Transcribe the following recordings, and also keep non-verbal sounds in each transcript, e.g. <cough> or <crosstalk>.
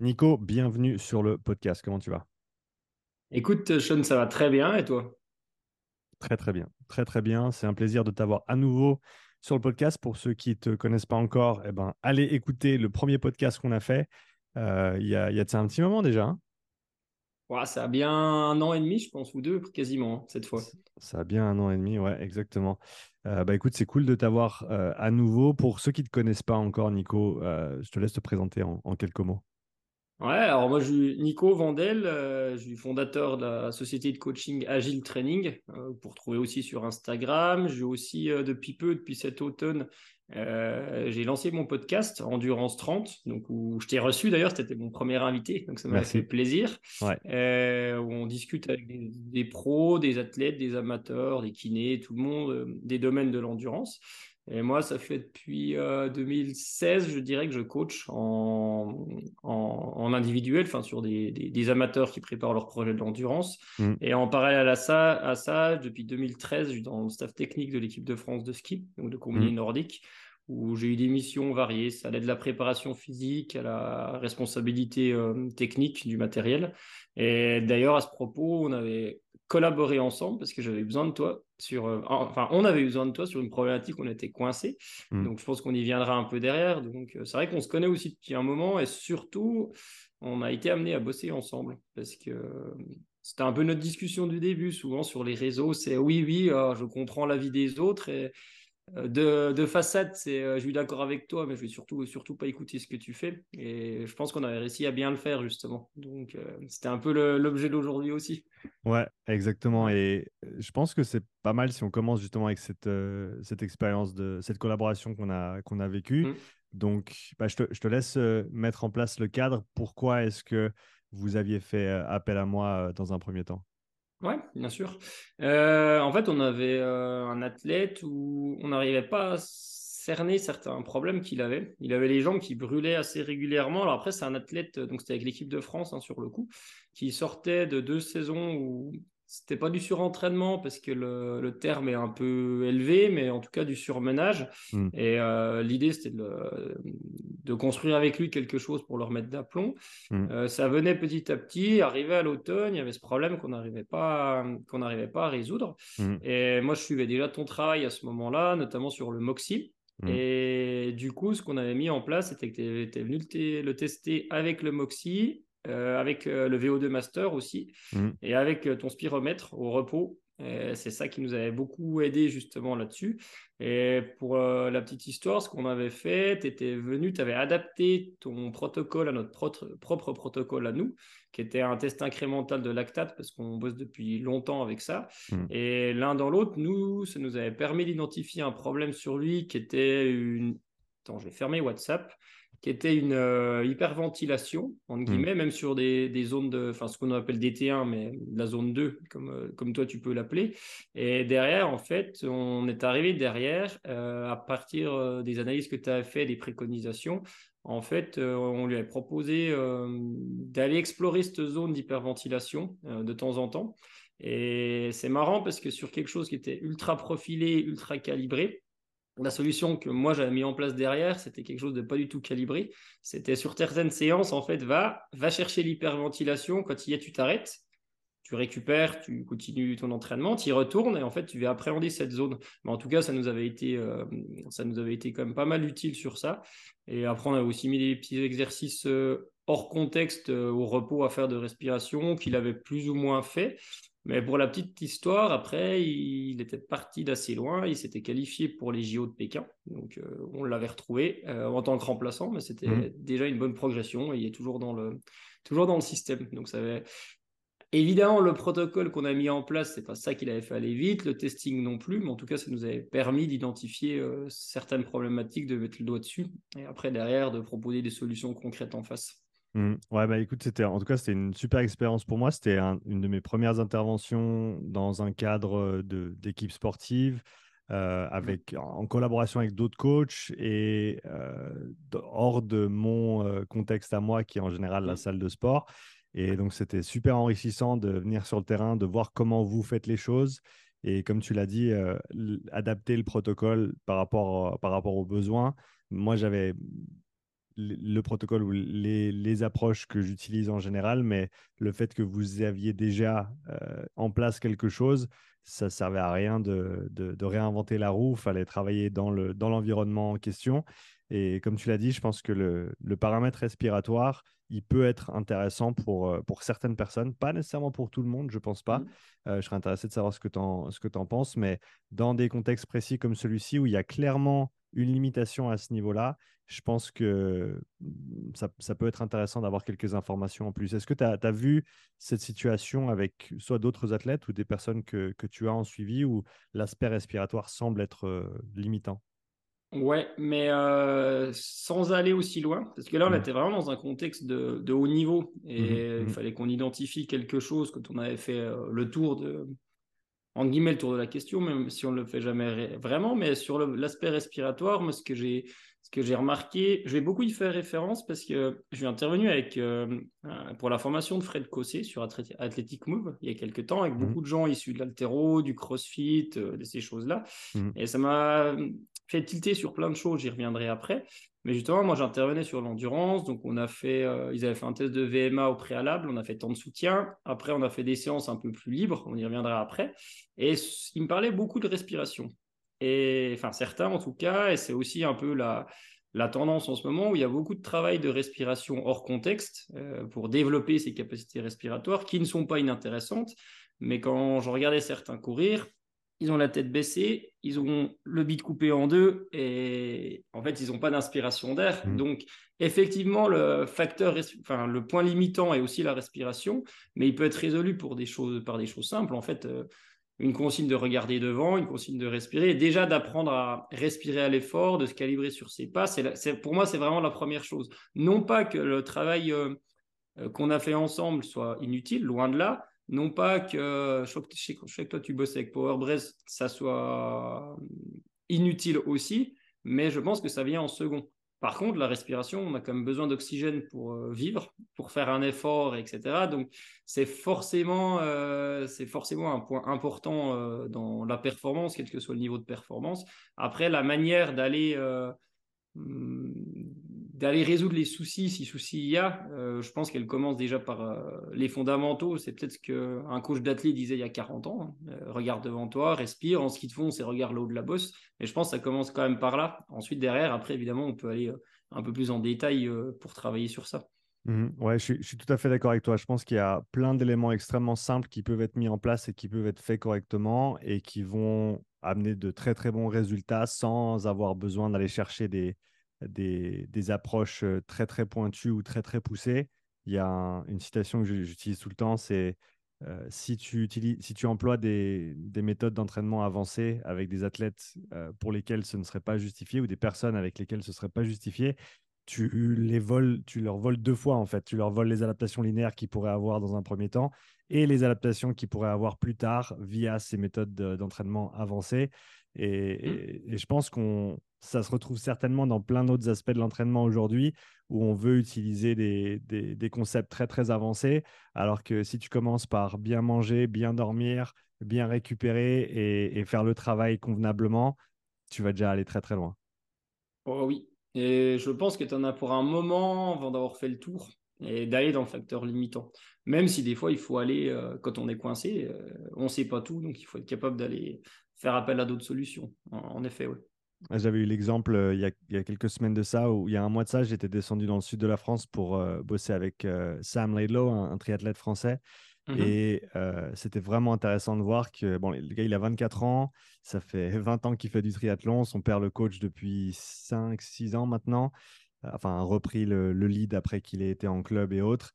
Nico, bienvenue sur le podcast. Comment tu vas? Écoute, Sean, ça va très bien et toi? Très très bien, très très bien. C'est un plaisir de t'avoir à nouveau sur le podcast. Pour ceux qui ne te connaissent pas encore, eh ben, allez écouter le premier podcast qu'on a fait euh, il y, a, y a un petit moment déjà. hein? Ouais, Ça a bien un an et demi, je pense, ou deux, quasiment, hein, cette fois. Ça a bien un an et demi, ouais, exactement. Euh, bah écoute, c'est cool de t'avoir euh, à nouveau. Pour ceux qui ne te connaissent pas encore, Nico, euh, je te laisse te présenter en, en quelques mots. Ouais, alors moi, je suis Nico Vandel, euh, je suis fondateur de la société de coaching Agile Training, euh, pour trouver aussi sur Instagram. J'ai aussi, euh, depuis peu, depuis cet automne, euh, j'ai lancé mon podcast Endurance 30, donc où je t'ai reçu d'ailleurs, c'était mon premier invité, donc ça m'a fait plaisir. Ouais. Où on discute avec des, des pros, des athlètes, des amateurs, des kinés, tout le monde, des domaines de l'endurance. Et moi, ça fait depuis euh, 2016, je dirais que je coach en, en, en individuel, enfin sur des, des, des amateurs qui préparent leur projet de l'endurance. Mm. Et en parallèle à ça, à ça, depuis 2013, je suis dans le staff technique de l'équipe de France de ski, donc de combiné Mm. nordique, où j'ai eu des missions variées. Ça allait de la préparation physique à la responsabilité euh, technique du matériel. Et d'ailleurs, à ce propos, on avait collaboré ensemble parce que j'avais besoin de toi sur, euh, enfin, on avait besoin de toi sur une problématique on était coincé. Mm. Donc, je pense qu'on y viendra un peu derrière. Donc, euh, c'est vrai qu'on se connaît aussi depuis un moment et surtout, on a été amené à bosser ensemble parce que euh, c'était un peu notre discussion du début. Souvent sur les réseaux, c'est oui, oui, je comprends l'avis des autres et de, de façade, c'est euh, je suis d'accord avec toi, mais je vais surtout, surtout pas écouter ce que tu fais. Et je pense qu'on avait réussi à bien le faire justement. Donc, euh, c'était un peu l'objet d'aujourd'hui aussi. Ouais, exactement. Et euh, je pense que c'est pas mal si on commence justement avec cette, euh, cette expérience de cette collaboration qu'on a, qu'on a vécue. Mm. Donc, bah, je te, je te laisse euh, mettre en place le cadre. Pourquoi est-ce que vous aviez fait euh, appel à moi euh, dans un premier temps? Ouais, bien sûr. Euh, en fait, on avait euh, un athlète où on n'arrivait pas à cerner certains problèmes qu'il avait. Il avait les jambes qui brûlaient assez régulièrement. Alors après, c'est un athlète, donc c'était avec l'équipe de France hein, sur le coup, qui sortait de deux saisons où c'était pas du surentraînement parce que le, le terme est un peu élevé, mais en tout cas du surmenage. Mm. Et euh, l'idée, c'était de, construire avec lui quelque chose pour le remettre d'aplomb. Mm. Euh, ça venait petit à petit, arrivé à l'automne, il y avait ce problème qu'on n'arrivait pas, à- qu'on n'arrivait pas à résoudre. Mm. Et moi, je suivais déjà ton travail à ce moment-là, notamment sur le Moxie. Et du coup, ce qu'on avait mis en place, c'était que tu étais venu le, le tester avec le Moxie, euh, avec euh, le VO2 Master aussi, Mm. et avec euh, ton spiromètre au repos. C'est ça qui nous avait beaucoup aidé justement là-dessus. Et pour la petite histoire, ce qu'on avait fait, tu étais venu, tu avais adapté ton protocole à notre propre, propre protocole à nous, qui était un test incrémental de lactate, parce qu'on bosse depuis longtemps avec ça. Mm. Et l'un dans l'autre, nous, ça nous avait permis d'identifier un problème sur lui qui était une... Attends, je vais fermer WhatsApp qui était une euh, hyperventilation, entre guillemets, même sur des, des zones de, enfin ce qu'on appelle DT1, mais la zone 2, comme, euh, comme toi tu peux l'appeler. Et derrière, en fait, on est arrivé derrière, euh, à partir des analyses que tu as fait, des préconisations, en fait, on lui a proposé d'aller explorer cette zone d'hyperventilation de temps en temps. Et c'est marrant parce que sur quelque chose qui était ultra profilé, ultra calibré, la solution que moi j'avais mis en place derrière, c'était quelque chose de pas du tout calibré. C'était sur certaines séances, en fait, va, va chercher l'hyperventilation. Quand il y est, tu t'arrêtes, tu récupères, tu continues ton entraînement, tu y retournes et en fait, tu vas appréhender cette zone. Mais en tout cas, ça nous avait été, euh, quand même pas mal utile sur ça. Et après, on a aussi mis des petits exercices euh, hors contexte euh, au repos à faire de respiration qu'il avait plus ou moins fait. Mais pour la petite histoire, après, il était parti d'assez loin. Il s'était qualifié pour les JO de Pékin. Donc, euh, on l'avait retrouvé euh, en tant que remplaçant, mais c'était Mhm. déjà une bonne progression et il est toujours dans le, toujours dans le système. Donc, ça avait... Évidemment, le protocole qu'on a mis en place, c'est pas ça qu'il avait fait aller vite, le testing non plus, mais en tout cas, ça nous avait permis d'identifier euh, certaines problématiques, de mettre le doigt dessus, et après, derrière, de proposer des solutions concrètes en face. Mm. Ouais, bah écoute, c'était en tout cas, c'était une super expérience pour moi. C'était un- une de mes premières interventions dans un cadre d'équipe sportive, euh, avec, en collaboration avec d'autres coachs et euh, hors de mon euh, contexte à moi, qui est en général la Mm. salle de sport. Et donc, c'était super enrichissant de venir sur le terrain, de voir comment vous faites les choses. Et comme tu l'as dit, adapter le protocole par rapport, par rapport aux besoins. Moi, j'avais le protocole ou les, approches que j'utilise en général, mais le fait que vous aviez déjà euh, en place quelque chose, ça ne servait à rien de, réinventer la roue, il fallait travailler dans l'environnement en question. Et comme tu l'as dit, je pense que le, paramètre respiratoire, il peut être intéressant pour, euh, pour certaines personnes, pas nécessairement pour tout le monde, je ne pense pas. Mmh. Euh, je serais intéressé de savoir ce que tu en, penses, mais dans des contextes précis comme celui-ci, où il y a clairement une limitation à ce niveau-là, je pense que mmh, ça, peut être intéressant d'avoir quelques informations en plus. Est-ce que tu as, vu cette situation avec soit d'autres athlètes ou des personnes que, tu as en suivi où l'aspect respiratoire semble être euh, limitant? Ouais, mais euh, sans aller aussi loin, parce que là, on mmh. était vraiment dans un contexte de, haut niveau et mmh il fallait qu'on identifie quelque chose quand on avait fait euh, le tour de, en guillemets, le tour de la question, même si on ne le fait jamais vraiment, mais sur l'aspect respiratoire, moi, ce que j'ai ce que j'ai remarqué, je vais beaucoup y faire référence parce que je suis intervenu avec, euh, pour la formation de Fred Cossé sur Athletic Move il y a quelques temps, avec mmh beaucoup de gens issus de l'altéro, du crossfit, de ces choses-là. Et ça m'a fait tilter sur plein de choses, j'y reviendrai après. Mais justement, moi, j'intervenais sur l'endurance. Donc, on a fait, euh, ils avaient fait un test de VMA au préalable. On a fait temps de soutien. Après, on a fait des séances un peu plus libres. On y reviendra après. Et il me parlait beaucoup de respiration. Et enfin, certains en tout cas. Et c'est aussi un peu la, la tendance en ce moment où il y a beaucoup de travail de respiration hors contexte euh, pour développer ces capacités respiratoires qui ne sont pas inintéressantes. Mais quand je regardais certains courir, ils ont la tête baissée, ils ont le bit coupé en deux et en fait, ils n'ont pas d'inspiration d'air. Mmh. Donc, effectivement, le facteur, enfin, le point limitant est aussi la respiration, mais il peut être résolu pour des choses, par des choses simples. En fait, euh, une consigne de regarder devant, une consigne de respirer, et déjà d'apprendre à respirer à l'effort, de se calibrer sur ses pas. C'est, pour moi, c'est vraiment la première chose. Non pas que le travail euh, euh, qu'on a fait ensemble soit inutile, loin de là, non pas que je sais, que toi tu bosses avec Power ça soit inutile aussi, mais je pense que ça vient en second. Par contre, la respiration, on a quand même besoin d'oxygène pour euh, vivre, pour faire un effort, etc. Donc, c'est forcément, euh, forcément un point important euh, dans la performance, quel que soit le niveau de performance. Après, la manière d'aller hmm, d'aller résoudre les soucis, si soucis il y a, euh, je pense qu'elle commence déjà par euh, les fondamentaux. C'est peut-être ce qu'un coach d'athlète disait il y a 40 ans. Hein. Euh, regarde devant toi, respire. En ski de fond, c'est regarde le haut de la bosse. Mais je pense que ça commence quand même par là. Ensuite, derrière, après, évidemment, on peut aller un peu plus en détail pour travailler sur ça. Mmh ouais, je suis, tout à fait d'accord avec toi. Je pense qu'il y a plein d'éléments extrêmement simples qui peuvent être mis en place et qui peuvent être faits correctement et qui vont amener de très très bons résultats sans avoir besoin d'aller chercher des, des, approches très très pointues ou très très poussées. Il y a une citation que j'utilise tout le temps, c'est si, tu utilises, si tu emploies des, méthodes d'entraînement avancées avec des athlètes pour lesquels ce ne serait pas justifié ou des personnes avec lesquelles ce ne serait pas justifié, tu les voles, tu leur voles deux fois en fait. Tu leur voles les adaptations linéaires qu'ils pourraient avoir dans un premier temps et les adaptations qu'ils pourraient avoir plus tard via ces méthodes d'entraînement avancées. Mmh. Et, je pense qu'on ça se retrouve certainement dans plein d'autres aspects de l'entraînement aujourd'hui où on veut utiliser des, concepts très très avancés, alors que si tu commences par bien manger, bien dormir, bien récupérer et, faire le travail convenablement, tu vas déjà aller très très loin. Oh oui, et je pense que tu en as pour un moment avant d'avoir fait le tour et d'aller dans le facteur limitant. Même si des fois il faut aller, euh, quand on est coincé, euh, on ne sait pas tout, donc il faut être capable d'aller faire appel à d'autres solutions. En, effet, oui. J'avais eu l'exemple euh, il, y a quelques semaines de ça, où il y a un mois de ça, j'étais descendu dans le sud de la France pour euh, bosser avec euh, Sam Laidlow, un, triathlète français. Mhm. Et c'était vraiment intéressant de voir que bon, le gars, il a 24 ans, ça fait <laughs> 20 ans qu'il fait du triathlon, son père le coach depuis 5-6 ans maintenant, enfin, a repris le, le lead après qu'il ait été en club et autres.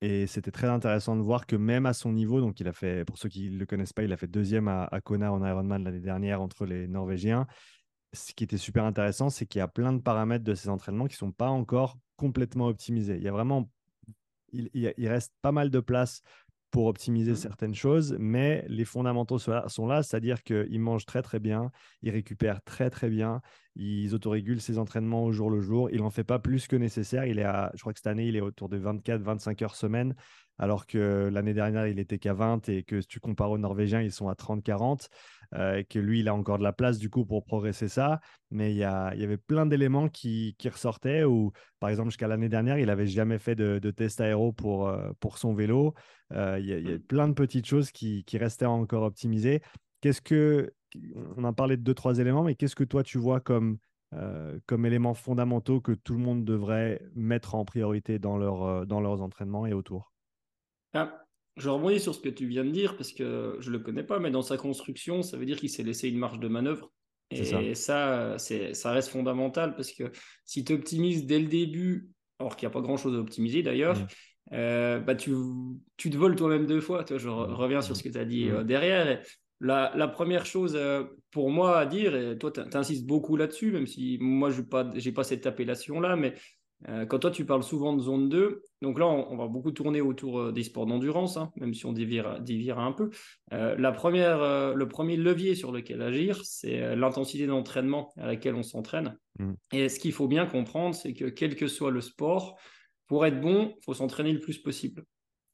Et c'était très intéressant de voir que même à son niveau, donc il a fait, pour ceux qui ne le connaissent pas, il a fait deuxième à, Kona en Ironman l'année dernière entre les Norvégiens. Ce qui était super intéressant, c'est qu'il y a plein de paramètres de ces entraînements qui ne sont pas encore complètement optimisés. Il y a vraiment, il, il reste pas mal de place pour optimiser mmh. certaines choses, mais les fondamentaux sont là, c'est-à-dire qu'il mange très très bien, il récupère très très bien, ils autorégulent ses entraînements au jour le jour. Il n'en fait pas plus que nécessaire. Il est à, je crois que cette année, il est autour de 24-25 heures semaine, alors que l'année dernière, il était qu'à 20 et que si tu compares aux Norvégiens, ils sont à 30-40. Euh, et que lui, il a encore de la place du coup pour progresser ça. Mais il y, a, il y avait plein d'éléments qui, qui, ressortaient où, par exemple, jusqu'à l'année dernière, il n'avait jamais fait de, de, test aéro pour, euh, pour son vélo. Euh, il, y a, il, y a, plein de petites choses qui, qui restaient encore optimisées. Qu'est-ce que, on a parlé de deux, trois éléments, mais qu'est-ce que toi tu vois comme, euh, comme éléments fondamentaux que tout le monde devrait mettre en priorité dans, leur, euh, dans leurs entraînements et autour? Ah, Je rebondis sur ce que tu viens de dire parce que je ne le connais pas, mais dans sa construction, ça veut dire qu'il s'est laissé une marge de manœuvre. Et ça, ça, ça reste fondamental parce que si tu optimises dès le début, alors qu'il n'y a pas grand-chose à optimiser d'ailleurs, mmh. euh, bah tu, tu, te voles toi-même deux fois. Toi, je reviens sur ce que tu as dit euh, derrière. La, la, première chose euh, pour moi à dire, et toi tu insistes beaucoup là-dessus, même si moi je n'ai pas, pas cette appellation-là, mais euh, quand toi tu parles souvent de zone 2, donc là on, va beaucoup tourner autour euh, des sports d'endurance, hein, même si on dévire, un peu. la première, le premier levier sur lequel agir, c'est l'intensité d'entraînement à laquelle on s'entraîne. Mmh. Et ce qu'il faut bien comprendre, c'est que quel que soit le sport, pour être bon, il faut s'entraîner le plus possible.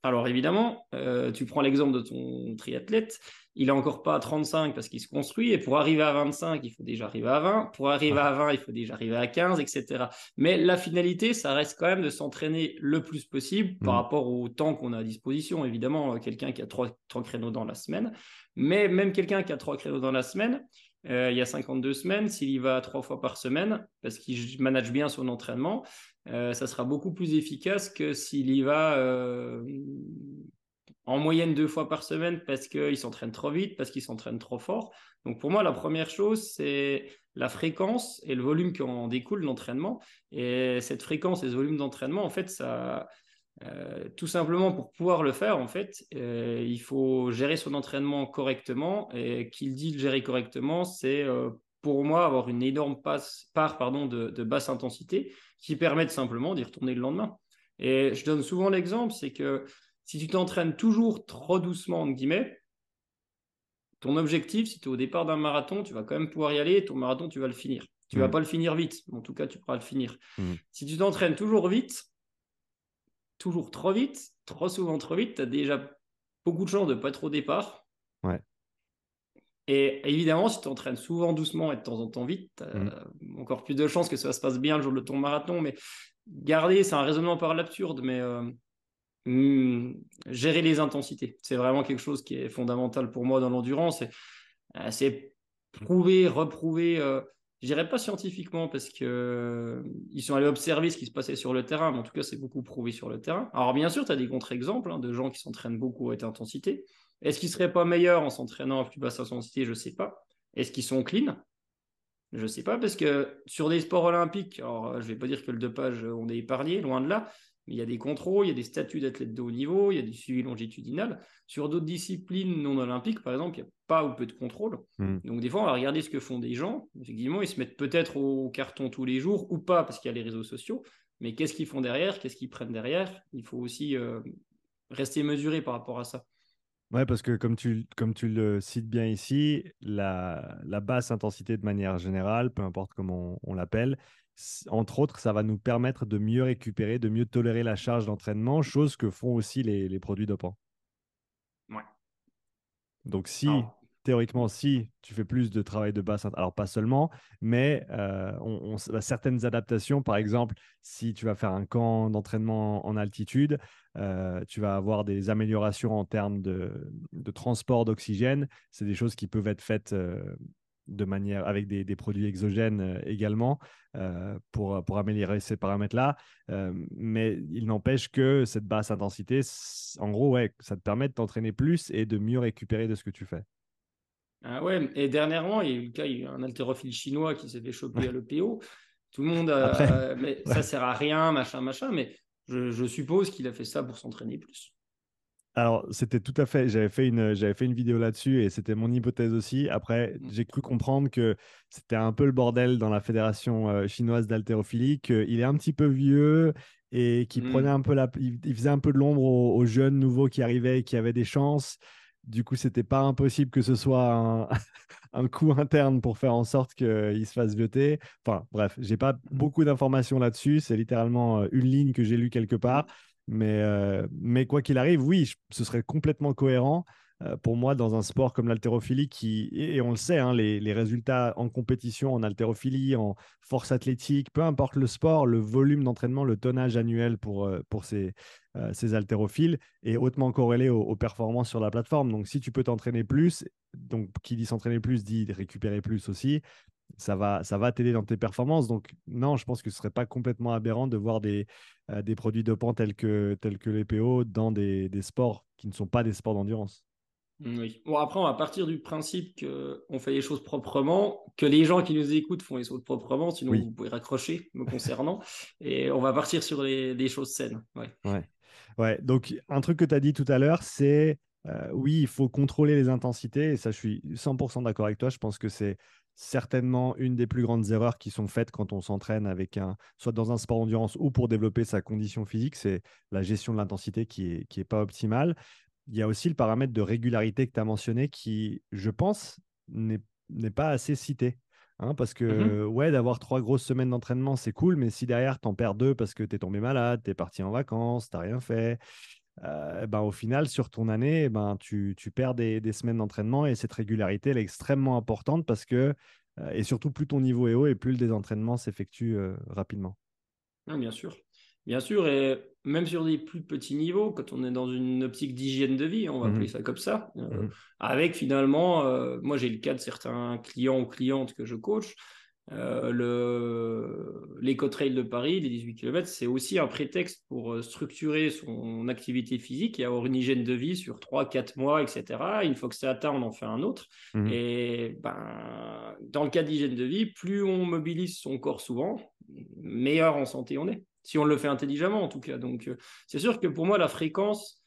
Alors évidemment, tu prends l'exemple de ton triathlète, il n'est encore pas à 35 parce qu'il se construit. Et pour arriver à 25, il faut déjà arriver à 20. Pour arriver à 20, il faut déjà arriver à 15, etc. Mais la finalité, ça reste quand même de s'entraîner le plus possible par mm. rapport au temps qu'on a à disposition. Évidemment, euh, quelqu'un qui a trois, créneaux dans la semaine. Mais même quelqu'un qui a trois créneaux dans la semaine, euh, il y a 52 semaines, s'il y va trois fois par semaine, parce qu'il manage bien son entraînement, euh, ça sera beaucoup plus efficace que s'il y va en moyenne deux fois par semaine parce qu'ils s'entraînent trop vite, parce qu'ils s'entraînent trop fort. Donc pour moi, la première chose, c'est la fréquence et le volume qui en découle l'entraînement. Et cette fréquence et ce volume d'entraînement, en fait, ça, euh, tout simplement pour pouvoir le faire, en fait, euh, il faut gérer son entraînement correctement. Et qu'il dit le gérer correctement, c'est euh, pour moi avoir une énorme passe, part pardon, de basse intensité qui permet simplement d'y retourner le lendemain. Et je donne souvent l'exemple, c'est que si tu t'entraînes toujours trop doucement, entre guillemets, ton objectif, si tu es au départ d'un marathon, tu vas quand même pouvoir y aller. Ton marathon, tu vas le finir. Tu ne vas mm. pas le finir vite, mais en tout cas, tu pourras le finir. Mm. Si tu t'entraînes toujours vite, toujours trop vite, trop souvent trop vite, tu as déjà beaucoup de chances de ne pas être au départ. Et évidemment, si tu t'entraînes souvent doucement et de temps en temps vite, tu as mm. encore plus de chances que ça se passe bien le jour de ton marathon. Mais garder, c'est un raisonnement par l'absurde, mais euh, Hmm, gérer les intensités. C'est vraiment quelque chose qui est fondamental pour moi dans l'endurance. Euh, c'est prouver, reprouver, euh, je dirais pas scientifiquement parce que ils sont allés observer ce qui se passait sur le terrain, mais en tout cas, c'est beaucoup prouvé sur le terrain. Alors, bien sûr, tu as des contre-exemples hein, de gens qui s'entraînent beaucoup à haute intensité. Est-ce qu'ils seraient pas meilleurs en s'entraînant à plus basse intensité Je ne sais pas. Est-ce qu'ils sont clean? Je ne sais pas, parce que sur des sports olympiques, alors je vais pas dire que le dopage, on est épargné, loin de là, il y a des contrôles, il y a des statuts d'athlètes de haut niveau, il y a du suivi longitudinal. Sur d'autres disciplines non olympiques, par exemple, il n'y a pas ou peu de contrôle. Hmm. Donc, des fois, on va regarder ce que font des gens. Effectivement, ils se mettent peut-être au carton tous les jours ou pas parce qu'il y a les réseaux sociaux. Mais qu'est-ce qu'ils font derrière? Qu'est-ce qu'ils prennent derrière? Il faut aussi euh, rester mesuré par rapport à ça. Ouais, parce que comme tu, comme tu le cites bien ici, la, la basse intensité de manière générale, peu importe comment on l'appelle, entre autres, ça va nous permettre de mieux récupérer, de mieux tolérer la charge d'entraînement, chose que font aussi les, produits dopants. Ouais. Donc, si, théoriquement, si tu fais plus de travail de basse, alors pas seulement, mais euh, on, certaines adaptations, par exemple, si tu vas faire un camp d'entraînement en altitude, euh, tu vas avoir des améliorations en termes de, transport d'oxygène. C'est des choses qui peuvent être faites euh, de manière avec des, produits exogènes également pour, améliorer ces paramètres-là. Mais il n'empêche que cette basse intensité, en gros, ouais, ça te permet de t'entraîner plus et de mieux récupérer de ce que tu fais. Ah ouais, et dernièrement, il y a eu un haltérophile chinois qui s'est fait choper à l'EPO. Tout le monde, a, mais ça sert à rien, machin, machin. Mais je suppose qu'il a fait ça pour s'entraîner plus. Alors, c'était tout à fait. J'avais fait une, j'avais fait une vidéo là-dessus et c'était mon hypothèse aussi. Après, mmh. j'ai cru comprendre que c'était un peu le bordel dans la fédération euh, chinoise d'haltérophilie, qu'il est un petit peu vieux et qu'il mmh. prenait un peu la, il, faisait un peu de l'ombre aux, jeunes nouveaux qui arrivaient et qui avaient des chances. Du coup, c'était pas impossible que ce soit un, <laughs> un coup interne pour faire en sorte qu'il se fasse voter. Enfin, bref, j'ai pas beaucoup d'informations là-dessus. C'est littéralement euh, une ligne que j'ai lue quelque part. Mais, euh, mais quoi qu'il arrive, oui, ce serait complètement cohérent pour moi dans un sport comme l'haltérophilie qui, et, on le sait, hein, les, résultats en compétition, en haltérophilie, en force athlétique, peu importe le sport, le volume d'entraînement, le tonnage annuel pour, pour ces, ces haltérophiles est hautement corrélé aux, performances sur la plateforme. Donc si tu peux t'entraîner plus, donc qui dit s'entraîner plus dit récupérer plus aussi, ça va, ça va t'aider dans tes performances. Donc, non, je pense que ce serait pas complètement aberrant de voir des, euh, des produits dopants tels que, tels que les PO dans des, des sports qui ne sont pas des sports d'endurance. Oui. Bon, après, on va partir du principe qu'on fait les choses proprement, que les gens qui nous écoutent font les choses proprement, sinon vous pouvez raccrocher me concernant. <laughs> et on va partir sur les, des choses saines. Ouais. ouais. ouais. Donc, un truc que tu as dit tout à l'heure, c'est euh, oui, il faut contrôler les intensités. Et ça, je suis 100% d'accord avec toi. Je pense que c'est certainement une des plus grandes erreurs qui sont faites quand on s'entraîne avec un, soit dans un sport d'endurance ou pour développer sa condition physique, c'est la gestion de l'intensité qui est, qui est pas optimale. Il y a aussi le paramètre de régularité que tu as mentionné qui, je pense, n'est pas assez cité. Hein, parce que, mmh ouais, d'avoir trois grosses semaines d'entraînement, c'est cool, mais si derrière, tu en perds deux parce que tu es tombé malade, tu es parti en vacances, tu n'as rien fait, euh, ben, au final, sur ton année, ben, tu, tu perds des, des semaines d'entraînement et cette régularité, elle est extrêmement importante parce que, euh, et surtout, plus ton niveau est haut et plus le désentraînement s'effectue euh, rapidement. Ah, bien sûr. Bien sûr, et même sur des plus petits niveaux, quand on est dans une optique d'hygiène de vie, on va mmh appeler ça comme ça, mmh avec finalement, moi j'ai le cas de certains clients ou clientes que je coach, euh, le, l'éco-trail de Paris, les 18 km, c'est aussi un prétexte pour euh, structurer son activité physique et avoir une hygiène de vie sur 3-4 mois, etc. Une fois que c'est atteint, on en fait un autre. Mmh. Et ben, dans le cas d'hygiène de vie, plus on mobilise son corps souvent, meilleur en santé on est. Si on le fait intelligemment, en tout cas. Donc, euh, c'est sûr que pour moi, la fréquence,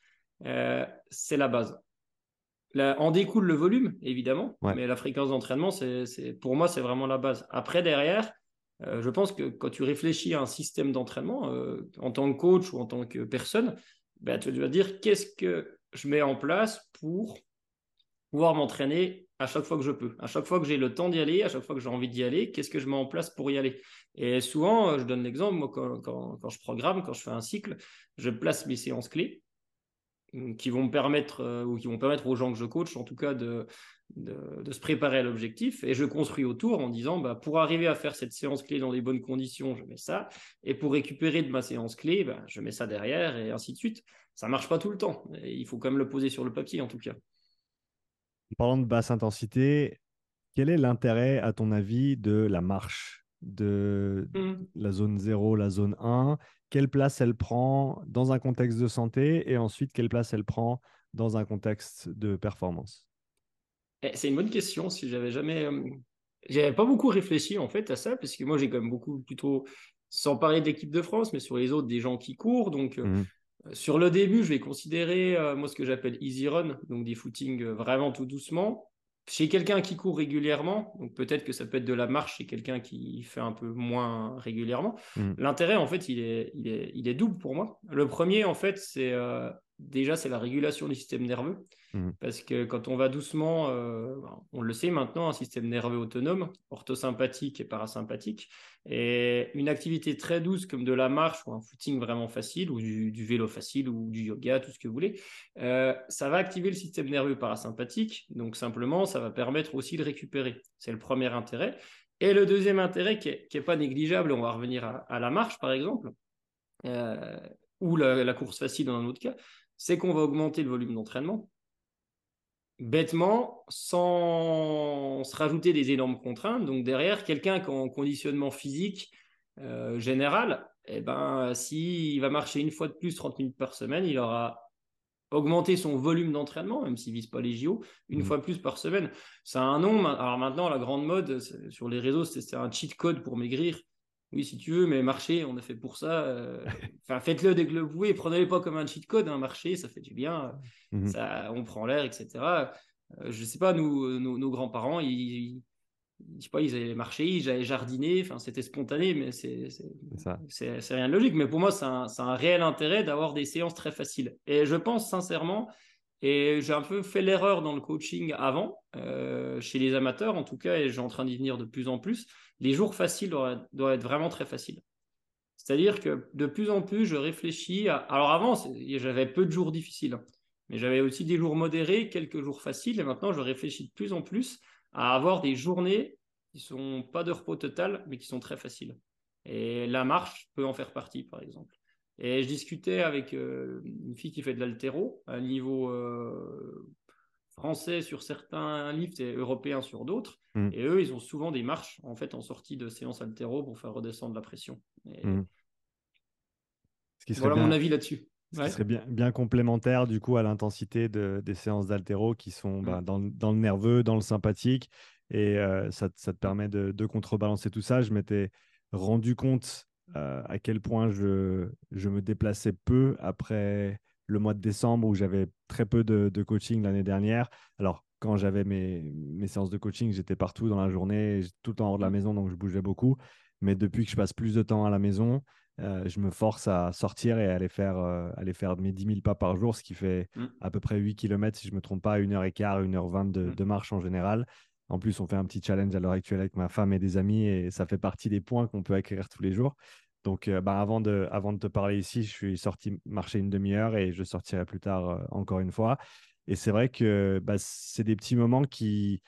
c'est la base en découle le volume, évidemment, mais la fréquence d'entraînement, c'est, pour moi, c'est vraiment la base. Après, derrière, euh, je pense que quand tu réfléchis à un système d'entraînement, euh, en tant que coach ou en tant que personne, ben, tu vas dire qu'est-ce que je mets en place pour pouvoir m'entraîner à chaque fois que je peux, à chaque fois que j'ai le temps d'y aller, à chaque fois que j'ai envie d'y aller, qu'est-ce que je mets en place pour y aller? Et souvent, euh, je donne l'exemple, moi, quand, quand, je programme, quand je fais un cycle, je place mes séances clés qui vont me permettre euh, ou qui vont permettre aux gens que je coach en tout cas de, de, se préparer à l'objectif. Et je construis autour en disant bah, pour arriver à faire cette séance clé dans les bonnes conditions je mets ça. Et pour récupérer de ma séance clé bah, je mets ça derrière et ainsi de suite. Ça marche pas tout le temps. Il faut quand même le poser sur le papier en tout cas parlant de basse intensité quel est l'intérêt à ton avis de la marche de mmh. la zone 0 la zone 1 quelle place elle prend dans un contexte de santé et ensuite quelle place elle prend dans un contexte de performance? Eh, C'est une bonne question. Si j'avais jamais, euh, j'avais pas beaucoup réfléchi en fait à ça parce que moi j'ai quand même beaucoup plutôt, sans parler de l'équipe de France, mais sur les autres des gens qui courent. Donc euh, mmh sur le début, je vais considérer euh, moi ce que j'appelle easy run, donc des footings vraiment tout doucement chez quelqu'un qui court régulièrement, donc peut-être que ça peut être de la marche chez quelqu'un qui fait un peu moins régulièrement. Mmh. L'intérêt, en fait, il est, il, est, il est double pour moi. Le premier, en fait, c'est euh, déjà c'est la régulation du système nerveux. Mmh. Parce que quand on va doucement, euh, on le sait maintenant, un système nerveux autonome, orthosympathique et parasympathique, et une activité très douce comme de la marche ou un footing vraiment facile, ou du, vélo facile, ou du yoga, tout ce que vous voulez, euh, ça va activer le système nerveux parasympathique. Donc simplement, ça va permettre aussi de récupérer. C'est le premier intérêt. Et le deuxième intérêt qui n'est pas négligeable, on va revenir à, la marche par exemple, euh, ou la course facile dans un autre cas, c'est qu'on va augmenter le volume d'entraînement bêtement, sans se rajouter des énormes contraintes. Donc derrière, quelqu'un qui est en conditionnement physique euh, général, eh ben, s'il va marcher une fois de plus 30 minutes par semaine, il aura augmenté son volume d'entraînement, même s'il ne vise pas les JO, une mmh. fois plus par semaine. Ça a un nom. Alors maintenant, la grande mode sur les réseaux, c'est un cheat code pour maigrir. Oui, si tu veux, mais marcher, on a fait pour ça. Euh, enfin, faites-le dès que le pouvez. Prenez-le pas comme un cheat code. Un marcher, ça fait du bien. Mmh ça, on prend l'air, etc. Euh, je sais pas, nous, nos, grands-parents, ils, je sais pas, ils avaient marché, ils avaient jardiné. Enfin, c'était spontané, mais c'est c'est rien de logique. Mais pour moi, c'est un, un, réel intérêt d'avoir des séances très faciles. Et je pense sincèrement Et j'ai un peu fait l'erreur dans le coaching avant, euh, chez les amateurs en tout cas, et j'ai en train d'y venir de plus en plus. Les jours faciles doivent, être vraiment très faciles. C'est-à-dire que de plus en plus, je réfléchis à... Alors avant, j'avais peu de jours difficiles, hein. mais j'avais aussi des jours modérés, quelques jours faciles, et maintenant, je réfléchis de plus en plus à avoir des journées qui sont pas de repos total, mais qui sont très faciles. Et la marche peut en faire partie, par exemple. Et je discutais avec euh, une fille qui fait de l'altéro à un niveau euh, français sur certains livres et européens sur d'autres. Mm. Et eux, ils ont souvent des marches en fait en sortie de séance altéro pour faire redescendre la pression. Mm. Ce qui serait voilà mon avis là-dessus. Ce qui serait bien, bien complémentaire du coup à l'intensité de, des séances d'altéro qui sont bah, mm. dans, dans, le nerveux, dans le sympathique. Et euh, ça, ça, te permet de, de contrebalancer tout ça. Je m'étais rendu compte euh, à quel point je, je, me déplaçais peu après le mois de décembre où j'avais très peu de, coaching l'année dernière. Alors, quand j'avais mes, mes, séances de coaching, j'étais partout dans la journée, tout le temps hors de la mmh. maison, donc je bougeais beaucoup. Mais depuis que je passe plus de temps à la maison, euh, je me force à sortir et à aller faire, euh, aller faire mes 10 000 pas par jour, ce qui fait mmh. à peu près 8 km, si je ne me trompe pas, 1h15, 1h20 de, mmh. de marche en général. En plus, on fait un petit challenge à l'heure actuelle avec ma femme et des amis et ça fait partie des points qu'on peut acquérir tous les jours. Donc, euh, bah, avant, de, avant de te parler ici, je suis sorti marcher une demi-heure et je sortirai plus tard euh, encore une fois. Et c'est vrai que bah, c'est des petits moments qui,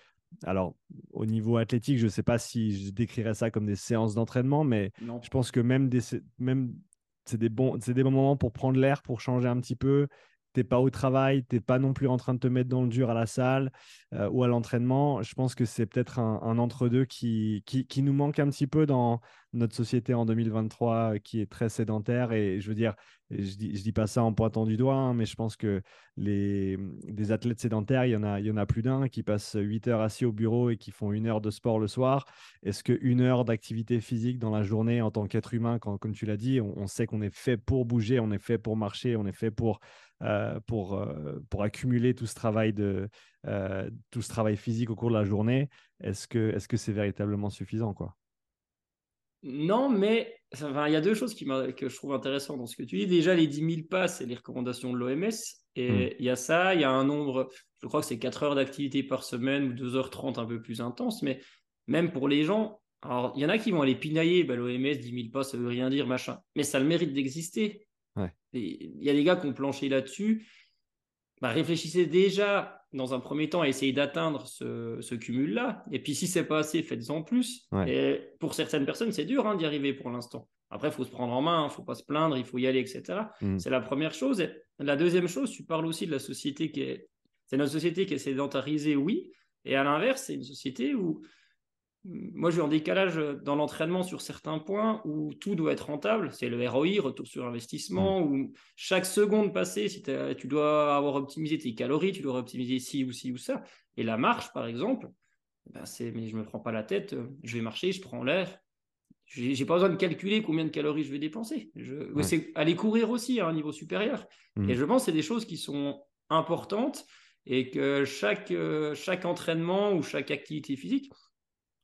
alors, au niveau athlétique, je ne sais pas si je décrirais ça comme des séances d'entraînement, mais je pense que même, des, même c'est des, bons, des bons moments pour prendre l'air, pour changer un petit peu, t'es pas au travail, t'es pas non plus en train de te mettre dans le dur à la salle euh, ou à l'entraînement. Je pense que c'est peut-être un, entre-deux qui, qui, nous manque un petit peu dans notre société en 2023 euh, qui est très sédentaire. Et je veux dire, je dis, dis pas ça en pointant du doigt, hein, mais je pense que les, des athlètes sédentaires, il y en a, il y en a plus d'un qui passent 8 heures assis au bureau et qui font une heure de sport le soir. Est-ce qu'une heure d'activité physique dans la journée en tant qu'être humain, comme tu l'as dit, on sait qu'on est fait pour bouger, on est fait pour marcher, on est fait pour euh, pour, euh, pour accumuler tout ce, travail de, euh, tout ce travail physique au cours de la journée, est-ce que c'est -ce c'est véritablement suffisant quoi? Non, mais il y a deux choses qui que je trouve intéressantes dans ce que tu dis. Déjà, les 10 000 pas, c'est les recommandations de l'OMS. Et hmm. il y a ça, il y a un nombre, je crois que c'est 4 heures d'activité par semaine ou 2h30 un peu plus intense. Mais même pour les gens, alors il y en a qui vont aller pinailler, bah, l'OMS, 10 000 pas, ça veut rien dire, machin. Mais ça a le mérite d'exister. Il y a des gars qui ont planché là-dessus. Bah, réfléchissez déjà dans un premier temps à essayer d'atteindre ce, cumul-là. Et puis si c'est pas assez, faites-en plus. Et pour certaines personnes, c'est dur hein, d'y arriver pour l'instant. Après, il faut se prendre en main, il ne faut pas se plaindre, il faut y aller, etc. Mm. C'est la première chose. la deuxième chose, tu parles aussi de la société qui est... C'est notre société qui est sédentarisée, oui. Et à l'inverse, c'est une société où moi, j'ai en décalage dans l'entraînement sur certains points où tout doit être rentable. C'est le ROI, retour sur investissement, mm. où chaque seconde passée, si tu dois avoir optimisé tes calories, tu dois optimiser ci ou ci ou ça. Et la marche, par exemple, ben c'est, mais je me prends pas la tête, je vais marcher, je prends l'air. J'ai, n'ai pas besoin de calculer combien de calories je vais dépenser. Je, C'est aller courir aussi à un niveau supérieur. Mm. Et je pense que c'est des choses qui sont importantes et que chaque, chaque entraînement ou chaque activité physique,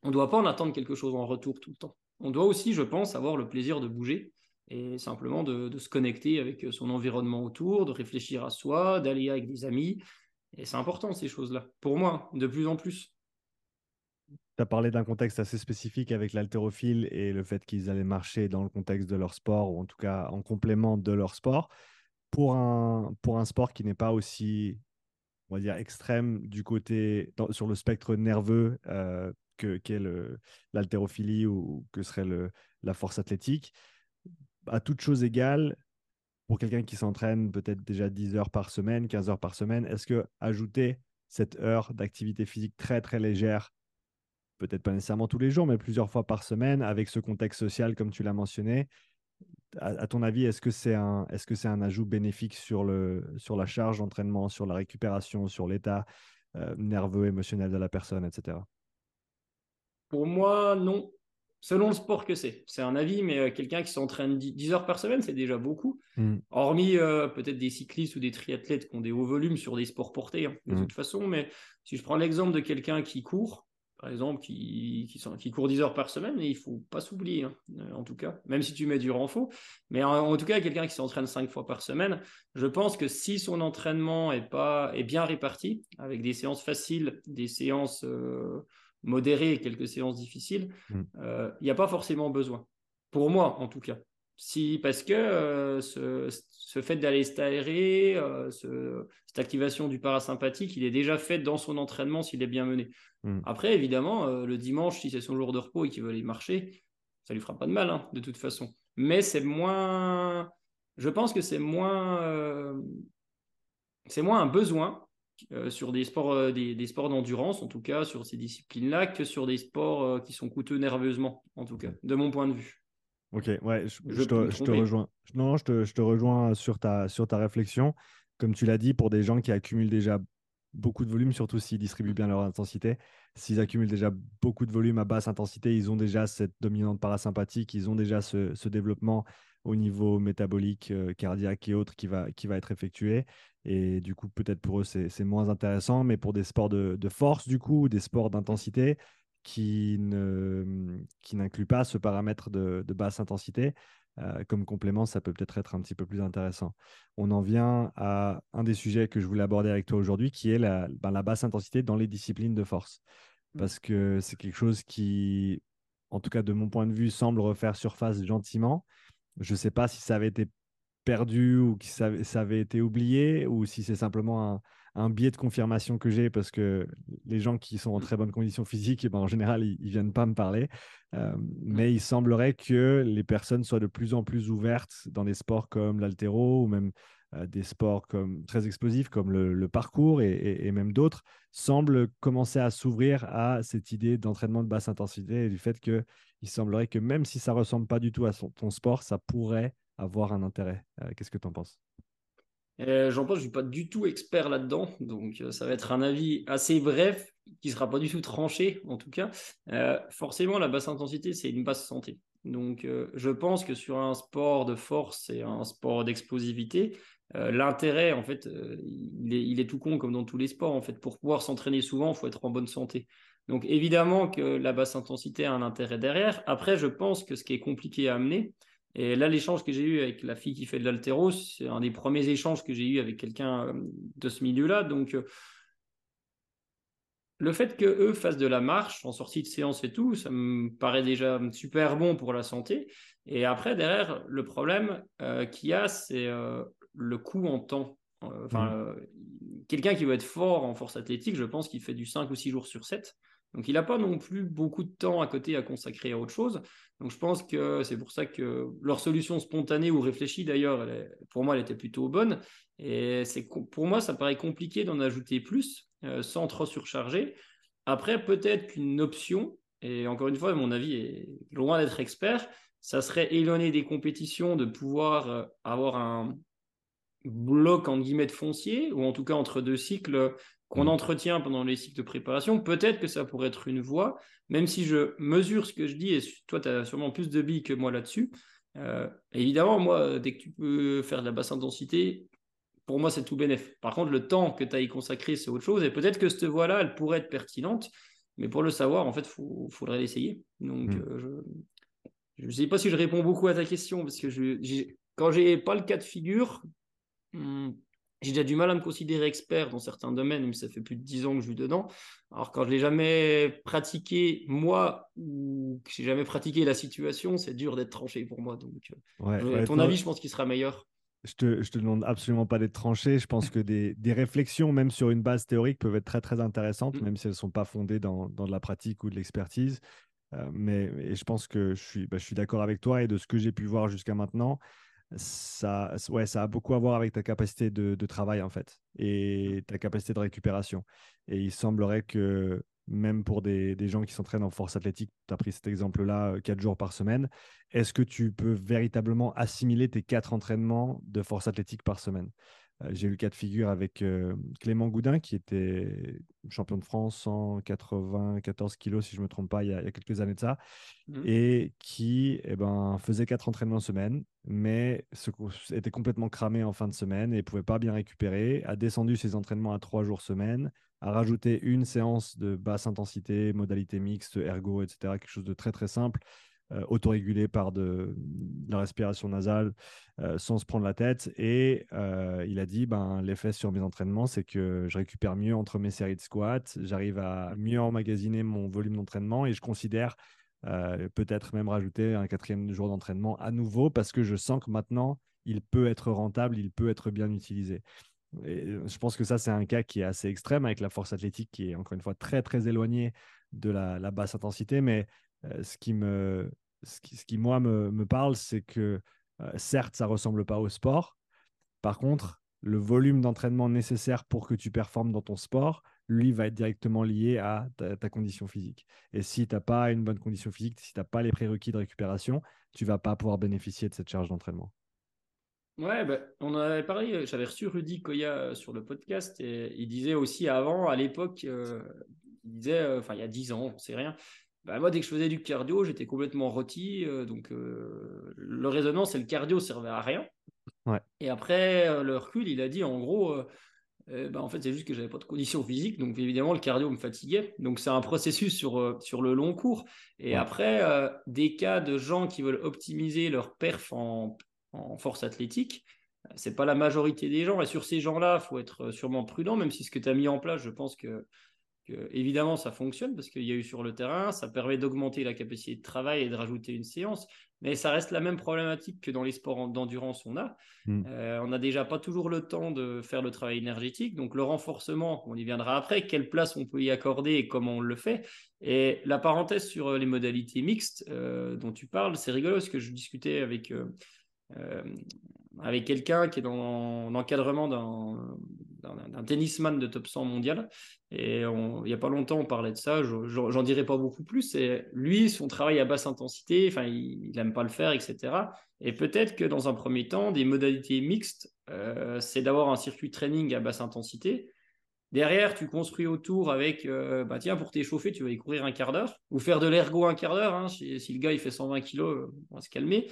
on ne doit pas en attendre quelque chose en retour tout le temps. On doit aussi, je pense, avoir le plaisir de bouger et simplement de, se connecter avec son environnement autour, de réfléchir à soi, d'aller avec des amis. Et c'est important ces choses-là, pour moi, de plus en plus. Tu as parlé d'un contexte assez spécifique avec l'haltérophile et le fait qu'ils allaient marcher dans le contexte de leur sport, ou en tout cas en complément de leur sport. Pour un, pour un sport qui n'est pas aussi, on va dire, extrême du côté, sur le spectre nerveux, euh, que qu'est l'haltérophilie ou que serait le, la force athlétique. À toute chose égale, pour quelqu'un qui s'entraîne peut-être déjà 10 heures par semaine, 15 heures par semaine, est-ce que ajouter cette heure d'activité physique très très légère, peut-être pas nécessairement tous les jours, mais plusieurs fois par semaine, avec ce contexte social comme tu l'as mentionné, à, ton avis, est-ce que c'est un, est -ce c'est un ajout bénéfique sur, le, sur la charge d'entraînement, sur la récupération, sur l'état euh, nerveux, émotionnel de la personne, etc. Pour moi, non. Selon le sport que c'est. C'est un avis, mais euh, quelqu'un qui s'entraîne 10 heures par semaine, c'est déjà beaucoup. Hmm. Hormis euh, peut-être des cyclistes ou des triathlètes qui ont des hauts volumes sur des sports portés, hein, de hmm. toute façon. Mais si je prends l'exemple de quelqu'un qui court, par exemple, qui, qui, sont, qui court 10 heures par semaine, et il faut pas s'oublier, hein, euh, en tout cas, même si tu mets du renfort. Mais en, tout cas, quelqu'un qui s'entraîne 5 fois par semaine, je pense que si son entraînement est, pas, est bien réparti, avec des séances faciles, des séances euh, modérées et quelques séances difficiles, mm. euh, il n'y a pas forcément besoin. Pour moi, en tout cas. Si, parce que ce, ce, fait d'aller s'aérer, cette activation du parasympathique, il est déjà fait dans son entraînement s'il est bien mené. Hmm. Après, évidemment, euh, le dimanche, si c'est son jour de repos et qu'il veut aller marcher, ça lui fera pas de mal, hein, de toute façon. Mais c'est moins. Je pense que c'est moins. Euh, c'est moins un besoin euh, sur des sports, des, sports d'endurance, en tout cas, sur ces disciplines-là, que sur des sports qui sont coûteux nerveusement, en tout cas, de mon point de vue. Ok, ouais, je, te, rejoins. Non, je te, je te rejoins sur ta, sur ta réflexion. Comme tu l'as dit, pour des gens qui accumulent déjà beaucoup de volume, surtout s'ils distribuent bien leur intensité. S'ils accumulent déjà beaucoup de volume à basse intensité, ils ont déjà cette dominante parasympathique, ils ont déjà ce, développement au niveau métabolique, euh, cardiaque et autres qui va, qui va être effectué. Et du coup, peut-être pour eux, c'est moins intéressant, mais pour des sports de, force, du coup, des sports d'intensité qui n'incluent pas ce paramètre de basse intensité, euh, comme complément, ça peut peut-être être un petit peu plus intéressant. On en vient à un des sujets que je voulais aborder avec toi aujourd'hui, qui est la, ben, la, basse intensité dans les disciplines de force. Mmh. Parce que c'est quelque chose qui, en tout cas de mon point de vue, semble refaire surface gentiment. Je ne sais pas si ça avait été perdu ou si ça, ça avait été oublié ou si c'est simplement un, un biais de confirmation que j'ai parce que les gens qui sont en très bonne condition physique, eh ben, en général, ils, ne viennent pas me parler. Euh, mais il semblerait que les personnes soient de plus en plus ouvertes dans des sports comme l'altéro ou même euh, des sports comme, très explosifs comme le, parcours et, même d'autres, semblent commencer à s'ouvrir à cette idée d'entraînement de basse intensité et du fait qu'il semblerait que même si ça ressemble pas du tout à ton sport, ça pourrait avoir un intérêt. Euh, qu'est-ce que tu en penses? Euh, J'en pense, je ne suis pas du tout expert là-dedans, donc euh, ça va être un avis assez bref, qui ne sera pas du tout tranché en tout cas. Euh, forcément, la basse intensité, c'est une basse santé. Donc je pense que sur un sport de force et un sport d'explosivité, l'intérêt, en fait, il est, il, est, tout con comme dans tous les sports. En fait, pour pouvoir s'entraîner souvent, il faut être en bonne santé. Donc évidemment que la basse intensité a un intérêt derrière. Après, je pense que ce qui est compliqué à amener, et là, l'échange que j'ai eu avec la fille qui fait de l'altéro, c'est un des premiers échanges que j'ai eu avec quelqu'un euh, de ce milieu-là. Donc, euh, le fait qu'eux fassent de la marche en sortie de séance et tout, ça me paraît déjà super bon pour la santé. Et après, derrière, le problème euh, qu'il y a, c'est le coût en temps. Enfin, mmh. quelqu'un qui veut être fort en force athlétique, je pense qu'il fait du 5 ou 6 jours sur 7. Donc, il n'a pas non plus beaucoup de temps à côté à consacrer à autre chose. Donc, je pense que c'est pour ça que leur solution spontanée ou réfléchie, d'ailleurs, pour moi, elle était plutôt bonne. Et c'est pour moi, ça paraît compliqué d'en ajouter plus euh, sans trop surcharger. Après, peut-être qu'une option, et encore une fois, mon avis est loin d'être expert, ça serait éloigner des compétitions de pouvoir euh, avoir un bloc en guillemets de foncier, ou en tout cas entre deux cycles, qu'on mm. entretient pendant les cycles de préparation, peut-être que ça pourrait être une voie, même si je mesure ce que je dis, et toi, tu as sûrement plus de billes que moi là-dessus. Euh, évidemment, moi, dès que tu peux faire de la basse intensité, pour moi, c'est tout bénéf. Par contre, le temps que tu as y consacré, c'est autre chose, et peut-être que cette voie-là, elle pourrait être pertinente, mais pour le savoir, en fait, il faudrait l'essayer. Donc, mm. euh, je ne sais pas si je réponds beaucoup à ta question, parce que je, quand j'ai pas le cas de figure, hmm, j'ai déjà du mal à me considérer expert dans certains domaines, mais ça fait plus de dix ans que je suis dedans. Alors quand je l'ai jamais pratiqué moi ou que j'ai jamais pratiqué la situation, c'est dur d'être tranché pour moi. Donc, euh, ton avis, je pense qu'il sera meilleur. Je te, je te demande absolument pas d'être tranché. Je pense que des, des, réflexions, même sur une base théorique, peuvent être très très intéressantes, mm. même si elles ne sont pas fondées dans, dans, de la pratique ou de l'expertise. Euh, mais et je pense que je suis, bah, je suis d'accord avec toi et de ce que j'ai pu voir jusqu'à maintenant, ça, ouais, ça a beaucoup à voir avec ta capacité de, travail en fait et ta capacité de récupération. Et il semblerait que même pour des, gens qui s'entraînent en force athlétique, tu as pris cet exemple-là euh, quatre jours par semaine, est-ce que tu peux véritablement assimiler tes quatre entraînements de force athlétique par semaine? J'ai eu le cas de figure avec euh, Clément Goudin, qui était champion de France 194 kilos, si je ne me trompe pas, il y, a, quelques années de ça, mmh. et qui eh ben, faisait quatre entraînements semaine, mais était complètement cramé en fin de semaine et ne pouvait pas bien récupérer, a descendu ses entraînements à trois jours semaine, a rajouté une séance de basse intensité, modalité mixte, ergo, etc., quelque chose de très très simple, euh, autorégulé par de, la respiration nasale euh, sans se prendre la tête. Et euh, il a dit ben, l'effet sur mes entraînements, c'est que je récupère mieux entre mes séries de squats, j'arrive à mieux emmagasiner mon volume d'entraînement et je considère peut-être même rajouter un quatrième jour d'entraînement à nouveau parce que je sens que maintenant, il peut être rentable, il peut être bien utilisé. Et je pense que ça, c'est un cas qui est assez extrême avec la force athlétique qui est encore une fois très, très éloignée de la, la basse intensité. Mais euh, ce, qui me, ce, qui, moi, me, me parle, c'est que euh, certes, ça ressemble pas au sport. Par contre, le volume d'entraînement nécessaire pour que tu performes dans ton sport, lui, va être directement lié à ta, condition physique. Et si tu n'as pas une bonne condition physique, si tu n'as pas les prérequis de récupération, tu vas pas pouvoir bénéficier de cette charge d'entraînement. Ouais, bah, on avait parlé, j'avais reçu Rudy Koya sur le podcast et il disait aussi avant, à l'époque, euh, il disait, enfin il y a 10 ans, on sait rien, bah, moi, dès que je faisais du cardio, j'étais complètement rôti. Euh, donc, euh, le résonance et le cardio servaient à rien. Et après, euh, le recul, il a dit en gros, bah, en fait, c'est juste que j'avais pas de conditions physiques. Donc, évidemment, le cardio me fatiguait. Donc, c'est un processus sur, sur le long cours. Et après, des cas de gens qui veulent optimiser leur perf en, en force athlétique, c'est pas la majorité des gens. Et sur ces gens-là, il faut être sûrement prudent, même si ce que tu as mis en place, je pense que évidemment, ça fonctionne parce qu'il y a eu sur le terrain, ça permet d'augmenter la capacité de travail et de rajouter une séance, mais ça reste la même problématique que dans les sports d'endurance on a. Hmm. Euh, on n'a déjà pas toujours le temps de faire le travail énergétique, donc le renforcement, on y viendra après, quelle place on peut y accorder et comment on le fait. Et la parenthèse sur les modalités mixtes euh, dont tu parles, c'est rigolo parce que je discutais avec... Euh, avec quelqu'un qui est dans l'encadrement d'un tennisman de top 100 mondial. Et il n'y a pas longtemps, on parlait de ça. J'en dirai pas beaucoup plus. Et lui, son travail à basse intensité, enfin, il n'aime pas le faire, etc. Et peut-être que dans un premier temps, des modalités mixtes, euh, c'est d'avoir un circuit training à basse intensité. Derrière, tu construis autour avec, euh, bah tiens, pour t'échauffer, tu vas y courir un quart d'heure ou faire de l'ergo un quart d'heure. Hein. Si, si, le gars il fait 120 kilos, on va se calmer.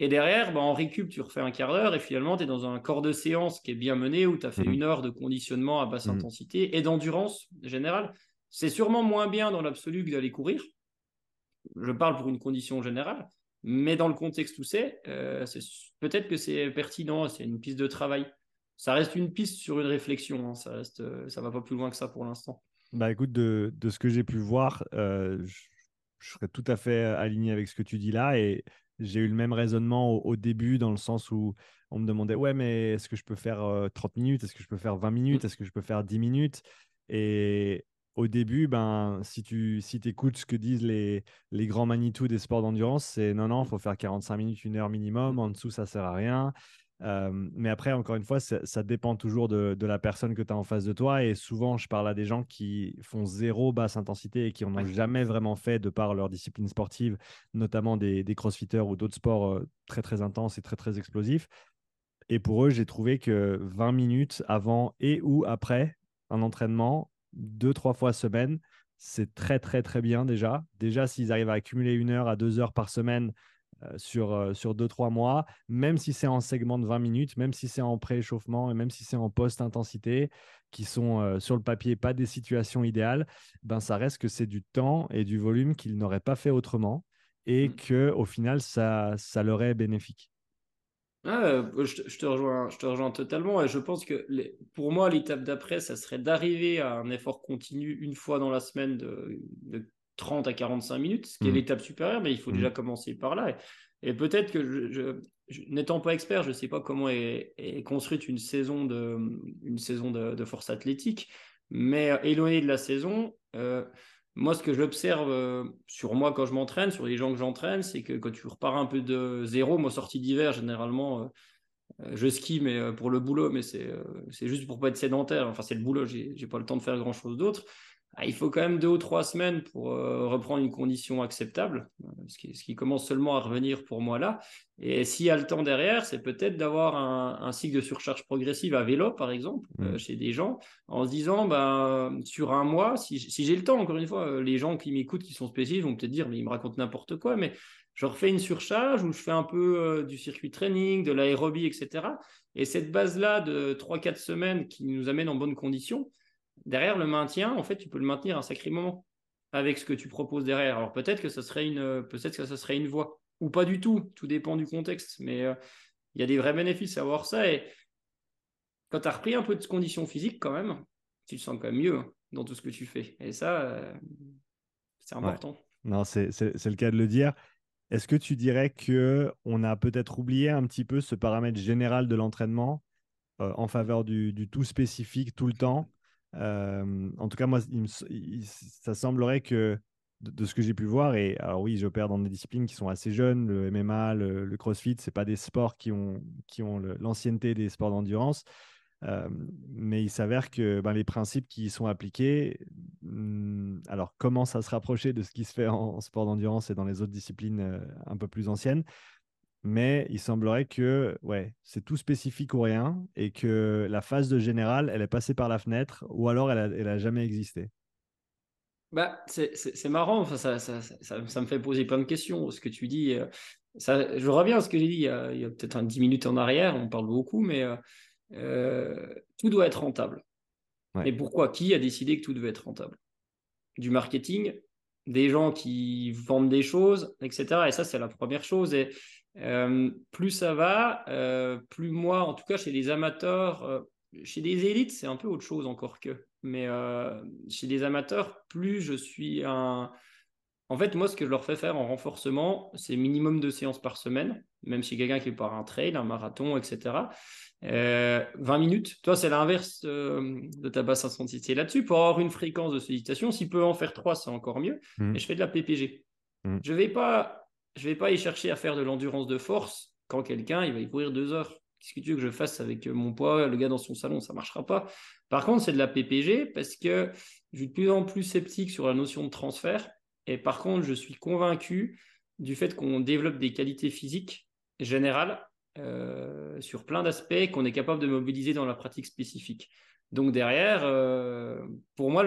Et derrière, bah, en récup, tu refais un quart d'heure et finalement, tu es dans un corps de séance qui est bien mené où tu as fait mhm. une heure de conditionnement à basse mhm. intensité et d'endurance générale. C'est sûrement moins bien dans l'absolu que d'aller courir. Je parle pour une condition générale, mais dans le contexte où c'est, euh, peut-être que c'est pertinent, c'est une piste de travail. Ça reste une piste sur une réflexion, hein. ça reste, euh, ça va pas plus loin que ça pour l'instant. Bah écoute, de, de ce que j'ai pu voir, euh, je, je, serais tout à fait aligné avec ce que tu dis là et j'ai eu le même raisonnement au, début, dans le sens où on me demandait Ouais, mais est-ce que je peux faire 30 minutes? Est-ce que je peux faire 20 minutes? Mmh. Est-ce que je peux faire 10 minutes? Et au début, ben, si tu si écoutes ce que disent les, les grands Manitou des sports d'endurance, c'est non, non, il faut faire 45 minutes, une heure minimum. En dessous, ça sert à rien mais après, encore une fois, ça, dépend toujours de, la personne que tu as en face de toi. Et souvent, je parle à des gens qui font zéro basse intensité et qui n'en ont jamais vraiment fait de par leur discipline sportive, notamment des, crossfitters ou d'autres sports très, très intenses et très, très explosifs. Et pour eux, j'ai trouvé que 20 minutes avant et ou après un entraînement, deux, trois fois semaine, c'est très, très, très bien déjà. Déjà, s'ils arrivent à accumuler une heure à deux heures par semaine, euh, sur, euh, sur 2-3 mois, même si c'est en segment de 20 minutes, même si c'est en pré-échauffement et même si c'est en post-intensité, qui sont euh, sur le papier pas des situations idéales, ben ça reste que c'est du temps et du volume qu'ils n'auraient pas fait autrement et mmh. que au final, ça, ça leur est bénéfique. Ah, je, te rejoins, je te rejoins totalement et je pense que pour moi, l'étape d'après, ça serait d'arriver à un effort continu une fois dans la semaine de, de 30 à 45 minutes, ce qui est mmh. l'étape supérieure, mais il faut déjà mmh. commencer par là. Et, peut-être que, je, n'étant pas expert, je ne sais pas comment est, construite une saison de, une saison de, force athlétique, mais euh, éloigné de la saison, euh, moi, ce que j'observe euh, sur moi quand je m'entraîne, sur les gens que j'entraîne, c'est que quand tu repars un peu de zéro, moi, sortie d'hiver, généralement, je skie mais pour le boulot, mais c'est juste pour pas être sédentaire. Enfin, c'est le boulot, j'ai pas le temps de faire grand chose d'autre. Ah, il faut quand même deux ou trois semaines pour euh, reprendre une condition acceptable, euh, ce qui, commence seulement à revenir pour moi là. Et s'il y a le temps derrière, c'est peut-être d'avoir un, cycle de surcharge progressive à vélo, par exemple, euh, mmh. chez des gens, en se disant, ben, sur un mois, si, j'ai le temps, encore une fois, les gens qui m'écoutent, qui sont spécifiques, vont peut-être dire, mais ils me racontent n'importe quoi, mais je refais une surcharge ou je fais un peu euh, du circuit training, de l'aérobie, etc. Et cette base-là de 3-4 semaines qui nous amène en bonnes conditions, derrière le maintien, en fait, tu peux le maintenir un sacré moment avec ce que tu proposes derrière. Alors peut-être que ça serait une, peut-être que ça serait une voie ou pas du tout. Tout dépend du contexte, mais euh, il y a des vrais bénéfices à avoir ça. Et quand tu as repris un peu de conditions physiques, quand même, tu te sens quand même mieux hein, dans tout ce que tu fais. Et ça, euh, c'est important. Non, c'est le cas de le dire. Est-ce que tu dirais que on a peut-être oublié un petit peu ce paramètre général de l'entraînement euh, en faveur du, du, tout spécifique tout le temps? Euh, en tout cas, moi, ça semblerait que de, ce que j'ai pu voir, et alors oui, j'opère dans des disciplines qui sont assez jeunes, le MMA, le, CrossFit, c'est pas des sports qui ont, qui ont l'ancienneté des sports d'endurance, euh, mais il s'avère que ben, les principes qui y sont appliqués, hmm, alors commencent à se rapprocher de ce qui se fait en sport d'endurance et dans les autres disciplines euh, un peu plus anciennes, mais il semblerait que ouais, c'est tout spécifique ou rien et que la phase de général, elle est passée par la fenêtre ou alors elle n'a a jamais existé. Bah, c'est marrant, enfin, ça, ça, ça, ça, me fait poser plein de questions. Ce que tu dis, euh, ça, je reviens à ce que j'ai dit il y a, a peut-être 10 minutes en arrière, on parle beaucoup, mais euh, euh, tout doit être rentable. Et pourquoi Qui a décidé que tout devait être rentable? Du marketing, des gens qui vendent des choses, etc. Et ça, c'est la première chose. Et euh, plus ça va, euh, plus moi, en tout cas chez les amateurs, euh, chez les élites, c'est un peu autre chose encore que. Mais chez les amateurs, plus je suis un. En fait, moi, ce que je leur fais faire en renforcement, c'est minimum deux séances par semaine, même si quelqu'un qui est par un trail, un marathon, etc. 20 minutes. Toi, c'est l'inverse de ta basse intensité là-dessus. Pour avoir une fréquence de sollicitation, s'il peut en faire trois, c'est encore mieux. Mmh. Et je fais de la PPG. Mmh. Je ne vais pas je vais pas y chercher à faire de l'endurance de force quand quelqu'un il va y courir deux heures. Qu'est-ce que tu veux que je fasse avec mon poids, le gars dans son salon? Ça marchera pas. Par contre, c'est de la PPG parce que je suis de plus en plus sceptique sur la notion de transfert. Et par contre, je suis convaincu du fait qu'on développe des qualités physiques générales euh, sur plein d'aspects qu'on est capable de mobiliser dans la pratique spécifique. Donc derrière, euh, pour moi,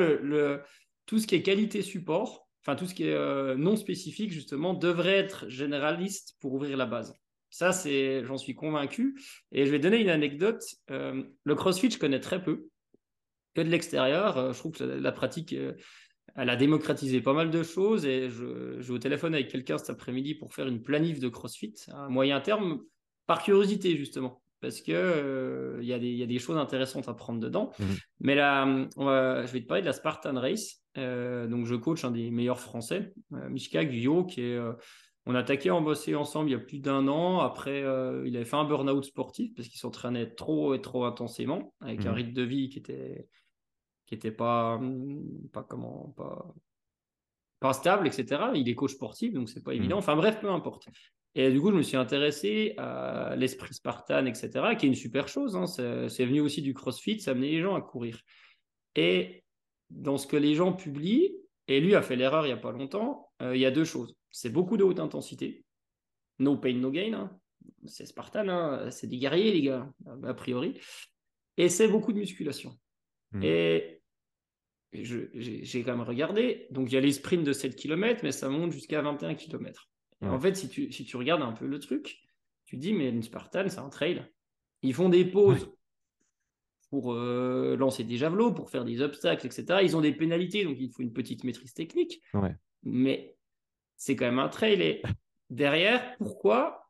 tout ce qui est qualité support, enfin tout ce qui est euh, non spécifique justement, devrait être généraliste pour ouvrir la base. Ça, c'est, j'en suis convaincu. Et je vais donner une anecdote. Euh, le CrossFit, je connais très peu, que de l'extérieur. Euh, je trouve que la pratique, elle a démocratisé pas mal de choses. Et je, je vais au téléphone avec quelqu'un cet après-midi pour faire une planif de CrossFit à moyen terme, par curiosité justement parce que il y, y, a des choses intéressantes à prendre dedans. Mmh Mais là, je vais te parler de la Spartan Race. Euh, donc, je coach un des meilleurs Français, euh, Mishka Guyot, qui est. Euh, on a attaqué en bossé ensemble il y a plus d'un an. Après, il avait fait un burn-out sportif parce qu'il s'entraînait trop et trop intensément, avec un mmh. rythme de vie qui était qui était pas pas comment pas pas stable, etc. Il est coach sportif, donc c'est pas mmh. évident. Enfin bref, peu importe. Et du coup, je me suis intéressé à l'esprit Spartan, etc., qui est une super chose. Hein. C'est venu aussi du CrossFit, ça amenait les gens à courir. Et dans ce que les gens publient, et lui a fait l'erreur il n'y a pas longtemps, euh, il y a deux choses. C'est beaucoup de haute intensité. No pain, no gain. Hein. C'est Spartan, hein. c'est des guerriers, les gars, a priori. Et c'est beaucoup de musculation. Hmm. Et j'ai quand même regardé. Donc, il y a les sprints de 7 km, mais ça monte jusqu'à 21 km. En fait, si tu, si tu regardes un peu le truc, tu te dis, mais une Spartan, c'est un trail. Ils font des pauses pour euh, lancer des javelots, pour faire des obstacles, etc. Ils ont des pénalités, donc il faut une petite maîtrise technique. Mais c'est quand même un trail. Et derrière, pourquoi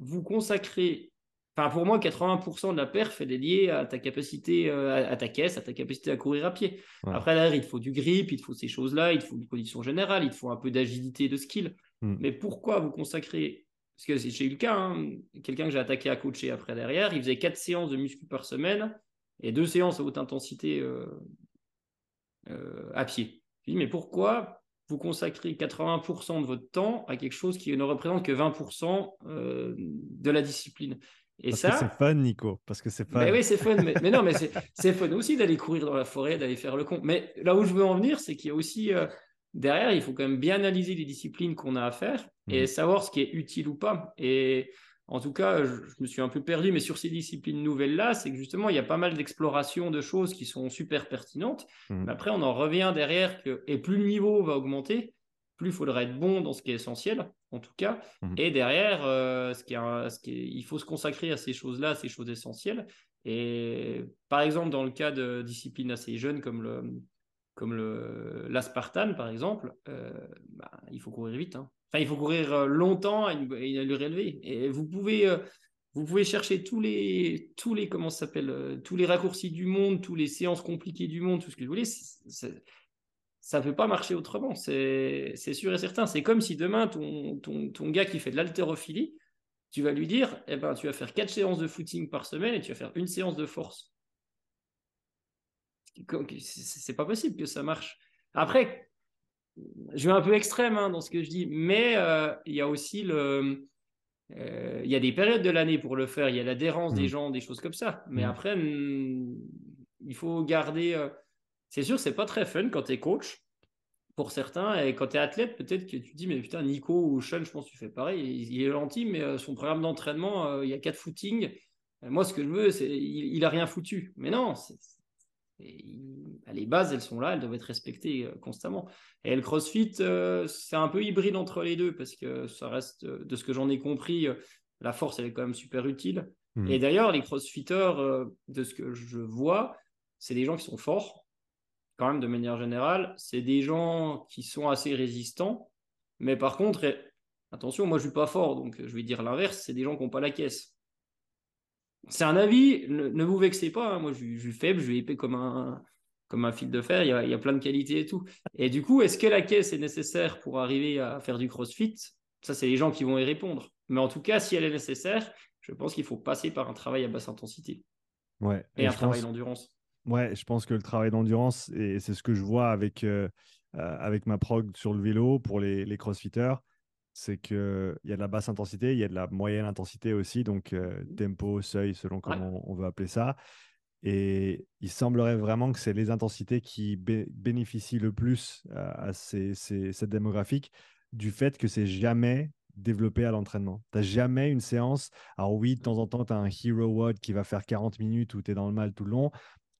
vous consacrez Enfin, pour moi, 80% de la perf, est liée à ta capacité, euh, à ta caisse, à ta capacité à courir à pied. Après, derrière, il te faut du grip, il te faut ces choses-là, il te faut une condition générale, il te faut un peu d'agilité, de skill. Hmm. Mais pourquoi vous consacrez Parce que j'ai eu le cas, hein, quelqu'un que j'ai attaqué à coacher après derrière, il faisait 4 séances de muscu par semaine et deux séances à haute intensité euh, euh, à pied. Je dis, mais pourquoi vous consacrez 80% de votre temps à quelque chose qui ne représente que 20% euh, de la discipline? Et parce ça, que c'est fun, Nico. Parce que c'est fun. oui, c'est fun. Mais, non, mais <laughs> c'est fun aussi d'aller courir dans la forêt, d'aller faire le con. Mais là où je veux en venir, c'est qu'il y a aussi derrière, il faut quand même bien analyser les disciplines qu'on a à faire et mmh. savoir ce qui est utile ou pas. Et en tout cas, je, me suis un peu perdu, mais sur ces disciplines nouvelles-là, c'est que justement, il y a pas mal d'exploration de choses qui sont super pertinentes. Mmh. Mais après, on en revient derrière que, et plus le niveau va augmenter, plus il faudra être bon dans ce qui est essentiel, en tout cas. Mmh. Et derrière, euh, ce qui est, ce qui il faut se consacrer à ces choses-là, ces choses essentielles. Et par exemple, dans le cas de disciplines assez jeunes comme le comme l'aspartane, par exemple, euh, bah, il faut courir vite. Hein. Enfin, il faut courir euh, longtemps à une, allure élevée. Et vous pouvez, vous pouvez chercher tous les, tous les, comment s'appelle, tous les raccourcis du monde, toutes les séances compliquées du monde, tout ce que vous voulez ça ne peut pas marcher autrement, c'est sûr et certain. C'est comme si demain, ton, ton, gars qui fait de l'haltérophilie, tu vas lui dire, eh ben, tu vas faire quatre séances de footing par semaine et tu vas faire une séance de force. C'est pas possible que ça marche. Après, je vais un peu extrême hein, dans ce que je dis, mais euh, il y a aussi le. Euh, il y a des périodes de l'année pour le faire, il y a l'adhérence des mmh. gens, des choses comme ça. Mais mmh. après, il faut garder. Euh, c'est sûr, c'est pas très fun quand tu es coach pour certains. Et quand tu es athlète, peut-être que tu te dis, mais putain, Nico ou Sean, je pense que tu fais pareil. Il, est gentil, mais son programme d'entraînement, il y a quatre footings. moi, ce que je veux, c'est il, il a rien foutu. Mais non, les bases, elles sont là, elles doivent être respectées euh, constamment. Et le CrossFit, c'est un peu hybride entre les deux parce que ça reste, de ce que j'en ai compris, la force, elle est quand même super utile. Mmh. Et d'ailleurs, les CrossFitters, de ce que je vois, c'est des gens qui sont forts, quand même de manière générale, c'est des gens qui sont assez résistants, mais par contre, attention, moi je suis pas fort, donc je vais dire l'inverse, c'est des gens qui n'ont pas la caisse. C'est un avis, ne, vous vexez pas, hein. moi je, suis faible, je vais épais comme un, comme un fil de fer, il y, a, il y, a, plein de qualités et tout. Et du coup, est-ce que la caisse est nécessaire pour arriver à faire du crossfit? Ça, c'est les gens qui vont y répondre. Mais en tout cas, si elle est nécessaire, je pense qu'il faut passer par un travail à basse intensité. Ouais, et, un travail d'endurance. Ouais, je pense que le travail d'endurance, et c'est ce que je vois avec, euh, euh, avec ma prog sur le vélo pour les, les crossfitters, c'est qu'il y a de la basse intensité, il y a de la moyenne intensité aussi, donc euh, tempo, seuil, selon comment on veut appeler ça. Et il semblerait vraiment que c'est les intensités qui bénéficient le plus à ces, ces, cette démographique du fait que c'est jamais développé à l'entraînement. Tu n'as jamais une séance. Alors oui, de temps en temps, tu as un hero WOD qui va faire 40 minutes où tu es dans le mal tout le long,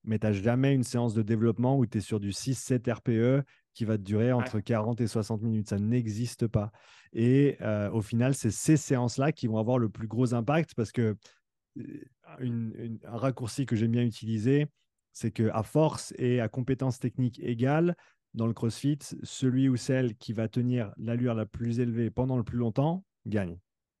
mais tu n'as jamais une séance de développement où tu es sur du 6-7 RPE qui va durer entre 40 et 60 minutes. Ça n'existe pas. Et euh, au final, c'est ces séances-là qui vont avoir le plus gros impact parce que euh, un raccourci que j'aime bien utiliser, c'est qu'à force et à compétences techniques égales, dans le CrossFit, celui ou celle qui va tenir l'allure la plus élevée pendant le plus longtemps gagne.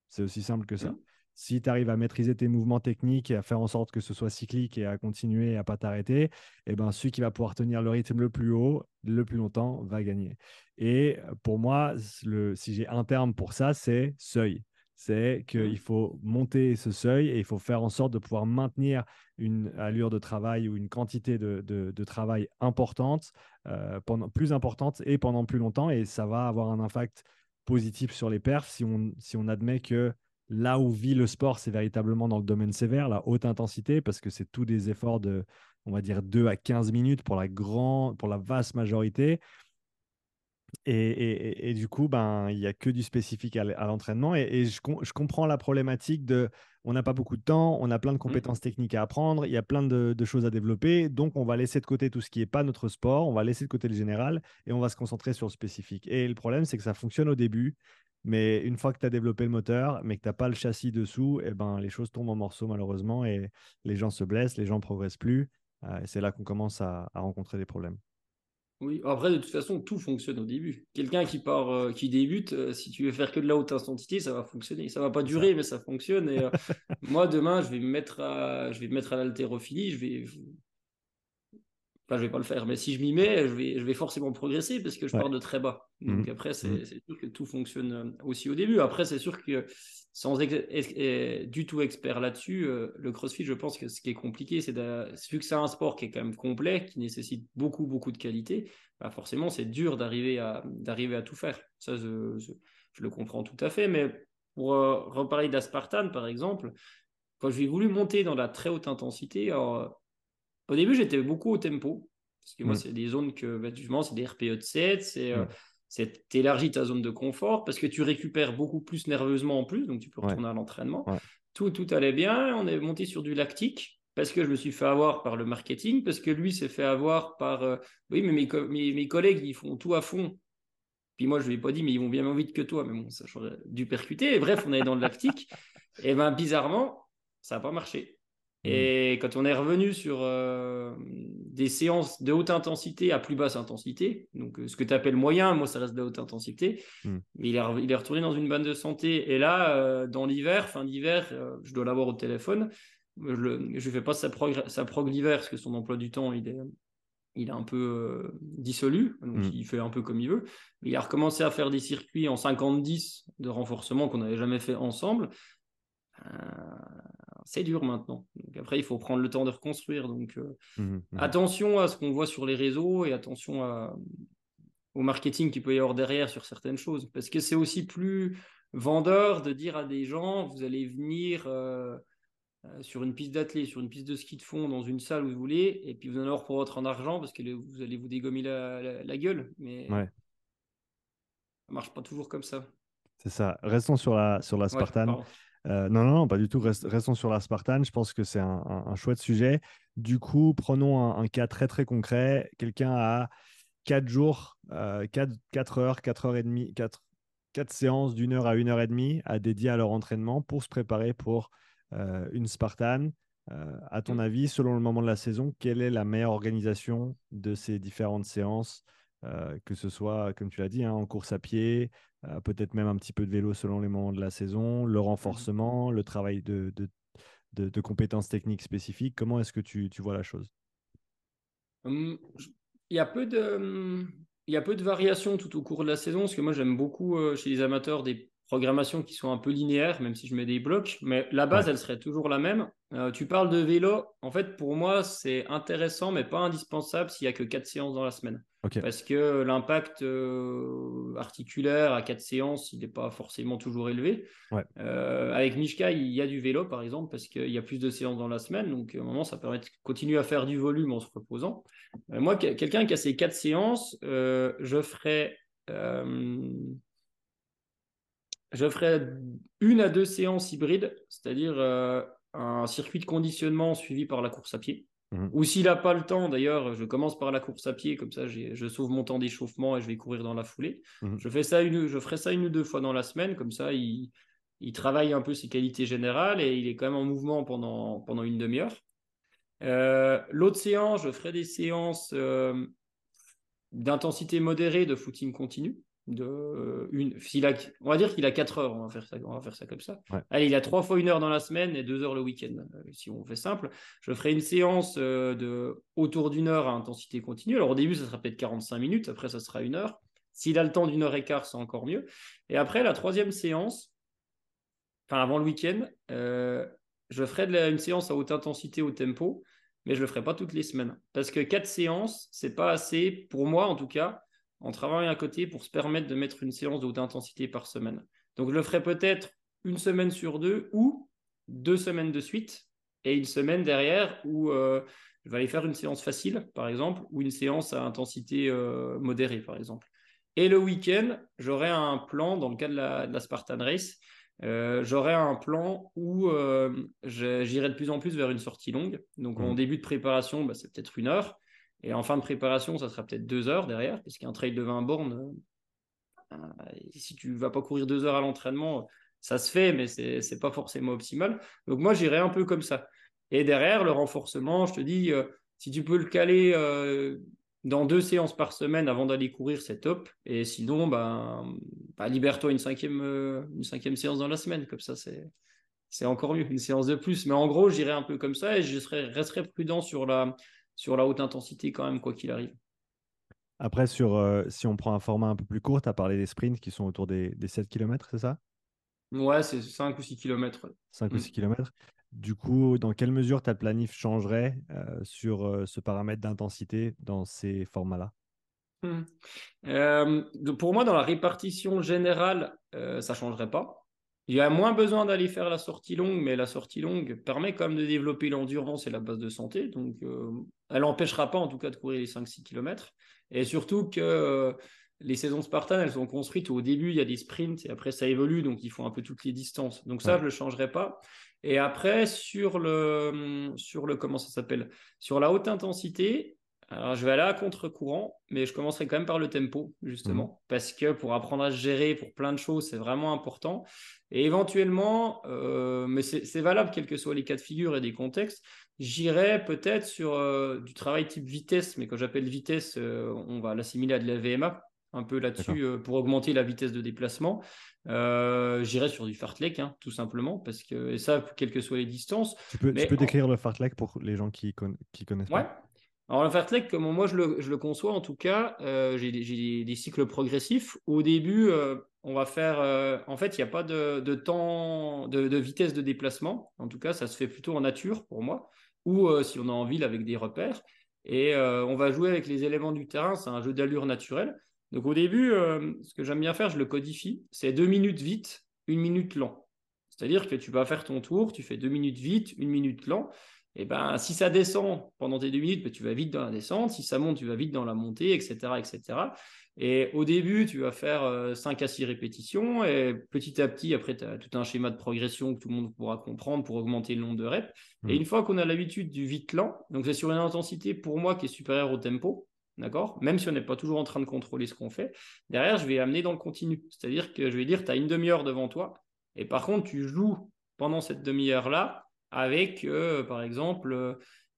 C'est aussi simple que ça. Mmh si tu arrives à maîtriser tes mouvements techniques et à faire en sorte que ce soit cyclique et à continuer et à pas t'arrêter, eh ben, celui qui va pouvoir tenir le rythme le plus haut, le plus longtemps, va gagner. Et pour moi, le, si j'ai un terme pour ça, c'est seuil. C'est qu'il mmh. faut monter ce seuil et il faut faire en sorte de pouvoir maintenir une allure de travail ou une quantité de, de, travail importante, euh, pendant, plus importante et pendant plus longtemps. Et ça va avoir un impact positif sur les perfs si on, si on admet que Là où vit le sport, c'est véritablement dans le domaine sévère, la haute intensité, parce que c'est tous des efforts de, on va dire, 2 à 15 minutes pour la, grand, pour la vaste majorité. Et, du coup, ben, il n'y a que du spécifique à, l'entraînement. Et, je, comprends la problématique de on n'a pas beaucoup de temps, on a plein de mmh. compétences techniques à apprendre, il y a plein de, de, choses à développer. Donc, on va laisser de côté tout ce qui n'est pas notre sport, on va laisser de côté le général et on va se concentrer sur le spécifique. Et le problème, c'est que ça fonctionne au début. Mais une fois que tu as développé le moteur, mais que tu n'as pas le châssis dessous, et eh ben, les choses tombent en morceaux malheureusement et les gens se blessent, les gens ne progressent plus. Euh, et c'est là qu'on commence à, rencontrer des problèmes. Oui, après, de toute façon, tout fonctionne au début. Quelqu'un qui part, euh, qui débute, euh, si tu veux faire que de la haute intensité, ça va fonctionner. Ça va pas durer, mais ça fonctionne. Et <laughs> moi, demain, je vais me mettre à, je vais me mettre à l'haltérophilie. Je vais, Enfin, je vais pas le faire, mais si je m'y mets, je vais, je vais forcément progresser parce que je pars de très bas. Donc mmh. après, mmh. c'est sûr que tout fonctionne euh, aussi au début. Après, c'est sûr que sans être du tout expert là-dessus, euh, le CrossFit, je pense que ce qui est compliqué, c'est vu que c'est un sport qui est quand même complet, qui nécessite beaucoup, beaucoup de qualité, bah forcément, c'est dur d'arriver à, d'arriver à tout faire. Ça, je, je, le comprends tout à fait. Mais pour euh, reparler d'Aspartane, par exemple, quand j'ai voulu monter dans la très haute intensité, alors, au début, j'étais beaucoup au tempo, parce que moi, mm. c'est des zones que, bah, c'est des RPE de 7, c'est euh, mm. ta zone de confort, parce que tu récupères beaucoup plus nerveusement en plus, donc tu peux retourner à l'entraînement. Tout, tout allait bien, on est monté sur du lactique, parce que je me suis fait avoir par le marketing, parce que lui s'est fait avoir par... Euh, oui, mais mes, mes, mes, collègues, ils font tout à fond. Puis moi, je lui ai pas dit, mais ils vont bien moins vite que toi. Mais bon, ça j'aurais dû percuter. Et bref, on est dans le lactique. <laughs> et ben bizarrement, ça n'a pas marché. Et quand on est revenu sur euh, des séances de haute intensité à plus basse intensité, donc euh, ce que tu appelles moyen, moi ça reste de haute intensité, mmh. il, est, il est retourné dans une bande de santé. Et là, euh, dans l'hiver, fin d'hiver, je dois l'avoir au téléphone. Je ne fais pas sa prog, sa prog l'hiver parce que son emploi du temps, il est, il est un peu dissolu, donc mmh. il fait un peu comme il veut. il a recommencé à faire des circuits en 50-10 de renforcement qu'on n'avait jamais fait ensemble c'est dur maintenant. après, il faut prendre le temps de reconstruire. Donc, euh, mmh mmh attention à ce qu'on voit sur les réseaux et attention au marketing qui peut y avoir derrière sur certaines choses. Parce que c'est aussi plus vendeur de dire à des gens, vous allez venir euh, euh, sur une piste d'athlée, sur une piste de ski de fond, dans une salle où vous voulez, et puis vous en avoir pour votre en argent parce que vous allez vous dégommer la, gueule. Mais ouais. ça marche pas toujours comme ça. C'est ça. Restons sur la, sur la Spartan. Euh, non, non, non, pas du tout. Restons sur la Spartan. Je pense que c'est un, chouette sujet. Du coup, prenons un, cas très, très concret. Quelqu'un a 4 jours, 4, euh, heures, 4 heures et demie, 4, séances d'une heure à une heure et demie à dédier à leur entraînement pour se préparer pour euh, une Spartan. à ton mmh. avis, selon le moment de la saison, quelle est la meilleure organisation de ces différentes séances que ce soit, comme tu l'as dit, hein, en course à pied, euh, peut-être même un petit peu de vélo selon les moments de la saison, le mmh renforcement, le travail de, de, compétences techniques spécifiques. Comment est-ce que tu, vois la chose? Hum, Il y a peu de... Hum, il y a peu de variations tout au cours de la saison, parce que moi j'aime beaucoup euh, chez les amateurs des programmations qui sont un peu linéaires, même si je mets des blocs, mais la base, elle serait toujours la même. Euh, tu parles de vélo, en fait, pour moi, c'est intéressant, mais pas indispensable s'il n'y a que quatre séances dans la semaine. Parce que l'impact euh, articulaire à quatre séances, il n'est pas forcément toujours élevé. Euh, avec Mishka, il y a du vélo, par exemple, parce qu'il y a plus de séances dans la semaine. Donc, à un moment, ça permet de continuer à faire du volume en se reposant. moi, quelqu'un qui a ces quatre séances, je ferais je ferai une à deux séances hybrides, c'est-à-dire euh, un circuit de conditionnement suivi par la course à pied. Mhm. Ou s'il n'a pas le temps, d'ailleurs, je commence par la course à pied, comme ça je sauve mon temps d'échauffement et je vais courir dans la foulée. Mhm. Je, fais ça une, je ferai ça une ou deux fois dans la semaine, comme ça il, travaille un peu ses qualités générales et il est quand même en mouvement pendant, pendant une demi-heure. Euh, l'autre séance, je ferai des séances euh, d'intensité modérée de footing continu de euh, une, on va dire qu'il a 4 heures, on va faire ça, on va faire ça comme ça. Allez, il a 3 fois une heure dans la semaine et 2 heures le week-end, euh, si on fait simple. Je ferai une séance euh, de autour d'une heure à intensité continue. Alors au début, ça sera peut-être 45 minutes, après ça sera une heure. S'il a le temps d'une heure et quart, c'est encore mieux. Et après, la troisième séance, enfin avant le week-end, je ferai de une séance à haute intensité au tempo, mais je le ferai pas toutes les semaines. Parce que 4 séances, c'est pas assez, pour moi en tout cas, en travaillant à côté pour se permettre de mettre une séance de haute intensité par semaine. Donc je le ferai peut-être une semaine sur deux ou deux semaines de suite et une semaine derrière où euh, je vais aller faire une séance facile, par exemple, ou une séance à intensité euh, modérée, par exemple. Et le week-end, j'aurai un plan, dans le cas de la, Spartan Race, euh, j'aurai un plan où j'irai de plus en plus vers une sortie longue. Donc en mmh. début de préparation, bah, c'est peut-être une heure. Et en fin de préparation, ça sera peut-être deux heures derrière, puisqu'un trail de 20 bornes, euh, si tu ne vas pas courir deux heures à l'entraînement, ça se fait, mais ce n'est pas forcément optimal. Donc moi, j'irai un peu comme ça. Et derrière, le renforcement, je te dis, euh, si tu peux le caler euh, dans deux séances par semaine avant d'aller courir, c'est top. Et sinon, ben, ben libère-toi une cinquième, une cinquième séance dans la semaine. Comme ça, c'est, c'est encore mieux, une séance de plus. Mais en gros, j'irai un peu comme ça et je serai, resterai prudent sur la, sur la haute intensité quand même, quoi qu'il arrive. Après, sur, euh, si on prend un format un peu plus court, tu as parlé des sprints qui sont autour des, 7 km, c'est ça? Ouais, c'est 5 ou 6 km. 5 ou 6 mm. km. Du coup, dans quelle mesure ta planif changerait euh, sur euh, ce paramètre d'intensité dans ces formats-là? Mm. Pour moi, dans la répartition générale, ça ne changerait pas. Il y a moins besoin d'aller faire la sortie longue, mais la sortie longue permet quand même de développer l'endurance et la base de santé. Donc, euh, elle n'empêchera pas en tout cas de courir les 5-6 km. Et surtout que euh, les saisons Spartan, elles sont construites où au début, il y a des sprints et après, ça évolue. Donc, ils font un peu toutes les distances. Donc, ça, je ne le changerai pas. Et après, sur le, sur le comment ça s'appelle? Sur la haute intensité, alors, je vais aller à contre-courant, mais je commencerai quand même par le tempo, justement, mmh. parce que pour apprendre à se gérer pour plein de choses, c'est vraiment important. Et éventuellement, euh, mais c'est valable quels que soient les cas de figure et des contextes, j'irai peut-être sur euh, du travail type vitesse, mais quand j'appelle vitesse, euh, on va l'assimiler à de la VMA, un peu là-dessus, pour augmenter la vitesse de déplacement. j'irai sur du fartlek, hein, tout simplement, parce que, et ça, quelles que soient les distances. Tu peux, tu peux décrire le fartlek pour les gens qui, qui connaissent ouais. Alors, le Fartlek, comme moi je le, conçois, en tout cas, euh, j'ai des, cycles progressifs. Au début, euh, on va faire. Euh, en fait, il n'y a pas de, temps, de, vitesse de déplacement. En tout cas, ça se fait plutôt en nature pour moi, ou si on est en ville avec des repères. Et on va jouer avec les éléments du terrain. C'est un jeu d'allure naturelle. Donc, au début, ce que j'aime bien faire, je le codifie. C'est deux minutes vite, une minute lent. C'est-à-dire que tu vas faire ton tour, tu fais deux minutes vite, une minute lent et eh ben, si ça descend pendant tes deux minutes, ben, tu vas vite dans la descente. Si ça monte, tu vas vite dans la montée, etc. etc. Et au début, tu vas faire 5 euh, à 6 répétitions. Et petit à petit, après, tu as tout un schéma de progression que tout le monde pourra comprendre pour augmenter le nombre de reps. Et mmh. une fois qu'on a l'habitude du vite-lent, donc c'est sur une intensité pour moi qui est supérieure au tempo, d'accord? Même si on n'est pas toujours en train de contrôler ce qu'on fait, derrière, je vais amener dans le continu. C'est-à-dire que je vais dire, tu as une demi-heure devant toi. Et par contre, tu joues pendant cette demi-heure-là avec, euh, par exemple, euh,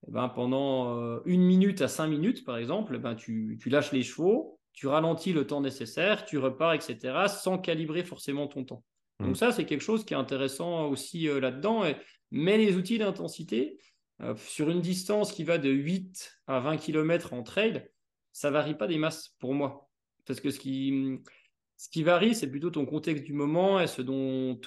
eh ben, pendant euh, une minute à cinq minutes, par exemple, eh ben, tu, lâches les chevaux, tu ralentis le temps nécessaire, tu repars, etc., sans calibrer forcément ton temps. Donc mmh. ça, c'est quelque chose qui est intéressant aussi là-dedans. Mais les outils d'intensité, sur une distance qui va de 8 à 20 km en trail, ça varie pas des masses pour moi. Parce que ce qui, ce qui varie, c'est plutôt ton contexte du moment et ce dont,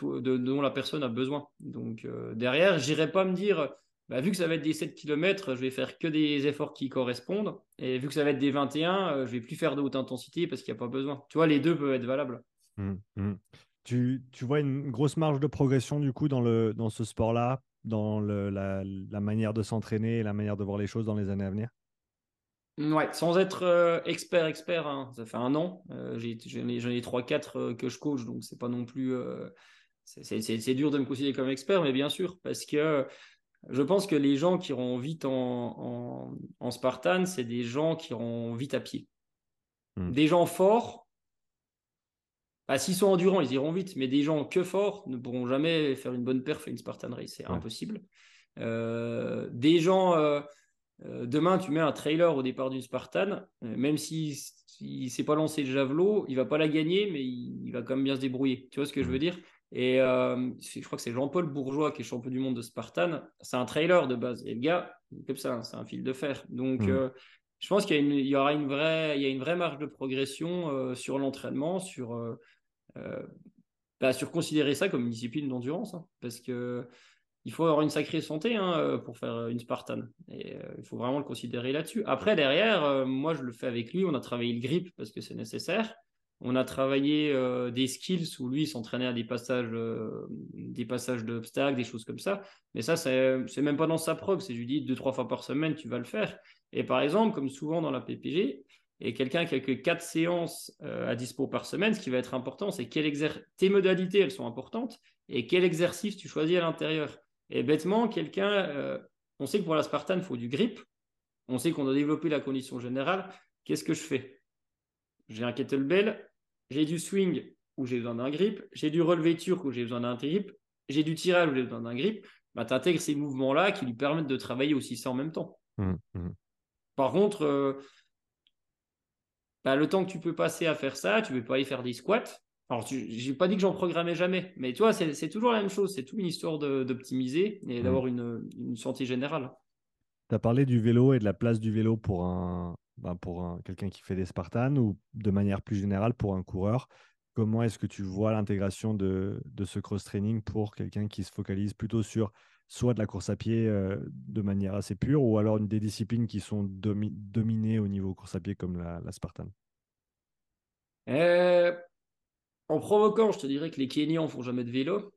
la personne a besoin. Donc euh, derrière, j'irai pas me dire, bah, vu que ça va être des 7 km, je vais faire que des efforts qui correspondent. Et vu que ça va être des 21, euh, je vais plus faire de haute intensité parce qu'il n'y a pas besoin. Tu vois, les deux peuvent être valables. Mmh, mmh. Tu, vois une grosse marge de progression du coup dans, ce sport-là, dans la, la manière de s'entraîner et la manière de voir les choses dans les années à venir? Ouais, sans être euh, expert, expert, hein. ça fait un an. Euh, j'en ai, trois, quatre euh, que je coach, donc c'est pas non plus. c'est dur de me considérer comme expert, mais bien sûr, parce que je pense que les gens qui iront vite en, en, Spartan, c'est des gens qui iront vite à pied. Hmm. Des gens forts, bah, s'ils sont endurants, ils iront vite, mais des gens que forts ne pourront jamais faire une bonne perf et une Spartan Race, c'est impossible. des gens euh, demain, tu mets un trailer au départ d'une Spartan, euh, même s'il si, ne s'est pas lancé le javelot, il va pas la gagner, mais il, va quand même bien se débrouiller. Tu vois ce que je veux dire? Et euh, je crois que c'est Jean-Paul Bourgeois qui est champion du monde de Spartan. C'est un trailer de base. Et le gars, comme ça, c'est un fil de fer. Donc, mmh. je pense qu'il y, aura une vraie, il y a une vraie marge de progression sur l'entraînement, sur, bah, sur considérer ça comme une discipline d'endurance. Hein, parce que il faut avoir une sacrée santé hein, euh, pour faire une Spartan. Et euh, il faut vraiment le considérer là-dessus. Après, derrière, euh, moi, je le fais avec lui. On a travaillé le grip parce que c'est nécessaire. On a travaillé des skills où lui s'entraînait à des passages, des passages d'obstacles, des choses comme ça. Mais ça, c'est même pas dans sa prog. C'est je lui dis deux, trois fois par semaine, tu vas le faire. Et par exemple, comme souvent dans la PPG, et quelqu'un qui a que quatre séances à dispo par semaine, ce qui va être important, c'est quel tes modalités, elles sont importantes, et quel exercice tu choisis à l'intérieur. Et bêtement, quelqu'un, euh, on sait que pour la Spartan, il faut du grip. On sait qu'on doit développer la condition générale. Qu'est-ce que je fais? J'ai un kettlebell, j'ai du swing où j'ai besoin d'un grip, j'ai du relevé turc où j'ai besoin d'un grip, j'ai du tirage où j'ai besoin d'un grip. Bah, tu intègres ces mouvements-là qui lui permettent de travailler aussi ça en même temps. Mmh, mmh. Par contre, euh, bah, le temps que tu peux passer à faire ça, tu ne peux pas y faire des squats. Alors, je n'ai pas dit que j'en programmais jamais, mais tu vois, c'est toujours la même chose. C'est toute une histoire d'optimiser et mmh. d'avoir une, une, santé générale. Tu as parlé du vélo et de la place du vélo pour, un, ben pour quelqu'un qui fait des Spartans ou de manière plus générale pour un coureur. Comment est-ce que tu vois l'intégration de, de, ce cross-training pour quelqu'un qui se focalise plutôt sur soit de la course à pied euh, de manière assez pure ou alors des disciplines qui sont dominées au niveau course à pied comme la, la Spartan? Euh, en provoquant, je te dirais que les Kenyans font jamais de vélo.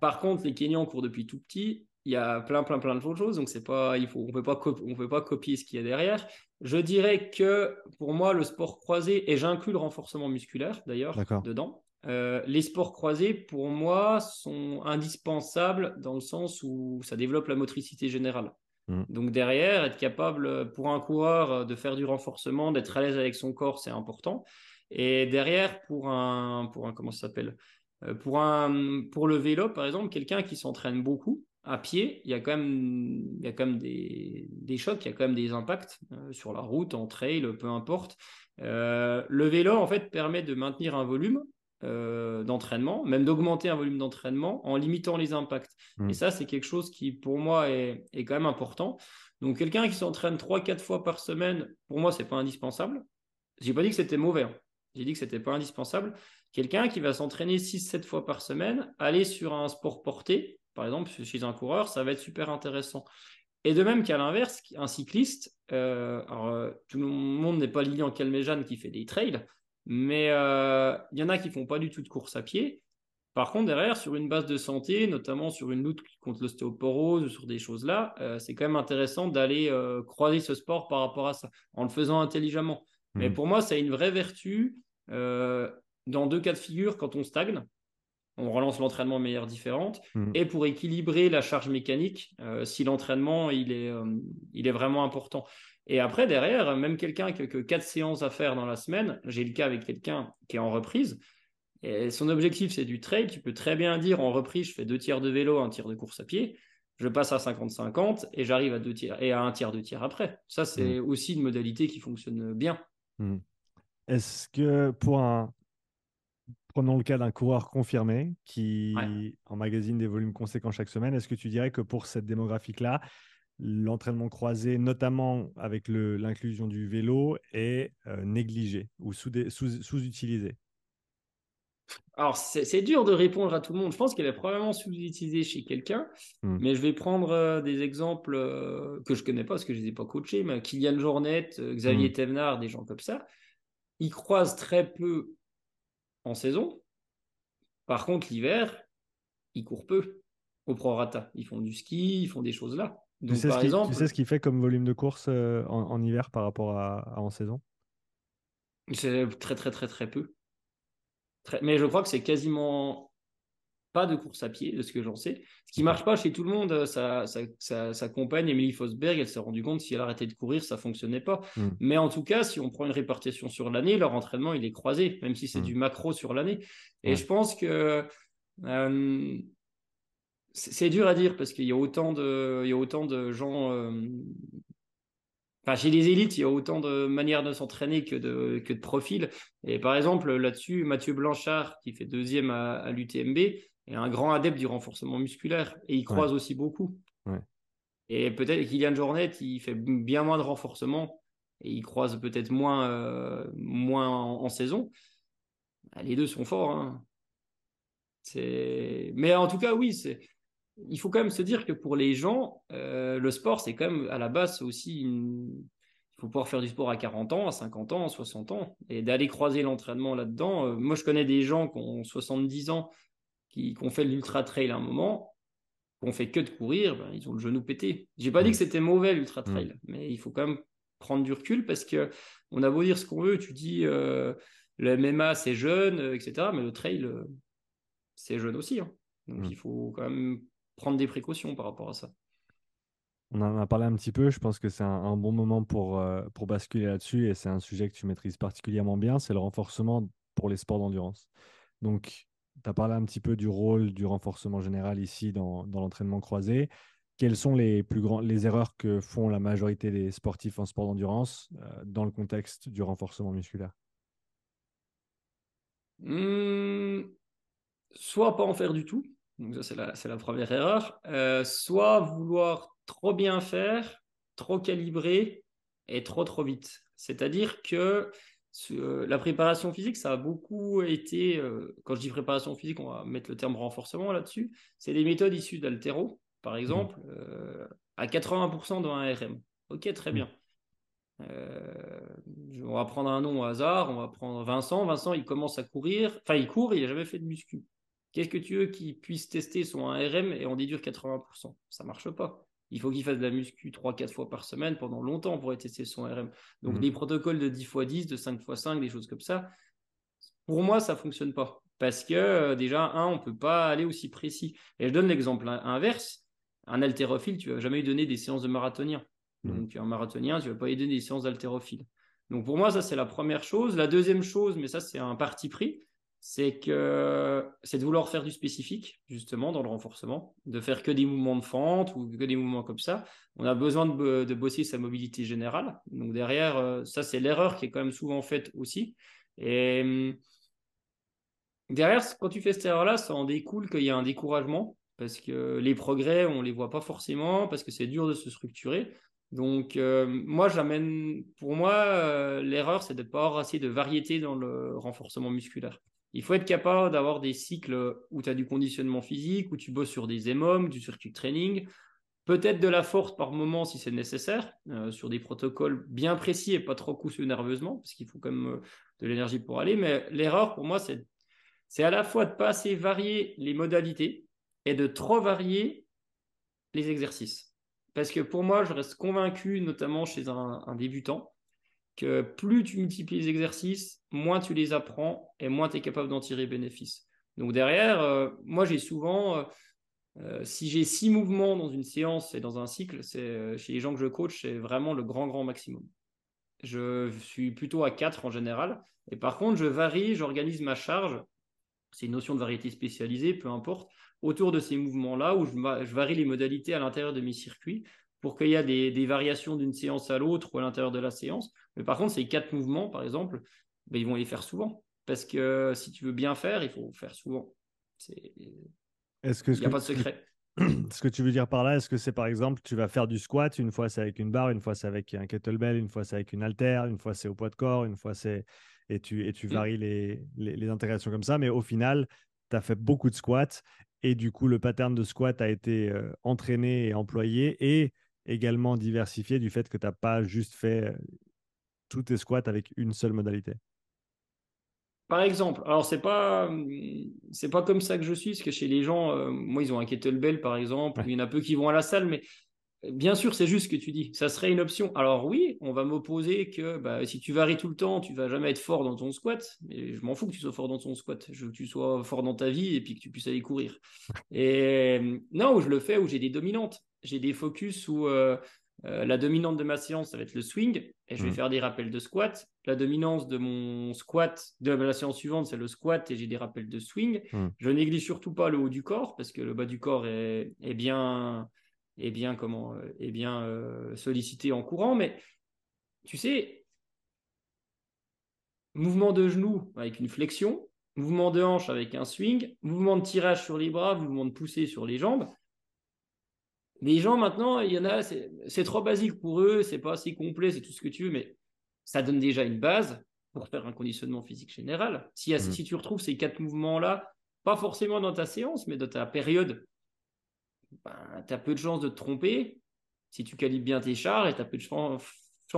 Par contre, les Kenyans courent depuis tout petit. Il y a plein, plein, plein de choses. Donc, c'est pas, il faut, on ne peut pas, on peut pas copier ce qu'il y a derrière. Je dirais que pour moi, le sport croisé, et j'inclus le renforcement musculaire d'ailleurs dedans, euh, les sports croisés, pour moi, sont indispensables dans le sens où ça développe la motricité générale. Mmh. Donc derrière, être capable pour un coureur de faire du renforcement, d'être à l'aise avec son corps, c'est important. Et derrière, pour un, pour un comment ça s'appelle euh, pour, un, pour le vélo, par exemple, quelqu'un qui s'entraîne beaucoup à pied, il y a quand même, il y a quand même des, des chocs, il y a quand même des impacts euh, sur la route, en trail, peu importe. Euh, le vélo, en fait, permet de maintenir un volume d'entraînement, même d'augmenter un volume d'entraînement en limitant les impacts. Mmh. Et ça, c'est quelque chose qui, pour moi, est, est quand même important. Donc, quelqu'un qui s'entraîne 3-4 fois par semaine, pour moi, c'est pas indispensable. J'ai pas dit que c'était mauvais. Hein. J'ai dit que c'était pas indispensable. Quelqu'un qui va s'entraîner 6-7 fois par semaine, aller sur un sport porté, par exemple chez un coureur, ça va être super intéressant. Et de même qu'à l'inverse, un cycliste, euh, alors, euh, tout le monde n'est pas Lilian Calmejane qui fait des trails, mais euh, il y en a qui font pas du tout de course à pied. Par contre, derrière, sur une base de santé, notamment sur une lutte contre l'ostéoporose ou sur des choses là, c'est quand même intéressant d'aller croiser ce sport par rapport à ça, en le faisant intelligemment. Mais mmh. pour moi, ça a une vraie vertu dans deux cas de figure, quand on stagne, on relance l'entraînement de manière différente. Hmm. Et pour équilibrer la charge mécanique, euh, si l'entraînement il est, euh, il est vraiment important. Et après, derrière, même quelqu'un qui a que quatre séances à faire dans la semaine, j'ai le cas avec quelqu'un qui est en reprise, et son objectif c'est du trail, tu peux très bien dire en reprise, je fais deux tiers de vélo, un tiers de course à pied, je passe à 50-50 et j'arrive à deux tiers et à un tiers de tiers après. Ça, c'est hmm. aussi une modalité qui fonctionne bien. Hmm. Est-ce que pour un, Prenons le cas d'un coureur confirmé qui emmagasine des volumes conséquents chaque semaine. Est-ce que tu dirais que pour cette démographique-là, l'entraînement croisé, notamment avec l'inclusion du vélo, est euh, négligé ou sous-utilisé? Alors, c'est dur de répondre à tout le monde. Je pense qu'elle est probablement sous-utilisée chez quelqu'un, hmm. mais je vais prendre euh, des exemples euh, que je connais pas parce que je les ai pas coachés, mais Kylian Jornet, Xavier mmh. des gens comme ça. Ils croisent très peu en saison. Par contre, l'hiver, ils courent peu au prorata. Ils font du ski, ils font des choses là. Donc, tu, sais par exemple, tu sais ce qu'il fait comme volume de course euh, en, hiver par rapport à, en saison? C'est très, très, très, très peu. Mais je crois que c'est quasiment pas de course à pied, de ce que j'en sais. Ce qui marche pas chez tout le monde, sa, sa, compagne, Emily Fosberg, elle s'est rendue compte si elle arrêtait de courir, ça fonctionnait pas. Hmm. Mais en tout cas, si on prend une répartition sur l'année, leur entraînement, il est croisé, même si c'est hmm. du macro sur l'année. Et je pense que euh, c'est dur à dire parce qu'il y a autant de, il y a autant de gens. Euh, enfin, chez les élites, il y a autant de manières de s'entraîner que de, que de profils. Et par exemple, là-dessus, Mathieu Blanchard, qui fait deuxième à, à l'UTMB, est un grand adepte du renforcement musculaire et il croise aussi beaucoup. Et peut-être Kylian Jornet, il fait bien moins de renforcement et il croise peut-être moins, euh, moins en, saison. Bah, les deux sont forts. Hein. Mais en tout cas, oui, c'est... il faut quand même se dire que pour les gens, euh, le sport, c'est quand même à la base aussi Il faut pouvoir faire du sport à 40 ans, à 50 ans, à 60 ans. Et d'aller croiser l'entraînement là-dedans. Euh, moi, je connais des gens qui ont 70 ans qui, ont fait l'ultra trail à un moment, qui ont fait que de courir, ben, ils ont le genou pété. J'ai pas dit que c'était mauvais l'ultra trail, mais il faut quand même prendre du recul parce que on a beau dire ce qu'on veut, tu dis euh, le MMA c'est jeune, etc. Mais le trail c'est jeune aussi. Hein. Donc mm. il faut quand même prendre des précautions par rapport à ça. On en a parlé un petit peu, je pense que c'est un, bon moment pour, pour basculer là-dessus et c'est un sujet que tu maîtrises particulièrement bien, c'est le renforcement pour les sports d'endurance. Donc, tu as parlé un petit peu du rôle du renforcement général ici dans, l'entraînement croisé. Quelles sont les plus grands, les erreurs que font la majorité des sportifs en sport d'endurance euh, dans le contexte du renforcement musculaire? Mmh, Soit pas en faire du tout, donc ça c'est la, première erreur. Euh, soit vouloir trop bien faire, trop calibrer et trop trop vite. C'est-à-dire que euh, la préparation physique, ça a beaucoup été, euh, quand je dis préparation physique, on va mettre le terme renforcement là-dessus, c'est des méthodes issues d'altéro, par exemple, mmh. euh, à 80% dans un RM. Ok, très mmh. bien. on va prendre un nom au hasard, on va prendre Vincent. Vincent, il commence à courir, enfin, il court, il n'a jamais fait de muscu. Qu'est-ce que tu veux qu'il puisse tester son RM et en déduire 80% Ça marche pas il faut qu'il fasse de la muscu 3-4 fois par semaine pendant longtemps pour tester son RM. Donc, mhm. protocoles de 10 x 10, de 5 x 5, des choses comme ça, pour moi, ça ne fonctionne pas. Parce que, euh, déjà, un, on ne peut pas aller aussi précis. Et je donne l'exemple inverse. un haltérophile, tu vas jamais lui donner des séances de marathonien. Mm. Donc, un marathonien, tu vas pas lui donner des séances d'haltérophile. Donc, pour moi, ça, c'est la première chose. La deuxième chose, mais ça, c'est un parti pris, c'est que c'est de vouloir faire du spécifique, justement, dans le renforcement, de faire que des mouvements de fente ou que des mouvements comme ça. On a besoin de, de bosser sa mobilité générale. Donc, derrière, euh, ça, c'est l'erreur qui est quand même souvent faite aussi. Et hum, derrière, quand tu fais cette erreur-là, ça en découle qu'il y a un découragement parce que les progrès, on ne les voit pas forcément, parce que c'est dur de se structurer. Donc, euh, moi, j'amène, pour moi, euh, l'erreur, c'est de ne pas avoir assez de variété dans le renforcement musculaire. Il faut être capable d'avoir des cycles où tu as du conditionnement physique, où tu bosses sur des EMOM, du circuit training, peut-être de la force par moment si c'est nécessaire, euh, sur des protocoles bien précis et pas trop cousus nerveusement, parce qu'il faut quand même de l'énergie pour aller. Mais l'erreur, pour moi, c'est, c'est à la fois de pas assez varier les modalités, et de trop varier les exercices. Parce que pour moi, je reste convaincu, notamment chez un, débutant, que plus tu multiplies les exercices, moins tu les apprends et moins tu es capable d'en tirer bénéfice. Donc derrière, euh, moi j'ai souvent, euh, euh, si j'ai six mouvements dans une séance et dans un cycle, c'est chez les gens que je coach, c'est vraiment le grand, grand maximum. Je suis plutôt à quatre en général. Et par contre, je varie, j'organise ma charge. C'est une notion de variété spécialisée, peu importe autour de ces mouvements-là où je, varie les modalités à l'intérieur de mes circuits pour qu'il y ait des, variations d'une séance à l'autre ou à l'intérieur de la séance. Mais par contre, ces quatre mouvements, par exemple, ben, ils vont les faire souvent. Parce que si tu veux bien faire, il faut faire souvent. Est-ce que, il n'y a pas de secret. <clears throat> Ce que tu veux dire par là, est-ce que c'est par exemple, tu vas faire du squat, une fois c'est avec une barre, une fois c'est avec un kettlebell, une fois c'est avec une haltère, une fois c'est au poids de corps, une fois c'est. Et tu, et tu mm. varies les, les, les, intégrations comme ça, mais au final, tu as fait beaucoup de squats et du coup, le pattern de squat a été euh, entraîné et employé et également diversifié du fait que tu n'as pas juste fait euh, tous tes squats avec une seule modalité? Par exemple, alors c'est pas c'est pas comme ça que je suis, parce que chez les gens, euh, moi ils ont un kettlebell par exemple, il y en a peu qui vont à la salle, mais Bien sûr, c'est juste ce que tu dis. Ça serait une option. Alors oui, on va m'opposer que bah, si tu varies tout le temps, tu vas jamais être fort dans ton squat. Mais je m'en fous que tu sois fort dans ton squat. Je veux que tu sois fort dans ta vie et puis que tu puisses aller courir. <laughs> Et non, où je le fais, où j'ai des dominantes. J'ai des focus où euh, euh, la dominante de ma séance, ça va être le swing. Et je vais mmh. faire des rappels de squat. La dominance de mon squat, de la séance suivante, c'est le squat et j'ai des rappels de swing. Mmh. Je néglige surtout pas le haut du corps parce que le bas du corps est, est bien est bien, comment, euh, est bien euh, sollicité en courant. Mais tu sais, mouvement de genou avec une flexion, mouvement de hanche avec un swing, mouvement de tirage sur les bras, mouvement de poussée sur les jambes. Les gens maintenant, il y en a, c'est trop basique pour eux, c'est pas assez complet, c'est tout ce que tu veux, mais ça donne déjà une base pour faire un conditionnement physique général. Si, mmh. si tu retrouves ces quatre mouvements-là, pas forcément dans ta séance, mais dans ta période ben, tu as peu de chances de te tromper si tu calibres bien tes chars et tu as peu de chances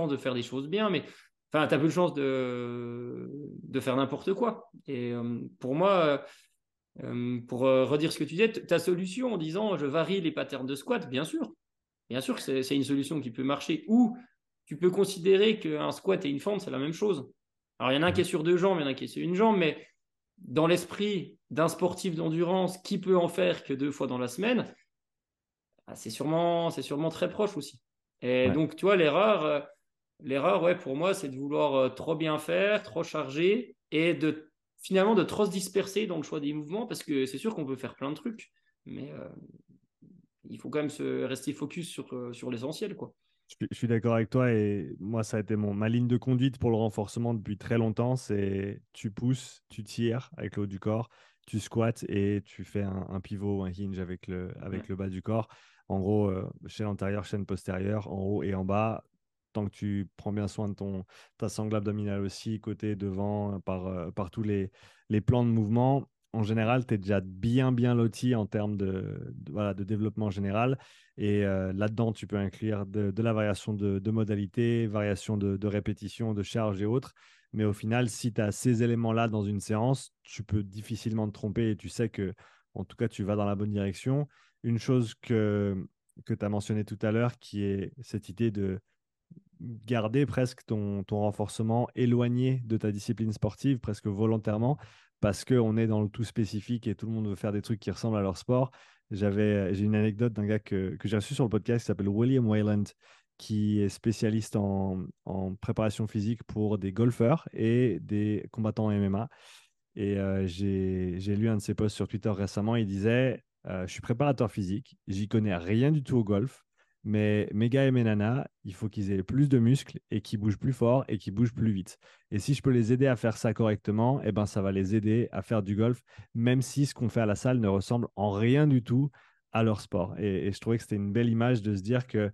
de faire des choses bien, mais enfin, tu as peu de chances de, de faire n'importe quoi. Et euh, pour moi, euh, pour euh, redire ce que tu disais, ta solution en disant je varie les patterns de squat, bien sûr. Bien sûr que c'est une solution qui peut marcher. Ou tu peux considérer qu'un squat et une fente, c'est la même chose. Alors, il y en a un qui est sur deux jambes, il y en a un qui est sur une jambe, mais dans l'esprit d'un sportif d'endurance qui peut en faire que deux fois dans la semaine, ah, c'est sûrement, sûrement très proche aussi. Et donc, tu vois, l'erreur, euh, l'erreur, ouais, pour moi, c'est de vouloir trop bien faire, trop charger et de finalement de trop se disperser dans le choix des mouvements parce que c'est sûr qu'on peut faire plein de trucs, mais euh, il faut quand même se rester focus sur, sur l'essentiel, quoi. Je, suis d'accord avec toi et moi, ça a été mon, ma ligne de conduite pour le renforcement depuis très longtemps. C'est tu pousses, tu tires avec le haut du corps, tu squats et tu fais un, pivot ou un hinge avec le, avec le bas du corps. En gros, euh, chaîne antérieure, chaîne postérieure, en haut et en bas. Tant que tu prends bien soin de ton, ta sangle abdominale aussi, côté, devant, euh, par, euh, par tous les, les plans de mouvement, en général, tu es déjà bien, bien loti en termes de, voilà, de développement général. Et là-dedans, tu peux inclure de, la variation de, de modalité, variation de, répétition, de charge et autres. Mais au final, si tu as ces éléments-là dans une séance, tu peux difficilement te tromper et tu sais que, en tout cas, tu vas dans la bonne direction une chose que, que tu as mentionné tout à l'heure, qui est cette idée de garder presque ton, ton renforcement éloigné de ta discipline sportive, presque volontairement, parce qu'on est dans le tout spécifique et tout le monde veut faire des trucs qui ressemblent à leur sport. J'avais, j'ai une anecdote d'un gars que, que j'ai reçu sur le podcast qui s'appelle William Wayland, qui est spécialiste en, en, préparation physique pour des golfeurs et des combattants MMA. Et euh, j'ai lu un de ses posts sur Twitter récemment. Il disait euh, Je suis préparateur physique, j'y connais rien du tout au golf, mais mes gars et mes nanas, il faut qu'ils aient plus de muscles et qu'ils bougent plus fort et qu'ils bougent plus vite. Et si je peux les aider à faire ça correctement, eh ben, ça va les aider à faire du golf, même si ce qu'on fait à la salle ne ressemble en rien du tout à leur sport. Et, je trouvais que c'était une belle image de se dire que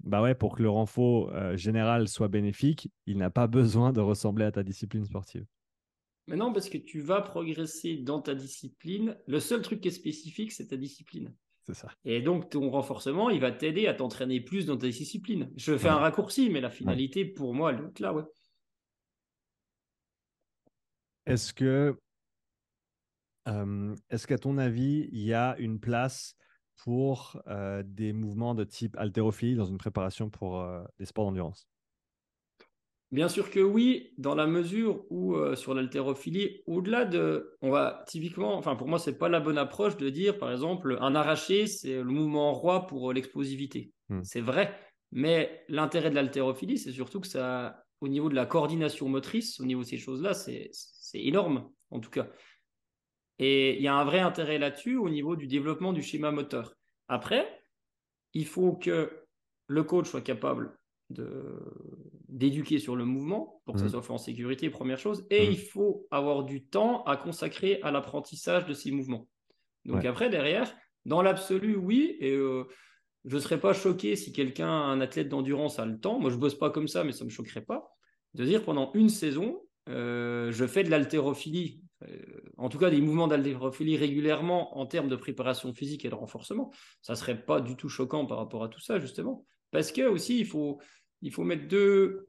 bah ouais, pour que le renfort euh, général soit bénéfique, il n'a pas <laughs> besoin de ressembler à ta discipline sportive. Mais non, parce que tu vas progresser dans ta discipline. Le seul truc qui est spécifique, c'est ta discipline. Ça. Et donc, ton renforcement, il va t'aider à t'entraîner plus dans ta discipline. Je fais un raccourci, mais la finalité, pour moi, elle est là, ouais. Est-ce que, euh, est-ce qu'à ton avis, il y a une place pour euh, des mouvements de type haltérophilie dans une préparation pour euh, des sports d'endurance? Bien sûr que oui, dans la mesure où euh, sur l'haltérophilie, au-delà de, on va typiquement, enfin pour moi c'est pas la bonne approche de dire par exemple un arraché c'est le mouvement roi pour euh, l'explosivité. Hmm. C'est vrai, mais l'intérêt de l'haltérophilie c'est surtout que ça, au niveau de la coordination motrice, au niveau de ces choses-là, c'est énorme en tout cas. Et il y a un vrai intérêt là-dessus au niveau du développement du schéma moteur. Après, il faut que le coach soit capable d'éduquer sur le mouvement pour que ça mmh. soit fait en sécurité, première chose. Et mmh. il faut avoir du temps à consacrer à l'apprentissage de ces mouvements. Donc après, derrière, dans l'absolu, oui. Et euh, je ne serais pas choqué si quelqu'un, un athlète d'endurance, a le temps. Moi, je bosse pas comme ça, mais ça ne me choquerait pas. De dire pendant une saison, euh, je fais de l'haltérophilie, euh, en tout cas des mouvements d'haltérophilie régulièrement en termes de préparation physique et de renforcement. Ça ne serait pas du tout choquant par rapport à tout ça, justement. Parce que aussi, il faut, il faut mettre deux.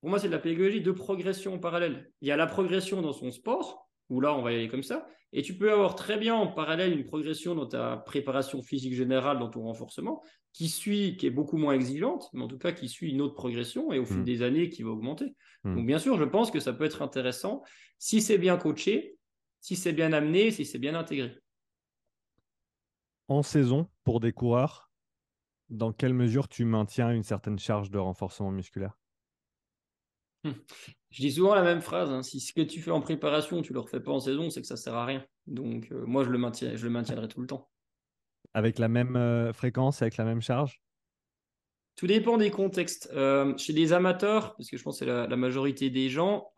Pour moi, c'est de la pédagogie, deux progressions parallèles. Il y a la progression dans son sport, où là, on va y aller comme ça. Et tu peux avoir très bien en parallèle une progression dans ta préparation physique générale, dans ton renforcement, qui suit, qui est beaucoup moins exigeante, mais en tout cas qui suit une autre progression et au fil mmh. des années qui va augmenter. Mmh. Donc, bien sûr, je pense que ça peut être intéressant si c'est bien coaché, si c'est bien amené, si c'est bien intégré. En saison, pour des coureurs, dans quelle mesure tu maintiens une certaine charge de renforcement musculaire? Hum. Je dis souvent la même phrase. Hein. Si ce que tu fais en préparation, tu ne le refais pas en saison, c'est que ça ne sert à rien. Donc, euh, moi, je le, maintiens, je le maintiendrai tout le temps. Avec la même euh, fréquence, avec la même charge? Tout dépend des contextes. Euh, chez les amateurs, parce que je pense que c'est la, majorité des gens,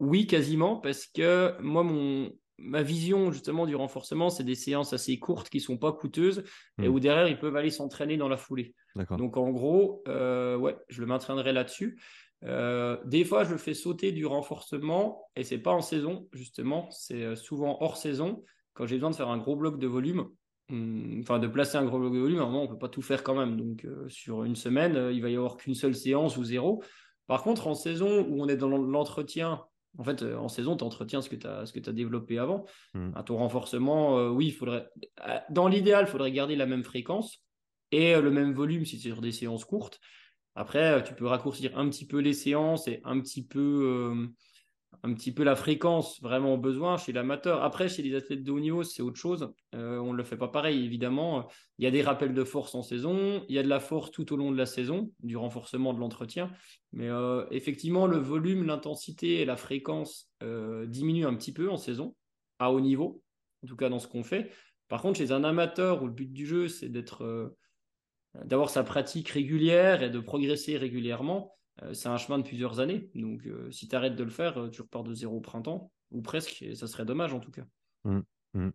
oui, quasiment, parce que moi, mon, ma vision justement du renforcement, c'est des séances assez courtes qui sont pas coûteuses et hmm. où derrière ils peuvent aller s'entraîner dans la foulée. Donc en gros, euh, ouais, je le maintiendrai là-dessus. Euh, des fois, je le fais sauter du renforcement et c'est pas en saison justement, c'est euh, souvent hors saison quand j'ai besoin de faire un gros bloc de volume. Hmm, enfin, de placer un gros bloc de volume, à un moment, on peut pas tout faire quand même. Donc, sur une semaine, il va y avoir qu'une seule séance ou zéro. Par contre, en saison où on est dans l'entretien en fait, euh, en saison, tu entretiens ce que tu as, as, développé avant. Hmm. À ton renforcement, euh, oui, il faudrait. Euh, dans l'idéal, il faudrait garder la même fréquence et le même volume si c'est sur des séances courtes. Après, tu peux raccourcir un petit peu les séances et un petit peu un petit peu la fréquence vraiment au besoin chez l'amateur. Après, chez les athlètes de haut niveau, c'est autre chose. Euh, on ne le fait pas pareil, évidemment. Il y a des rappels de force en saison, il y a de la force tout au long de la saison, du renforcement de l'entretien. Mais euh, effectivement, le volume, l'intensité et la fréquence euh, diminuent un petit peu en saison, à haut niveau, en tout cas dans ce qu'on fait. Par contre, chez un amateur où le but du jeu, c'est d'être d'avoir sa pratique régulière et de progresser régulièrement, c'est un chemin de plusieurs années. Donc, euh, si tu arrêtes de le faire, euh, tu repars de zéro au printemps, ou presque, et ça serait dommage en tout cas. Mmh, mmh.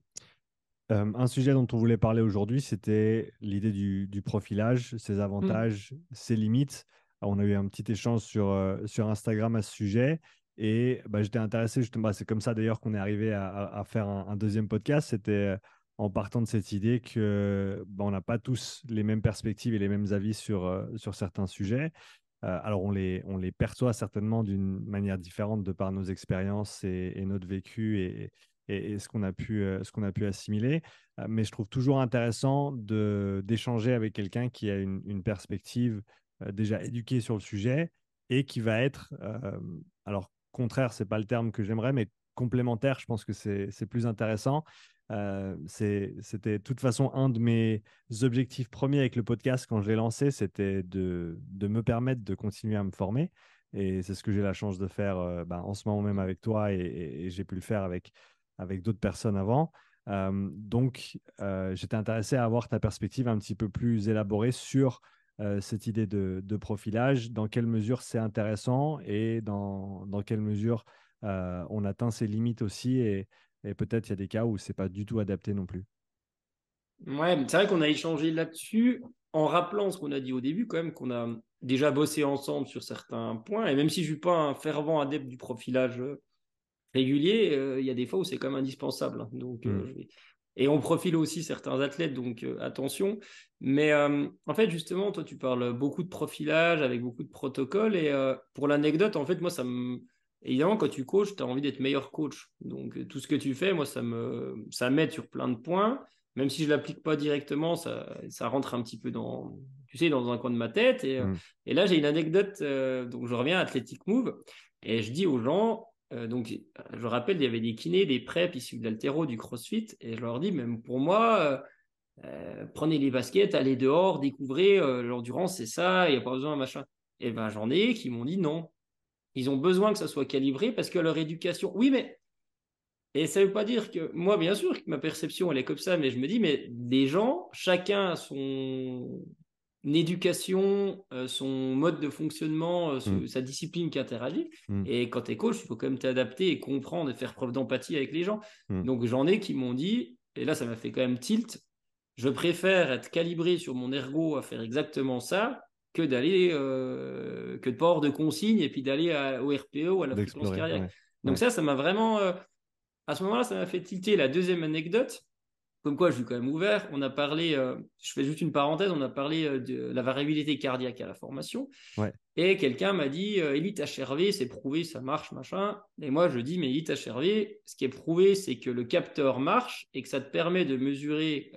un sujet dont on voulait parler aujourd'hui, c'était l'idée du, profilage, ses mmh. avantages, ses limites. on a eu un petit échange sur, sur Instagram à ce sujet. Et bah, j'étais intéressé, justement, bah, c'est comme ça d'ailleurs qu'on est arrivé à, faire un, deuxième podcast. C'était en partant de cette idée que bah, on n'a pas tous les mêmes perspectives et les mêmes avis sur, sur certains sujets. Euh, alors, on les, on les perçoit certainement d'une manière différente de par nos expériences et, notre vécu et, ce qu'on a, pu, euh, a pu assimiler. Euh, mais je trouve toujours intéressant d'échanger avec quelqu'un qui a une, perspective déjà éduqué sur le sujet et qui va être, alors contraire, c'est pas le terme que j'aimerais, mais complémentaire, je pense que c'est plus intéressant. Euh, c'était de toute façon un de mes objectifs premiers avec le podcast quand je l'ai lancé, c'était de, de, me permettre de continuer à me former. Et c'est ce que j'ai la chance de faire euh, bah, en ce moment même avec toi et, j'ai pu le faire avec, avec d'autres personnes avant. Euh, donc, j'étais intéressé à avoir ta perspective un petit peu plus élaborée sur cette idée de, de, profilage, dans quelle mesure c'est intéressant et dans, dans quelle mesure on atteint ses limites aussi. Et, et peut-être il y a des cas où c'est pas du tout adapté non plus. Ouais, c'est vrai qu'on a échangé là-dessus en rappelant ce qu'on a dit au début, quand même, qu'on a déjà bossé ensemble sur certains points. Et même si je ne suis pas un fervent adepte du profilage euh, régulier, euh, il y a des fois où c'est quand même indispensable. Hein. Donc, euh, mmh. et on profile aussi certains athlètes, donc attention. Mais en fait, justement, toi, tu parles beaucoup de profilage avec beaucoup de protocoles. Et pour l'anecdote, en fait, moi, ça me évidemment, quand tu coaches, tu as envie d'être meilleur coach. Donc, euh, tout ce que tu fais, moi, ça me ça m'aide sur plein de points. Même si je ne l'applique pas directement, ça, ça rentre un petit peu dans, tu sais, dans un coin de ma tête. Et, euh, mm. et là, j'ai une anecdote. Euh, donc, je reviens à Athletic Move et je dis aux gens, donc, je rappelle, il y avait des kinés, des preps issus de l'altéro, du crossfit. Et je leur dis, même pour moi, prenez les baskets, allez dehors, découvrez l'endurance, c'est ça, il n'y a pas besoin de machin. Et ben, j'en ai qui m'ont dit non, ils ont besoin que ça soit calibré parce que leur éducation. Oui, mais. Et ça ne veut pas dire que. Moi, bien sûr, que ma perception, elle est comme ça, mais je me dis, mais les gens, chacun a son éducation, euh, son mode de fonctionnement, euh, mm. sa discipline qui interagit. Mm. Et quand tu es coach, il faut quand même t'adapter et comprendre et faire preuve d'empathie avec les gens. Mm. Donc j'en ai qui m'ont dit, et là ça m'a fait quand même tilt, je préfère être calibré sur mon ergo à faire exactement ça que d'aller euh, que de pas hors de consigne et puis d'aller au RPE ou à la fréquence cardiaque. Donc ça, ça m'a vraiment euh, à ce moment-là, ça m'a fait tilter la deuxième anecdote. Comme quoi, je suis quand même ouvert. On a parlé, euh, je fais juste une parenthèse, on a parlé de la variabilité cardiaque à la formation. Et quelqu'un m'a dit, Elite HRV, c'est prouvé, ça marche, machin. Et moi, je dis, mais Elite HRV, ce qui est prouvé, c'est que le capteur marche et que ça te permet de mesurer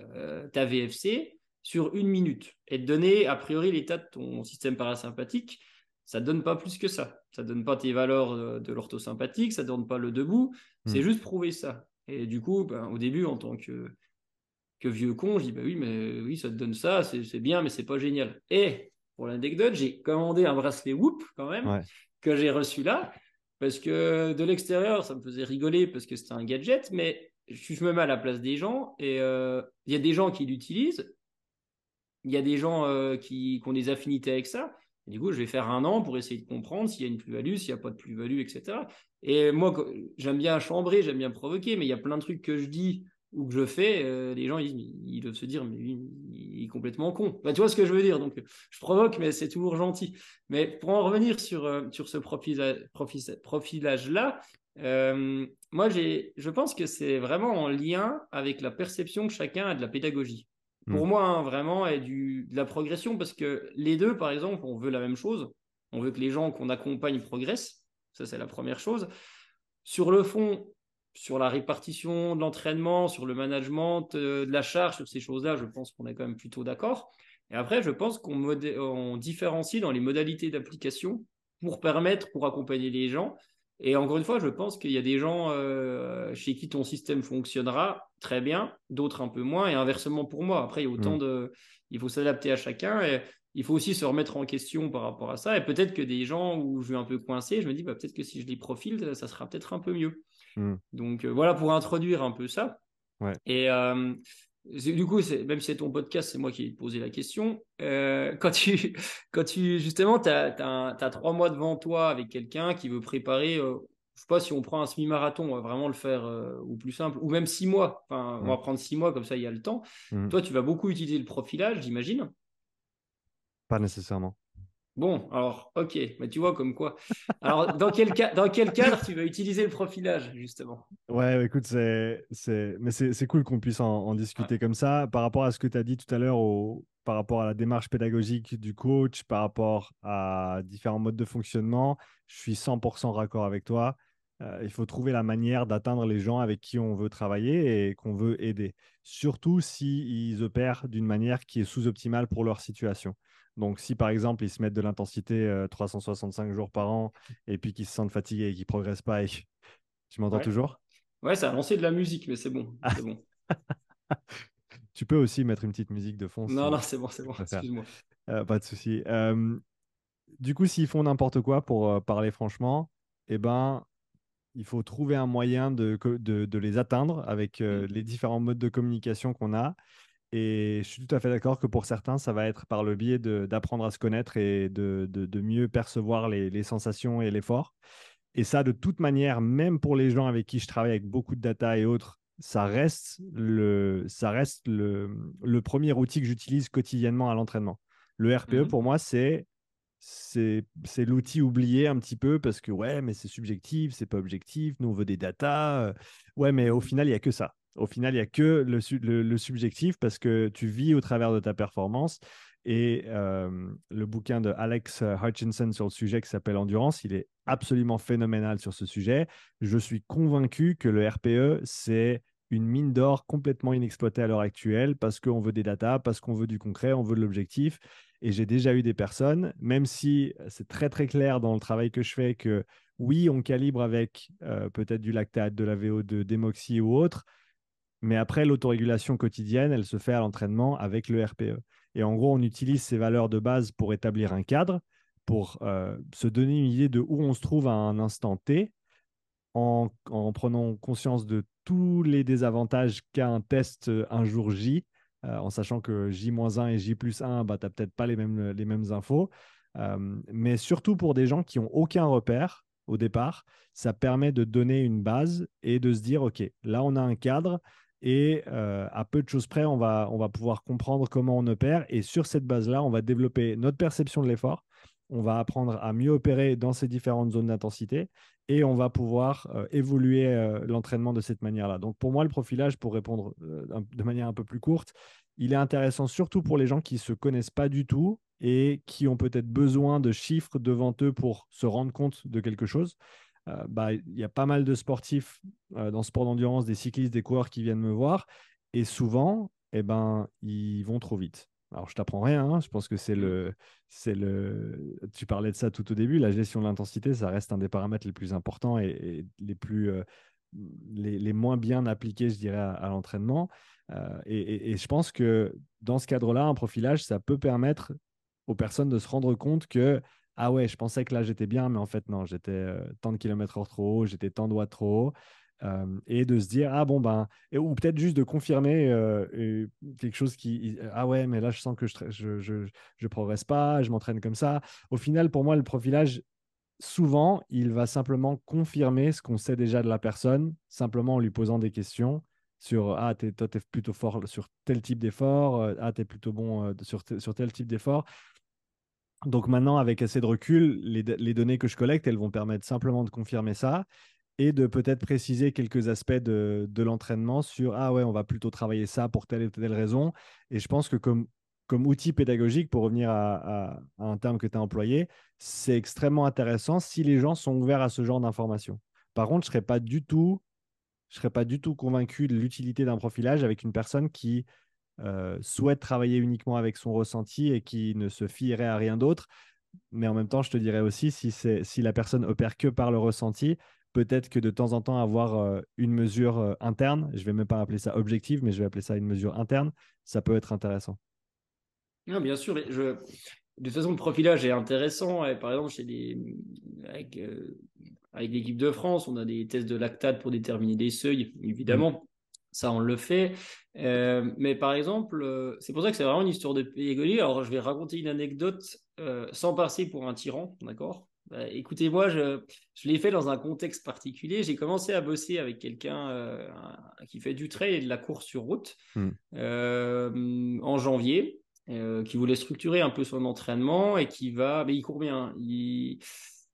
ta VFC sur une minute et de donner a priori l'état de ton système parasympathique, ça ne donne pas plus que ça. Ça ne donne pas tes valeurs de l'orthosympathique, ça ne donne pas le debout, c'est hmm. juste prouver ça. Et du coup, ben, au début, en tant que, que vieux con, je dis bah oui, mais oui, ça te donne ça, c'est bien, mais c'est pas génial. Et pour l'anecdote, j'ai commandé un bracelet Whoop quand même, que j'ai reçu là, parce que de l'extérieur, ça me faisait rigoler parce que c'était un gadget, mais je me mets à la place des gens et euh, il y a des gens qui l'utilisent il y a des gens euh, qui, ont des affinités avec ça. du coup, je vais faire un an pour essayer de comprendre s'il y a une plus-value, s'il n'y a pas de plus-value, etc. Et moi, j'aime bien chambrer, j'aime bien provoquer, mais il y a plein de trucs que je dis ou que je fais, euh, les gens, ils, doivent se dire, mais lui, il est complètement con. tu vois ce que je veux dire Donc, je provoque, mais c'est toujours gentil. Mais pour en revenir sur, euh, sur ce profilage-là, moi, je pense que c'est vraiment en lien avec la perception que chacun a de la pédagogie. Pour mm. moi, hein, vraiment, et du, de la progression, parce que les deux, par exemple, on veut la même chose. On veut que les gens qu'on accompagne progressent. Ça, c'est la première chose. Sur le fond, sur la répartition de l'entraînement, sur le management euh, de la charge, sur ces choses-là, je pense qu'on est quand même plutôt d'accord. Et après, je pense qu'on différencie dans les modalités d'application pour permettre, pour accompagner les gens, et encore une fois, je pense qu'il y a des gens euh, chez qui ton système fonctionnera très bien, d'autres un peu moins, et inversement pour moi. Après, il y a autant mm. de. Il faut s'adapter à chacun, et il faut aussi se remettre en question par rapport à ça. Et peut-être que des gens où je suis un peu coincé, je me dis, bah, peut-être que si je les profile, ça sera peut-être un peu mieux. Mm. Donc euh, voilà pour introduire un peu ça. Et euh, du coup, même si c'est ton podcast, c'est moi qui ai posé la question. Euh, quand, tu, <laughs> quand tu, justement, tu as, trois mois devant toi avec quelqu'un qui veut préparer, euh, je sais pas si on prend un semi-marathon, on va vraiment le faire euh, ou plus simple, ou même six mois. Enfin, on va mmh. prendre six mois, comme ça, il y a le temps. Mmh. Toi, tu vas beaucoup utiliser le profilage, j'imagine Pas nécessairement. Bon, alors, ok, mais tu vois comme quoi. Alors, dans quel, cas, dans quel cadre tu vas utiliser le profilage, justement? Ouais, écoute, c'est, c'est, mais c'est, cool qu'on puisse en, discuter comme ça. Par rapport à ce que tu as dit tout à l'heure, au, par rapport à la démarche pédagogique du coach, par rapport à différents modes de fonctionnement, je suis 100% raccord avec toi. Euh, il faut trouver la manière d'atteindre les gens avec qui on veut travailler et qu'on veut aider. Surtout s'ils opèrent d'une manière qui est sous-optimale pour leur situation. Donc, si par exemple, ils se mettent de l'intensité 365 jours par an et puis qu'ils se sentent fatigués et qu'ils ne progressent pas, et... <laughs> tu m'entends toujours? Ouais, ça a lancé de la musique, mais c'est bon. bon. <laughs> tu peux aussi mettre une petite musique de fond. Non, non, c'est bon, c'est bon. Excuse-moi. pas de souci. du coup, s'ils font n'importe quoi pour parler franchement, eh ben, il faut trouver un moyen de, de, les atteindre avec mmh. les différents modes de communication qu'on a. Et je suis tout à fait d'accord que pour certains, ça va être par le biais d'apprendre à se connaître et de, de mieux percevoir les, les sensations et l'effort. Et ça, de toute manière, même pour les gens avec qui je travaille avec beaucoup de data et autres, ça reste le, ça reste le, le premier outil que j'utilise quotidiennement à l'entraînement. Le RPE, mmh pour moi, c'est c'est l'outil oublié un petit peu parce que ouais, mais c'est subjectif, c'est pas objectif, nous on veut des datas. Euh, ouais, mais au final, il n'y a que ça. Au final, il n'y a que le, le, subjectif parce que tu vis au travers de ta performance. Et euh, le bouquin de Alex Hutchinson sur le sujet qui s'appelle Endurance, il est absolument phénoménal sur ce sujet. Je suis convaincu que le RPE, c'est une mine d'or complètement inexploitée à l'heure actuelle parce qu'on veut des datas, parce qu'on veut du concret, on veut de l'objectif. Et j'ai déjà eu des personnes, même si c'est très très clair dans le travail que je fais que oui, on calibre avec euh, peut-être du lactate, de la VO2, démoxy ou autre, mais après, l'autorégulation quotidienne, elle se fait à l'entraînement avec le RPE. Et en gros, on utilise ces valeurs de base pour établir un cadre, pour euh, se donner une idée de où on se trouve à un instant T, en, prenant conscience de tous les désavantages qu'a un test euh, un jour J, euh, en sachant que J-1 et J plus 1, bah, tu n'as peut-être pas les mêmes, les mêmes infos. mais surtout pour des gens qui n'ont aucun repère au départ, ça permet de donner une base et de se dire, OK, là, on a un cadre. Et euh, à peu de choses près, on va, pouvoir comprendre comment on opère. Et sur cette base-là, on va développer notre perception de l'effort. On va apprendre à mieux opérer dans ces différentes zones d'intensité et on va pouvoir euh, évoluer euh, l'entraînement de cette manière-là. Donc pour moi, le profilage, pour répondre de manière un peu plus courte, il est intéressant surtout pour les gens qui ne se connaissent pas du tout et qui ont peut-être besoin de chiffres devant eux pour se rendre compte de quelque chose. Euh, bah, il y a pas mal de sportifs euh, dans le sport d'endurance, des cyclistes, des coureurs qui viennent me voir. Et souvent, eh ben, ils vont trop vite. Alors, je t'apprends rien. Hein. Je pense que c'est le, c'est le. Tu parlais de ça tout au début. La gestion de l'intensité, ça reste un des paramètres les plus importants et, les plus, euh, les, moins bien appliqués, je dirais, à, l'entraînement. et, et, je pense que dans ce cadre-là, un profilage, ça peut permettre aux personnes de se rendre compte que ah ouais, je pensais que là j'étais bien, mais en fait non, j'étais euh, tant de kilomètres heure trop haut, j'étais tant de watts trop haut. Euh, et de se dire ah bon ben ou peut-être juste de confirmer euh, quelque chose qui ah ouais mais là je sens que je je, je, progresse pas je m'entraîne comme ça au final pour moi le profilage souvent il va simplement confirmer ce qu'on sait déjà de la personne simplement en lui posant des questions sur ah es, toi tu es plutôt fort sur tel type d'effort ah tu es plutôt bon sur, sur tel type d'effort donc maintenant, avec assez de recul, les, données que je collecte, elles vont permettre simplement de confirmer ça et de peut-être préciser quelques aspects de, l'entraînement sur ah ouais, on va plutôt travailler ça pour telle et telle raison. Et je pense que comme, outil pédagogique, pour revenir à, un terme que tu as employé, c'est extrêmement intéressant si les gens sont ouverts à ce genre d'informations. Par contre, je ne serais pas du tout, serais pas du tout convaincu de l'utilité d'un profilage avec une personne qui euh, souhaite travailler uniquement avec son ressenti et qui ne se fierait à rien d'autre. Mais en même temps, je te dirais aussi, si, si la personne opère que par le ressenti, peut-être que de temps en temps, avoir euh, une mesure euh, interne, je ne vais même pas appeler ça objective, mais je vais appeler ça une mesure interne, ça peut être intéressant. Non, bien sûr, je... de toute façon, le profilage est intéressant. par exemple, chez des... avec, avec l'équipe de France, on a des tests de lactate pour déterminer des seuils, évidemment. Ça, on le fait. Euh, mais par exemple, euh, c'est pour ça que c'est vraiment une histoire de pédagogie. Alors, je vais raconter une anecdote euh, sans passer pour un tyran, d'accord? Bah, Écoutez-moi, je, je l'ai fait dans un contexte particulier. J'ai commencé à bosser avec quelqu'un qui fait du trail et de la course sur route hmm. en janvier, qui voulait structurer un peu son entraînement et qui va. Mais il court bien. Il,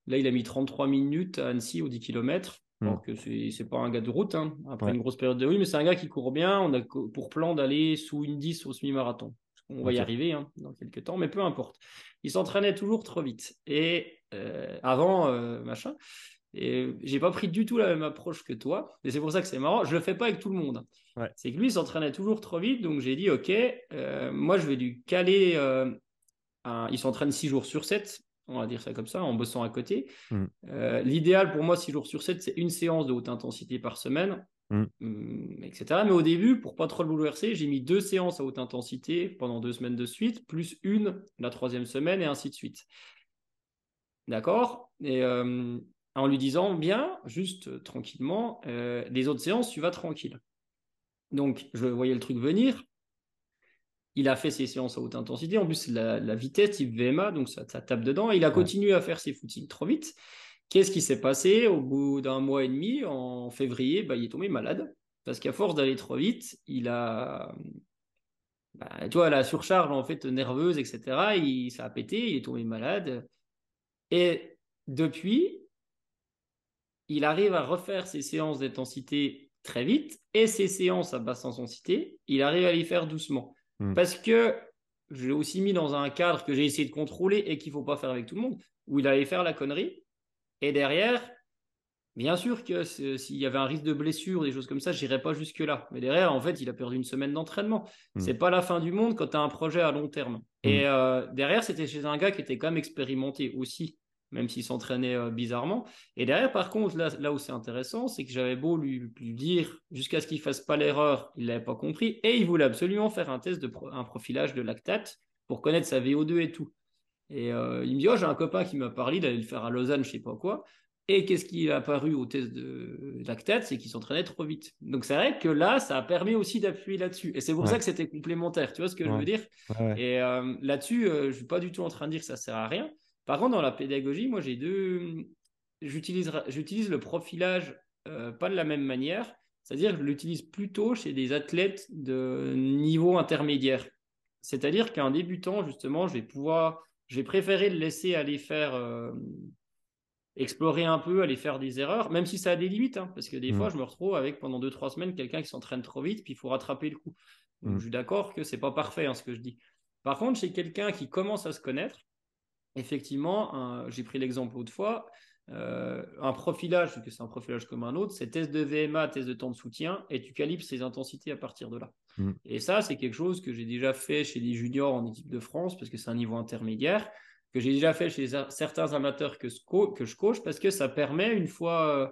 là, il a mis 33 minutes à Annecy aux 10 km. Donc, hmm. c'est pas un gars de route, hein, après une grosse période de oui, mais c'est un gars qui court bien. On a pour plan d'aller sous une 10 au semi-marathon. On va y arriver hein, dans quelques temps, mais peu importe. Il s'entraînait toujours trop vite. Et euh, avant, euh, machin. Et j'ai pas pris du tout la même approche que toi. Et c'est pour ça que c'est marrant. Je le fais pas avec tout le monde. C'est que lui, il s'entraînait toujours trop vite. Donc j'ai dit, OK, euh, moi, je vais lui caler il s'entraîne 6 jours sur 7, on va dire ça comme ça, en bossant à côté. Mm. Euh, l'idéal pour moi, 6 jours sur 7, c'est une séance de haute intensité par semaine, Mm. hum, etc. Mais au début, pour pas trop le bouleverser, j'ai mis deux séances à haute intensité pendant deux semaines de suite, plus une la troisième semaine, et ainsi de suite. D'accord? Et euh, en lui disant, bien, juste euh, tranquillement, les autres séances, tu vas tranquille. Donc, je voyais le truc venir. Il a fait ses séances à haute intensité. En plus, la, la vitesse type VMA, donc ça, ça tape dedans. Il a Ouais. continué à faire ses footings trop vite. Qu'est-ce qui s'est passé? Au bout d'un mois et demi En février, bah, il est tombé malade. Parce qu'à force d'aller trop vite, il a. bah, tu vois, la surcharge en fait nerveuse, etc. Il, ça a pété, il est tombé malade. Et depuis, il arrive à refaire ses séances d'intensité très vite et ses séances à basse intensité, il arrive à les faire doucement. Mm. Parce que je l'ai aussi mis dans un cadre que j'ai essayé de contrôler et qu'il ne faut pas faire avec tout le monde, où il allait faire la connerie. Et derrière, bien sûr que s'il y avait un risque de blessure, des choses comme ça, je n'irais pas jusque-là. Mais derrière, en fait, il a perdu une semaine d'entraînement. Mm. C'est pas la fin du monde quand tu as un projet à long terme. Et euh, derrière, c'était chez un gars qui était quand même expérimenté aussi, même s'il s'entraînait euh, bizarrement. Et derrière, par contre, là, là où c'est intéressant, c'est que j'avais beau lui, lui dire jusqu'à ce qu'il fasse pas l'erreur, il l'avait pas compris, et il voulait absolument faire un test de pro- un profilage de lactate pour connaître sa VO2 et tout. Et euh, il me dit, oh, j'ai un copain qui m'a parlé d'aller le faire à Lausanne, je sais pas quoi. Et qu'est-ce qui est apparu au test de lactate C'est qu'il s'entraînait trop vite. Donc c'est vrai que là, ça a permis aussi d'appuyer là-dessus. Et c'est pour Ouais. ça que c'était complémentaire. Tu vois ce que je veux dire? Ouais. Et euh, là-dessus, je suis pas du tout en train de dire que ça sert à rien. Par contre, dans la pédagogie, moi, j'ai deux. J'utilise, le profilage euh, pas de la même manière. C'est-à-dire que je l'utilise plutôt chez des athlètes de niveau intermédiaire. C'est-à-dire qu'un débutant, justement, je vais pouvoir. J'ai préféré le laisser aller faire. euh, explorer un peu, aller faire des erreurs, même si ça a des limites, hein, parce que des Mm. fois, je me retrouve avec pendant 2-3 semaines quelqu'un qui s'entraîne trop vite, puis il faut rattraper le coup. Donc, Mm. je suis d'accord que c'est pas parfait hein, ce que je dis. Par contre, chez quelqu'un qui commence à se connaître, effectivement, j'ai pris l'exemple autrefois, euh, un profilage, parce que c'est un profilage comme un autre, c'est test de VMA, test de temps de soutien, et tu calibres ses intensités à partir de là. Mm. Et ça, c'est quelque chose que j'ai déjà fait chez les juniors en équipe de France, parce que c'est un niveau intermédiaire, que j'ai déjà fait chez certains amateurs que je coach, parce que ça permet, une fois euh,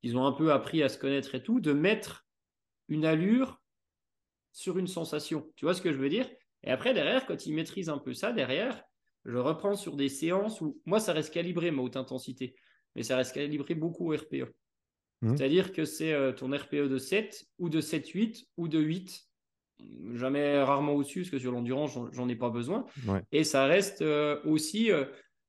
qu'ils ont un peu appris à se connaître et tout, de mettre une allure sur une sensation. Tu vois ce que je veux dire? Et après, derrière, quand ils maîtrisent un peu ça, derrière, je reprends sur des séances où moi, ça reste calibré, ma haute intensité, mais ça reste calibré beaucoup au RPE. Mhm. C'est-à-dire que c'est euh, ton RPE de 7 ou de 7-8 ou de 8. Jamais rarement au-dessus, parce que sur l'endurance, j'en- ai pas besoin. Ouais. Et ça reste euh, aussi, euh,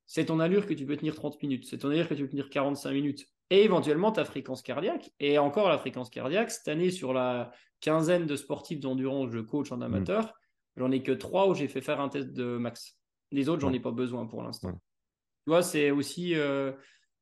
c'est ton allure que tu peux tenir 30 minutes, c'est ton allure que tu peux tenir 45 minutes. Et éventuellement ta fréquence cardiaque. Et encore la fréquence cardiaque, cette année, sur la quinzaine de sportifs d'endurance que je coach en amateur, j'en ai que trois où j'ai fait faire un test de max. Les autres, j'en ai pas besoin pour l'instant. Ouais. Tu vois, c'est aussi, euh,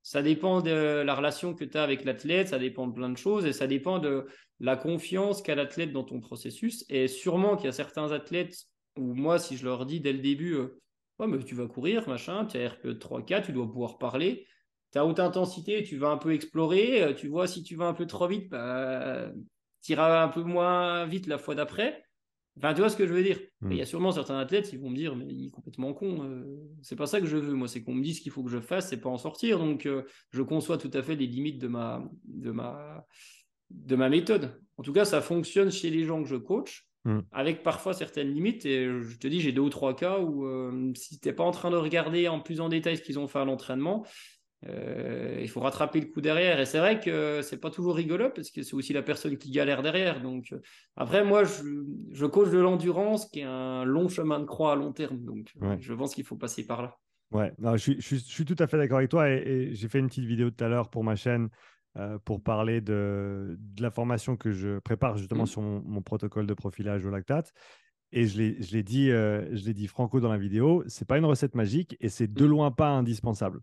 ça dépend de la relation que tu as avec l'athlète, ça dépend de plein de choses et ça dépend de la confiance qu'a l'athlète dans ton processus. Et sûrement qu'il y a certains athlètes où moi, si je leur dis dès le début, euh, ouais, mais tu vas courir, machin, tu as RPE de 3-4, tu dois pouvoir parler. Tu as haute intensité, tu vas un peu explorer. euh, Tu vois, si tu vas un peu trop vite, bah, tu iras un peu moins vite la fois d'après. Enfin, tu vois ce que je veux dire. Mm. Et Il y a sûrement certains athlètes qui vont me dire, mais il est complètement con. euh, c'est pas ça que je veux. Moi, c'est qu'on me dise ce qu'il faut que je fasse, c'est pas en sortir. Donc, euh, je conçois tout à fait les limites de ma, de ma, de ma méthode. En tout cas, ça fonctionne chez les gens que je coach, Mm. avec parfois certaines limites. Et je te dis, j'ai deux ou trois cas où euh, si tu n'es pas en train de regarder en plus en détail ce qu'ils ont fait à l'entraînement, euh, il faut rattraper le coup derrière. Et c'est vrai que c'est pas toujours rigolo parce que c'est aussi la personne qui galère derrière. Donc euh, après, moi, je, je coach de l'endurance qui est un long chemin de croix à long terme. Donc euh, Ouais. je pense qu'il faut passer par là. Ouais, non, je, suis, je suis- je suis tout à fait d'accord avec toi et, et j'ai fait une petite vidéo tout à l'heure pour ma chaîne pour parler de, de la formation que je prépare justement Mm. sur mon, mon protocole de profilage au lactate. Et je l'ai dit, je l'ai dit franco dans la vidéo, c'est pas une recette magique et c'est de Mm. loin pas indispensable.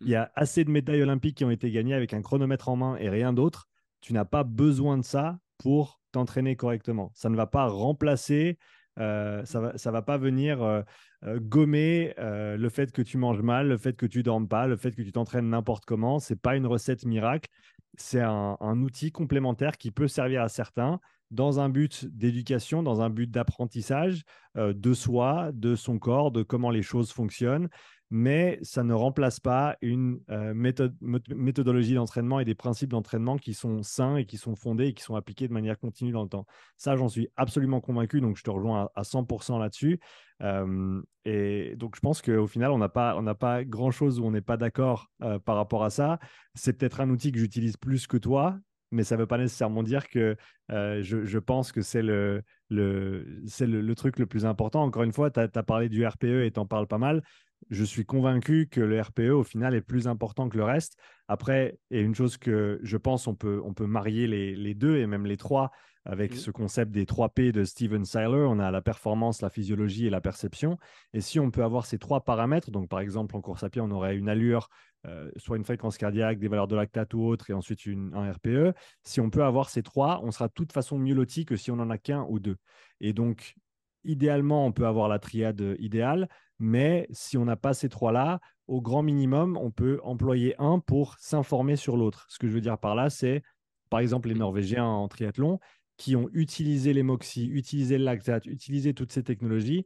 Il y a assez de médailles olympiques qui ont été gagnées avec un chronomètre en main et rien d'autre. Tu n'as pas besoin de ça pour t'entraîner correctement. Ça ne va pas remplacer, euh, ça va, ça va pas venir euh, euh, gommer le fait que tu manges mal, le fait que tu dormes pas, le fait que tu t'entraînes n'importe comment. C'est pas une recette miracle. C'est un, outil complémentaire qui peut servir à certains, dans un but d'éducation, dans un but d'apprentissage de soi, de son corps, de comment les choses fonctionnent mais ça ne remplace pas une euh, méthodologie d'entraînement et des principes d'entraînement qui sont sains et qui sont fondés et qui sont appliqués de manière continue dans le temps. Ça, j'en suis absolument convaincu, donc je te rejoins à, 100% là-dessus. Euh, et donc, je pense qu'au final, on n'a pas, pas grand-chose où on n'est pas d'accord euh, par rapport à ça. C'est peut-être un outil que j'utilise plus que toi, mais ça ne veut pas nécessairement dire que je, pense que c'est le, le, le, le, truc le plus important. Encore une fois, tu as, parlé du RPE et tu en parles pas mal je suis convaincu que le RPE, au final, est plus important que le reste. Après, et une chose que je pense, on peut, on peut marier les, deux et même les trois avec mmh. ce concept des trois P de Steven Seiler. On a la performance, la physiologie et la perception. Et si on peut avoir ces trois paramètres, donc par exemple en course à pied, on aurait une allure, euh, soit une fréquence cardiaque, des valeurs de lactate ou autre, et ensuite une, un RPE. Si on peut avoir ces trois, on sera de toute façon mieux loti que si on en a qu'un ou deux. Et donc, idéalement, on peut avoir la triade idéale. Mais si on n'a pas ces trois-là, au grand minimum, on peut employer un pour s'informer sur l'autre. Ce que je veux dire par là, c'est par exemple les Norvégiens en triathlon qui ont utilisé les MOXIE, utilisé le lactate, utilisé toutes ces technologies,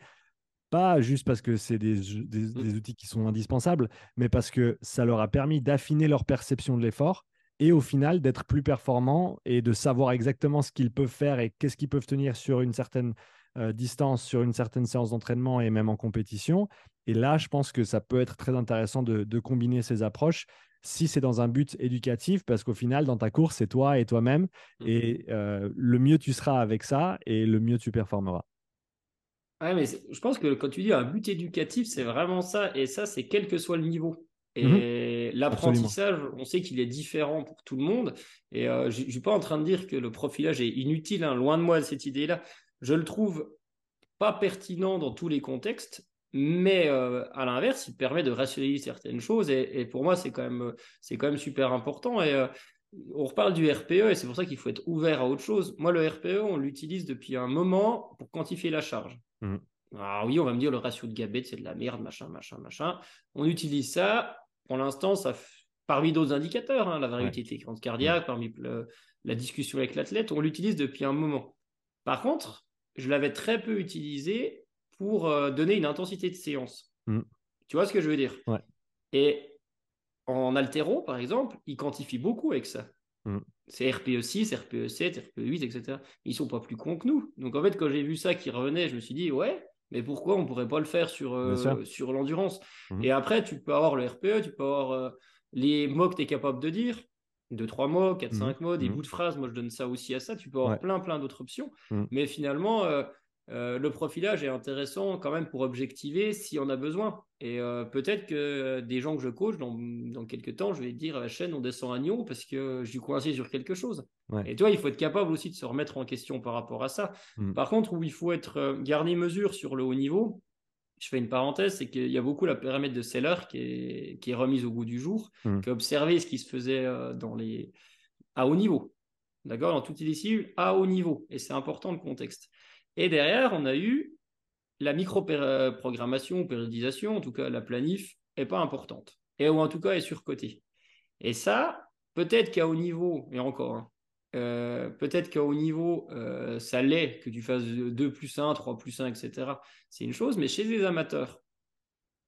pas juste parce que c'est des, mmh. outils qui sont indispensables, mais parce que ça leur a permis d'affiner leur perception de l'effort et au final d'être plus performants et de savoir exactement ce qu'ils peuvent faire et qu'est-ce qu'ils peuvent tenir sur une certaine euh, distance sur une certaine séance d'entraînement et même en compétition. Et là, je pense que ça peut être très intéressant de, combiner ces approches si c'est dans un but éducatif, parce qu'au final, dans ta course, c'est toi et toi-même. Mmh. Et euh, le mieux tu seras avec ça et le mieux tu performeras. Ouais, mais je pense que quand tu dis un but éducatif, c'est vraiment ça. Et ça, c'est quel que soit le niveau. Et mmh l'apprentissage, on sait qu'il est différent pour tout le monde. Et euh, je ne suis pas en train de dire que le profilage est inutile, hein, loin de moi cette idée-là. Je le trouve pas pertinent dans tous les contextes, mais euh, à l'inverse, il permet de rationaliser certaines choses. Et, pour moi, c'est quand, même, quand même super important. Et euh, on reparle du RPE, et c'est pour ça qu'il faut être ouvert à autre chose. Moi, le RPE, on l'utilise depuis un moment pour quantifier la charge. Mmh. Alors oui, on va me dire le ratio de Gabet, c'est de la merde, machin, machin, machin. On utilise ça. Pour l'instant, ça parmi d'autres indicateurs, hein, la variété de fréquence cardiaque, parmi la discussion avec l'athlète, on l'utilise depuis un moment. Par contre, je l'avais très peu utilisé pour euh, donner une intensité de séance. Mm. Tu vois ce que je veux dire? Et en altéro, par exemple, ils quantifient beaucoup avec ça. Mm. C'est RPE6, RPE7, RPE8, etc. Ils sont pas plus cons que nous. Donc en fait, quand j'ai vu ça qui revenait, je me suis dit, ouais, mais pourquoi on pourrait pas le faire sur, euh, sur l'endurance? Mm. Et après, tu peux avoir le RPE, tu peux avoir euh, les mots que tu es capable de dire. 2 trois mots, 4 cinq mots, des bouts de phrases. Moi, je donne ça aussi à ça. Tu peux avoir plein, plein d'autres options. Mais finalement, euh, euh, le profilage est intéressant quand même pour objectiver si on a besoin. Et euh, peut-être que des gens que je coach, dans, dans quelques temps, je vais dire à la chaîne, on descend à Nyon parce que je suis coincé sur quelque chose. Et toi, il faut être capable aussi de se remettre en question par rapport à ça. Mmh. Par contre, où il faut être garder mesure sur le haut niveau, je fais une parenthèse, c'est qu'il y a beaucoup la paramètre de Seller qui est, qui est remise au goût du jour, mmh. qui a observé ce qui se faisait euh, dans les... à haut niveau. D'accord? Dans toutes les disciplines, à haut niveau. Et c'est important le contexte. Et derrière, on a eu la micro-programmation ou périodisation, en tout cas la planif, est pas importante. Et ou en tout cas est surcotée. Et ça, peut-être qu'à haut niveau, et encore, hein, euh, peut-être qu'à haut niveau, euh, ça l'est, que tu fasses 2 plus 1, 3 plus 1, etc. C'est une chose, mais chez les amateurs,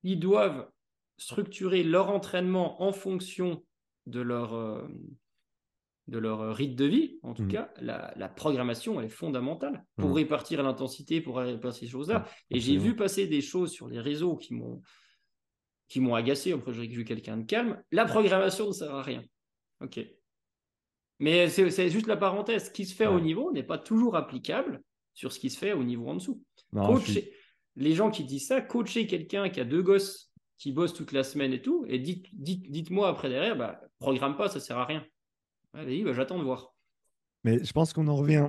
ils doivent structurer leur entraînement en fonction de leur, euh, de leur rythme de vie. En tout mmh. cas, la, programmation, elle est fondamentale pour mmh. répartir l'intensité, pour répartir ces choses-là. Et j'ai vu passer des choses sur les réseaux qui m'ont qui m'ont agacé. Après, j'ai vu quelqu'un de calme. La programmation ne sert à rien. OK. Mais c'est juste la parenthèse. Ce qui se fait au niveau n'est pas toujours applicable sur ce qui se fait au niveau en dessous. Les gens qui disent ça, coacher quelqu'un qui a deux gosses qui bossent toute la semaine et tout, et dites, dites, moi après derrière, bah, programme pas, ça sert à rien. Allez, bah, j'attends de voir. Mais je pense qu'on en revient,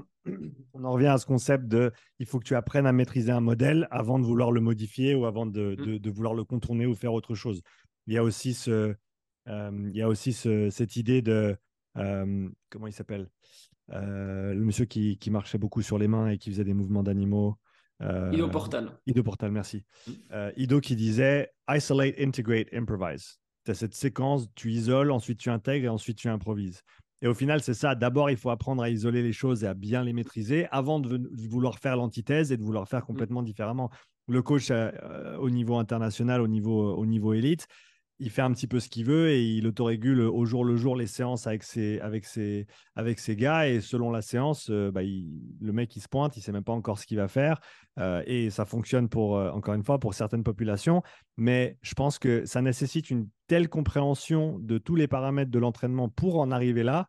on en revient à ce concept de il faut que tu apprennes à maîtriser un modèle avant de vouloir le modifier ou avant de, mm. de, vouloir le contourner ou faire autre chose. Il y a aussi, ce, euh, il y a aussi ce, cette idée de euh, comment il s'appelle euh, Le monsieur qui, qui, marchait beaucoup sur les mains et qui faisait des mouvements d'animaux. Ido Portal. Ido Portal, merci. Mm. Ido qui disait Isolate, integrate, improvise. Tu as cette séquence, tu isoles, ensuite tu intègres et ensuite tu improvises. Et au final, c'est ça. D'abord, il faut apprendre à isoler les choses et à bien les maîtriser avant de, vouloir faire l'antithèse et de vouloir faire mmh. complètement différemment. Le coach euh, au niveau international, au niveau, au niveau élite, il fait un petit peu ce qu'il veut et il autorégule au jour le jour les séances avec ses, avec ses, avec ses gars. Et selon la séance, euh, bah, le mec, il se pointe, il sait même pas encore ce qu'il va faire. Euh, et ça fonctionne pour, euh, encore une fois, pour certaines populations. Mais je pense que ça nécessite une telle compréhension de tous les paramètres de l'entraînement pour en arriver là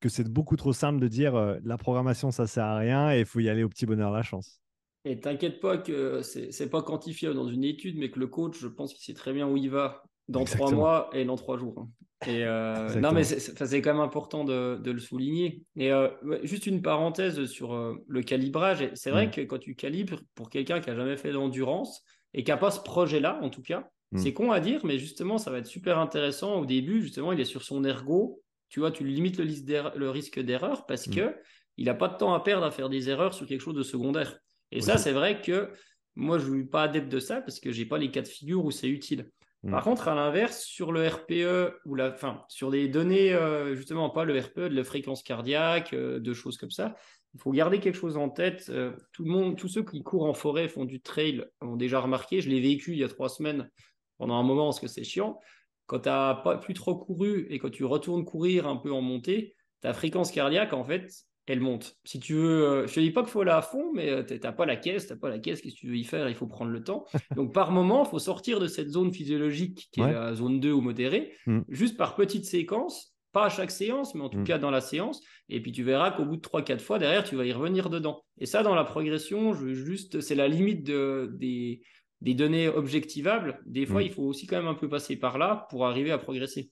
que c'est beaucoup trop simple de dire la programmation, ça sert à rien et il faut y aller au petit bonheur la chance. Et t'inquiète pas que c'est pas quantifiable dans une étude, mais que le coach, je pense qu'il sait très bien où il va dans trois mois et dans trois jours. Hein. Et euh, non, mais c'est quand même important de, de le souligner. Et euh, juste une parenthèse sur euh, le calibrage. C'est vrai mm. que quand tu calibres pour quelqu'un qui a jamais fait d'endurance et qui n'a pas ce projet-là, en tout cas, mm. c'est con à dire, mais justement, ça va être super intéressant. Au début, justement, il est sur son ergo. Tu vois, tu limites le, le risque d'erreur parce qu'il mm. que il n'a pas de temps à perdre à faire des erreurs sur quelque chose de secondaire. Et ça, c'est vrai que moi, je ne suis pas adepte de ça parce que j'ai pas les cas de figure où c'est utile. Par mm. contre, à l'inverse, sur le RPE ou la, fin, sur des données, euh, justement pas le RPE, de la fréquence cardiaque, euh, de choses comme ça, il faut garder quelque chose en tête. Euh, tout le monde, tous ceux qui courent en forêt, font du trail, ont déjà remarqué. Je l'ai vécu il y a trois semaines pendant un moment parce que c'est chiant. Quand tu n'as pas plus trop couru et quand tu retournes courir un peu en montée, ta fréquence cardiaque, en fait, elle monte. Si tu veux, je te dis pas qu'il faut aller à fond, mais euh, tu n'as pas la caisse, tu n'as pas la caisse, qu'est-ce que tu veux y faire? Il faut prendre le temps. <laughs> Donc par moment, il faut sortir de cette zone physiologique qui est la zone 2 ou modérée, mm. juste par petites séquences, pas à chaque séance, mais en tout mm. cas dans la séance. Et puis tu verras qu'au bout de 3-4 fois, derrière, tu vas y revenir dedans. Et ça, dans la progression, je juste, c'est la limite de, des, des données objectivables. Des fois, mm. il faut aussi quand même un peu passer par là pour arriver à progresser.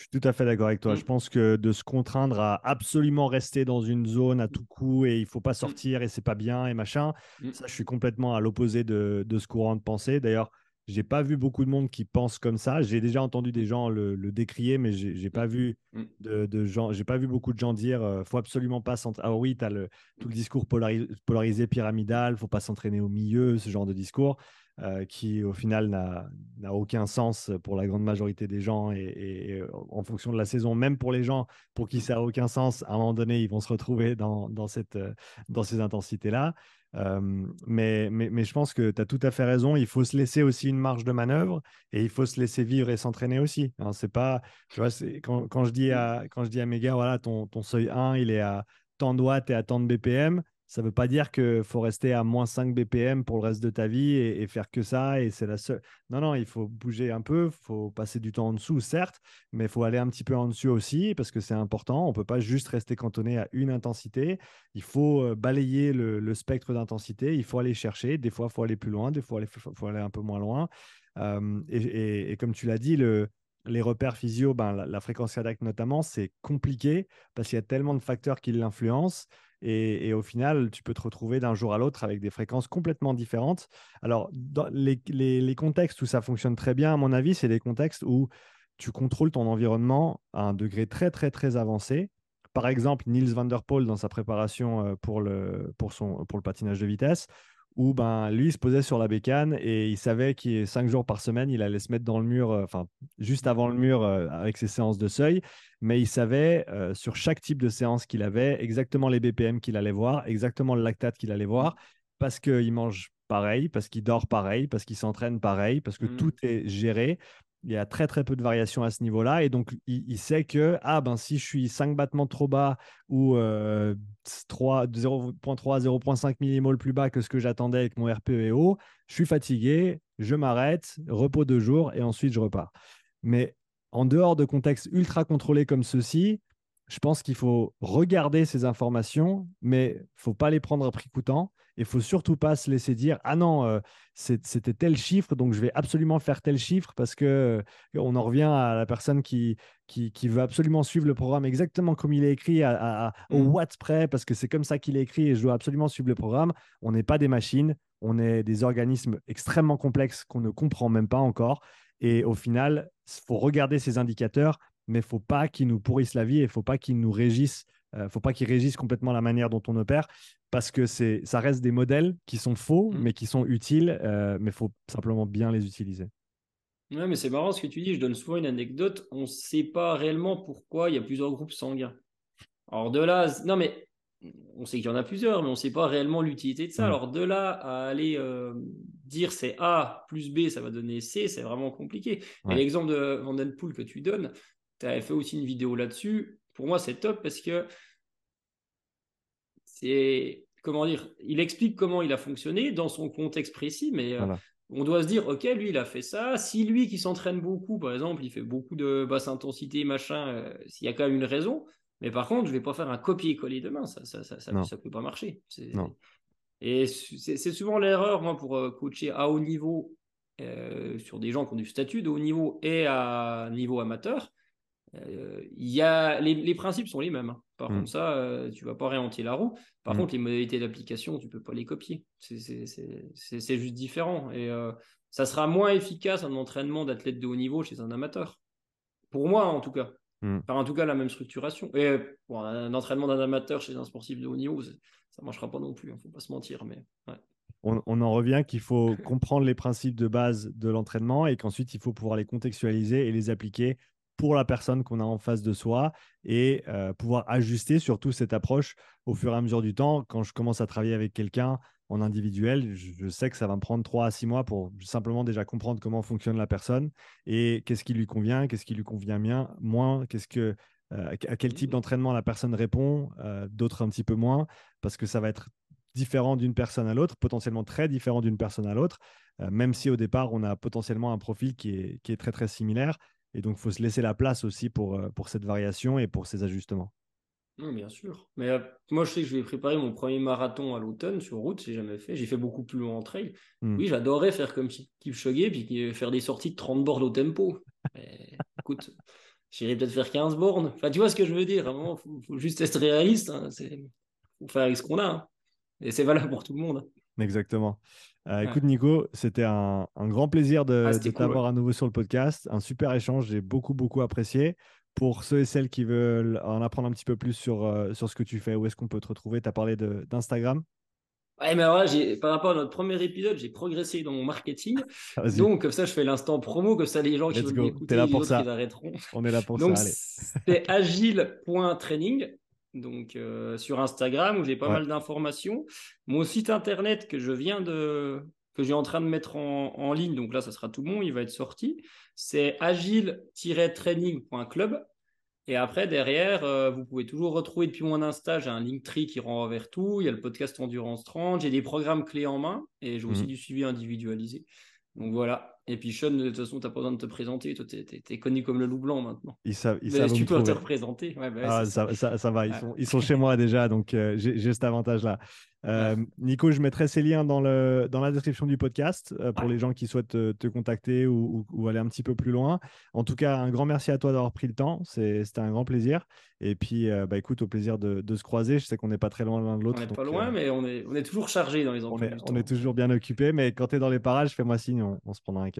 Je suis tout à fait d'accord avec toi. Mm. Je pense que de se contraindre à absolument rester dans une zone à tout coup et il faut pas mm. sortir et c'est pas bien et machin, mm. ça, je suis complètement à l'opposé de, ce courant de pensée. D'ailleurs, j'ai pas vu beaucoup de monde qui pense comme ça. J'ai déjà entendu des gens le, décrier, mais j'ai pas vu de, gens, j'ai pas vu beaucoup de gens dire euh, faut absolument pas s'entraîner. Ah oui, tu as le, tout le discours polarisé pyramidal, faut pas s'entraîner au milieu, ce genre de discours. Euh, qui au final n'a aucun sens pour la grande majorité des gens et, en fonction de la saison, même pour les gens pour qui ça n'a aucun sens, à un moment donné, ils vont se retrouver dans, dans, cette, euh, dans ces intensités-là. Euh, mais, mais, mais, je pense que tu as tout à fait raison. Il faut se laisser aussi une marge de manœuvre et il faut se laisser vivre et s'entraîner aussi. c'est pas, quand, quand, je dis à, quand je dis à mes gars, voilà, ton, ton seuil 1, il est à tant de watts et à tant de BPM ça ne veut pas dire qu'il faut rester à moins 5 BPM pour le reste de ta vie et, faire que ça. Et c'est la seule. Non, non, il faut bouger un peu, il faut passer du temps en dessous, certes, mais il faut aller un petit peu en dessous aussi parce que c'est important. On ne peut pas juste rester cantonné à une intensité. Il faut euh, balayer le, spectre d'intensité. Il faut aller chercher. Des fois, il faut aller plus loin, des fois, il faut, aller un peu moins loin. Euh, et, comme tu l'as dit, le, les repères physio, ben, la, la fréquence cardiaque notamment, c'est compliqué parce qu'il y a tellement de facteurs qui l'influencent. Et, au final, tu peux te retrouver d'un jour à l'autre avec des fréquences complètement différentes. Alors, les, contextes où ça fonctionne très bien, à mon avis, c'est des contextes où tu contrôles ton environnement à un degré très, très, très avancé. Par exemple, Niels van der Poel, dans sa préparation euh, pour le, pour son, pour le patinage de vitesse, où ben, lui, il se posait sur la bécane et il savait qu'il cinq jours par semaine, il allait se mettre dans le mur, euh, enfin, juste avant le mur euh, avec ses séances de seuil. Mais il savait euh, sur chaque type de séance qu'il avait exactement les BPM qu'il allait voir, exactement le lactate qu'il allait voir, parce qu'il mange pareil, parce qu'il dort pareil, parce qu'il s'entraîne pareil, parce que mmh. tout est géré. Il y a très très peu de variations à ce niveau-là. Et donc, il, sait que ah, ben, si je suis 5 battements trop bas ou 0.3, 0.5 millimoles plus bas que ce que j'attendais avec mon RPE haut, je suis fatigué, je m'arrête, repos deux jours et ensuite je repars. Mais en dehors de contextes ultra contrôlés comme ceux-ci, je pense qu'il faut regarder ces informations, mais il faut pas les prendre à prix coûtant. Il faut surtout pas se laisser dire ah non euh, c'était tel chiffre donc je vais absolument faire tel chiffre parce que euh, on en revient à la personne qui, qui, veut absolument suivre le programme exactement comme il est écrit à, au mmh. watt près parce que c'est comme ça qu'il est écrit et je dois absolument suivre le programme. On n'est pas des machines, on est des organismes extrêmement complexes qu'on ne comprend même pas encore et au final il faut regarder ces indicateurs mais il faut pas qu'ils nous pourrissent la vie et faut pas qu'ils nous régissent euh, faut pas qu'ils régissent complètement la manière dont on opère parce que c'est, ça reste des modèles qui sont faux, mmh. mais qui sont utiles, euh, mais il faut simplement bien les utiliser. Ouais, mais c'est marrant ce que tu dis. Je donne souvent une anecdote. On ne sait pas réellement pourquoi il y a plusieurs groupes sanguins. Alors de là, non mais on sait qu'il y en a plusieurs, mais on ne sait pas réellement l'utilité de ça. Mm. Alors de là à aller euh, dire c'est A plus B, ça va donner C, c'est vraiment compliqué. Et l'exemple de Vandenpool que tu donnes, tu avais fait aussi une vidéo là-dessus. Pour moi, c'est top parce que c'est comment dire, il explique comment il a fonctionné dans son contexte précis, mais euh, on doit se dire, ok, lui, il a fait ça. Si lui qui s'entraîne beaucoup, par exemple, il fait beaucoup de basse intensité, machin, euh, s'il y a quand même une raison. Mais par contre, je vais pas faire un copier-coller demain, ça ça, ça, ça, peut pas marcher. Et c'est souvent l'erreur, moi, pour euh, coacher à haut niveau sur des gens qui ont du statut de haut niveau et à niveau amateur. Euh, y a, les, principes sont les mêmes. Hein. Par mm. contre, ça, euh, tu vas pas réinventer la roue. Par mm. contre, les modalités d'application, tu peux pas les copier. C'est juste différent. Et euh, ça sera moins efficace un entraînement d'athlète de haut niveau chez un amateur. Pour moi, en tout cas. Mm. Par en tout cas, la même structuration. Et un entraînement d'un amateur chez un sportif de haut niveau, ça ne marchera pas non plus. Il hein, ne faut pas se mentir. Mais on, on, en revient qu'il faut <laughs> comprendre les principes de base de l'entraînement et qu'ensuite, il faut pouvoir les contextualiser et les appliquer pour la personne qu'on a en face de soi et euh, pouvoir ajuster surtout cette approche au fur et à mesure du temps. Quand je commence à travailler avec quelqu'un en individuel, je, sais que ça va me prendre trois à six mois pour simplement déjà comprendre comment fonctionne la personne et qu'est-ce qui lui convient, qu'est-ce qui lui convient bien, moins, qu'est-ce que euh, à quel type d'entraînement la personne répond, euh, d'autres un petit peu moins, parce que ça va être différent d'une personne à l'autre, potentiellement très différent d'une personne à l'autre, même si au départ on a potentiellement un profil qui est, qui est très très similaire. Et donc, il faut se laisser la place aussi pour, euh, pour cette variation et pour ces ajustements. bien sûr. Mais euh, moi, je sais que je vais préparer mon premier marathon à l'automne sur route. J'ai jamais fait. J'ai fait beaucoup plus loin en trail. Hmm. Oui, j'adorerais faire comme Kipchoge puis faire des sorties de 30 bornes au tempo. Mais, écoute, j'irai peut-être faire 15 bornes. Enfin, tu vois ce que je veux dire. Il faut, juste être réaliste. Hein. Il faut faire avec ce qu'on a. Hein. Et c'est valable pour tout le monde. Exactement. Euh, écoute, Nico, c'était un, grand plaisir de, ah, t'avoir à nouveau sur le podcast. Un super échange, j'ai beaucoup, beaucoup apprécié. Pour ceux et celles qui veulent en apprendre un petit peu plus sur, euh, sur ce que tu fais, où est-ce qu'on peut te retrouver? Tu as parlé d'Instagram Ouais, mais alors par rapport à notre premier épisode, j'ai progressé dans mon marketing. <laughs> Donc, comme ça, je fais l'instant promo, comme ça, les gens qui veulent m'écouter, là pour ça. ils arrêteront. On est là pour ça. C'est agile.training donc euh, sur Instagram où j'ai pas mal d'informations. Mon site internet que je viens de que j'ai en train de mettre en, ligne, donc là ça sera tout bon, il va être sorti. C'est agile-training.club. Et après derrière, euh, vous pouvez toujours retrouver depuis mon Insta, j'ai un Linktree qui renvoie vers tout. Il y a le podcast Endurance 30, j'ai des programmes clés en main et j'ai aussi mhm. du suivi individualisé. Donc voilà. Et puis Sean, de toute façon, tu n'as pas besoin de te présenter. Toi, tu es, connu comme le loup blanc maintenant. Ils savent, ils savent tu peux te représenter. Bah ah, ça, ça, ça, va, ils, sont, ils sont chez moi déjà, donc euh, j'ai cet avantage-là. Euh, Nico, je mettrai ces liens dans, le, dans la description du podcast euh, pour les gens qui souhaitent te, contacter ou, aller un petit peu plus loin. En tout cas, un grand merci à toi d'avoir pris le temps. C'était un grand plaisir. Et puis, euh, bah, écoute, au plaisir de, se croiser. Je sais qu'on n'est pas très loin l'un de l'autre. On n'est pas loin, mais on est, on est toujours chargé dans les emplois. On, est, toujours bien occupé, mais quand tu es dans les parages, fais-moi signe, on, se prendra un café.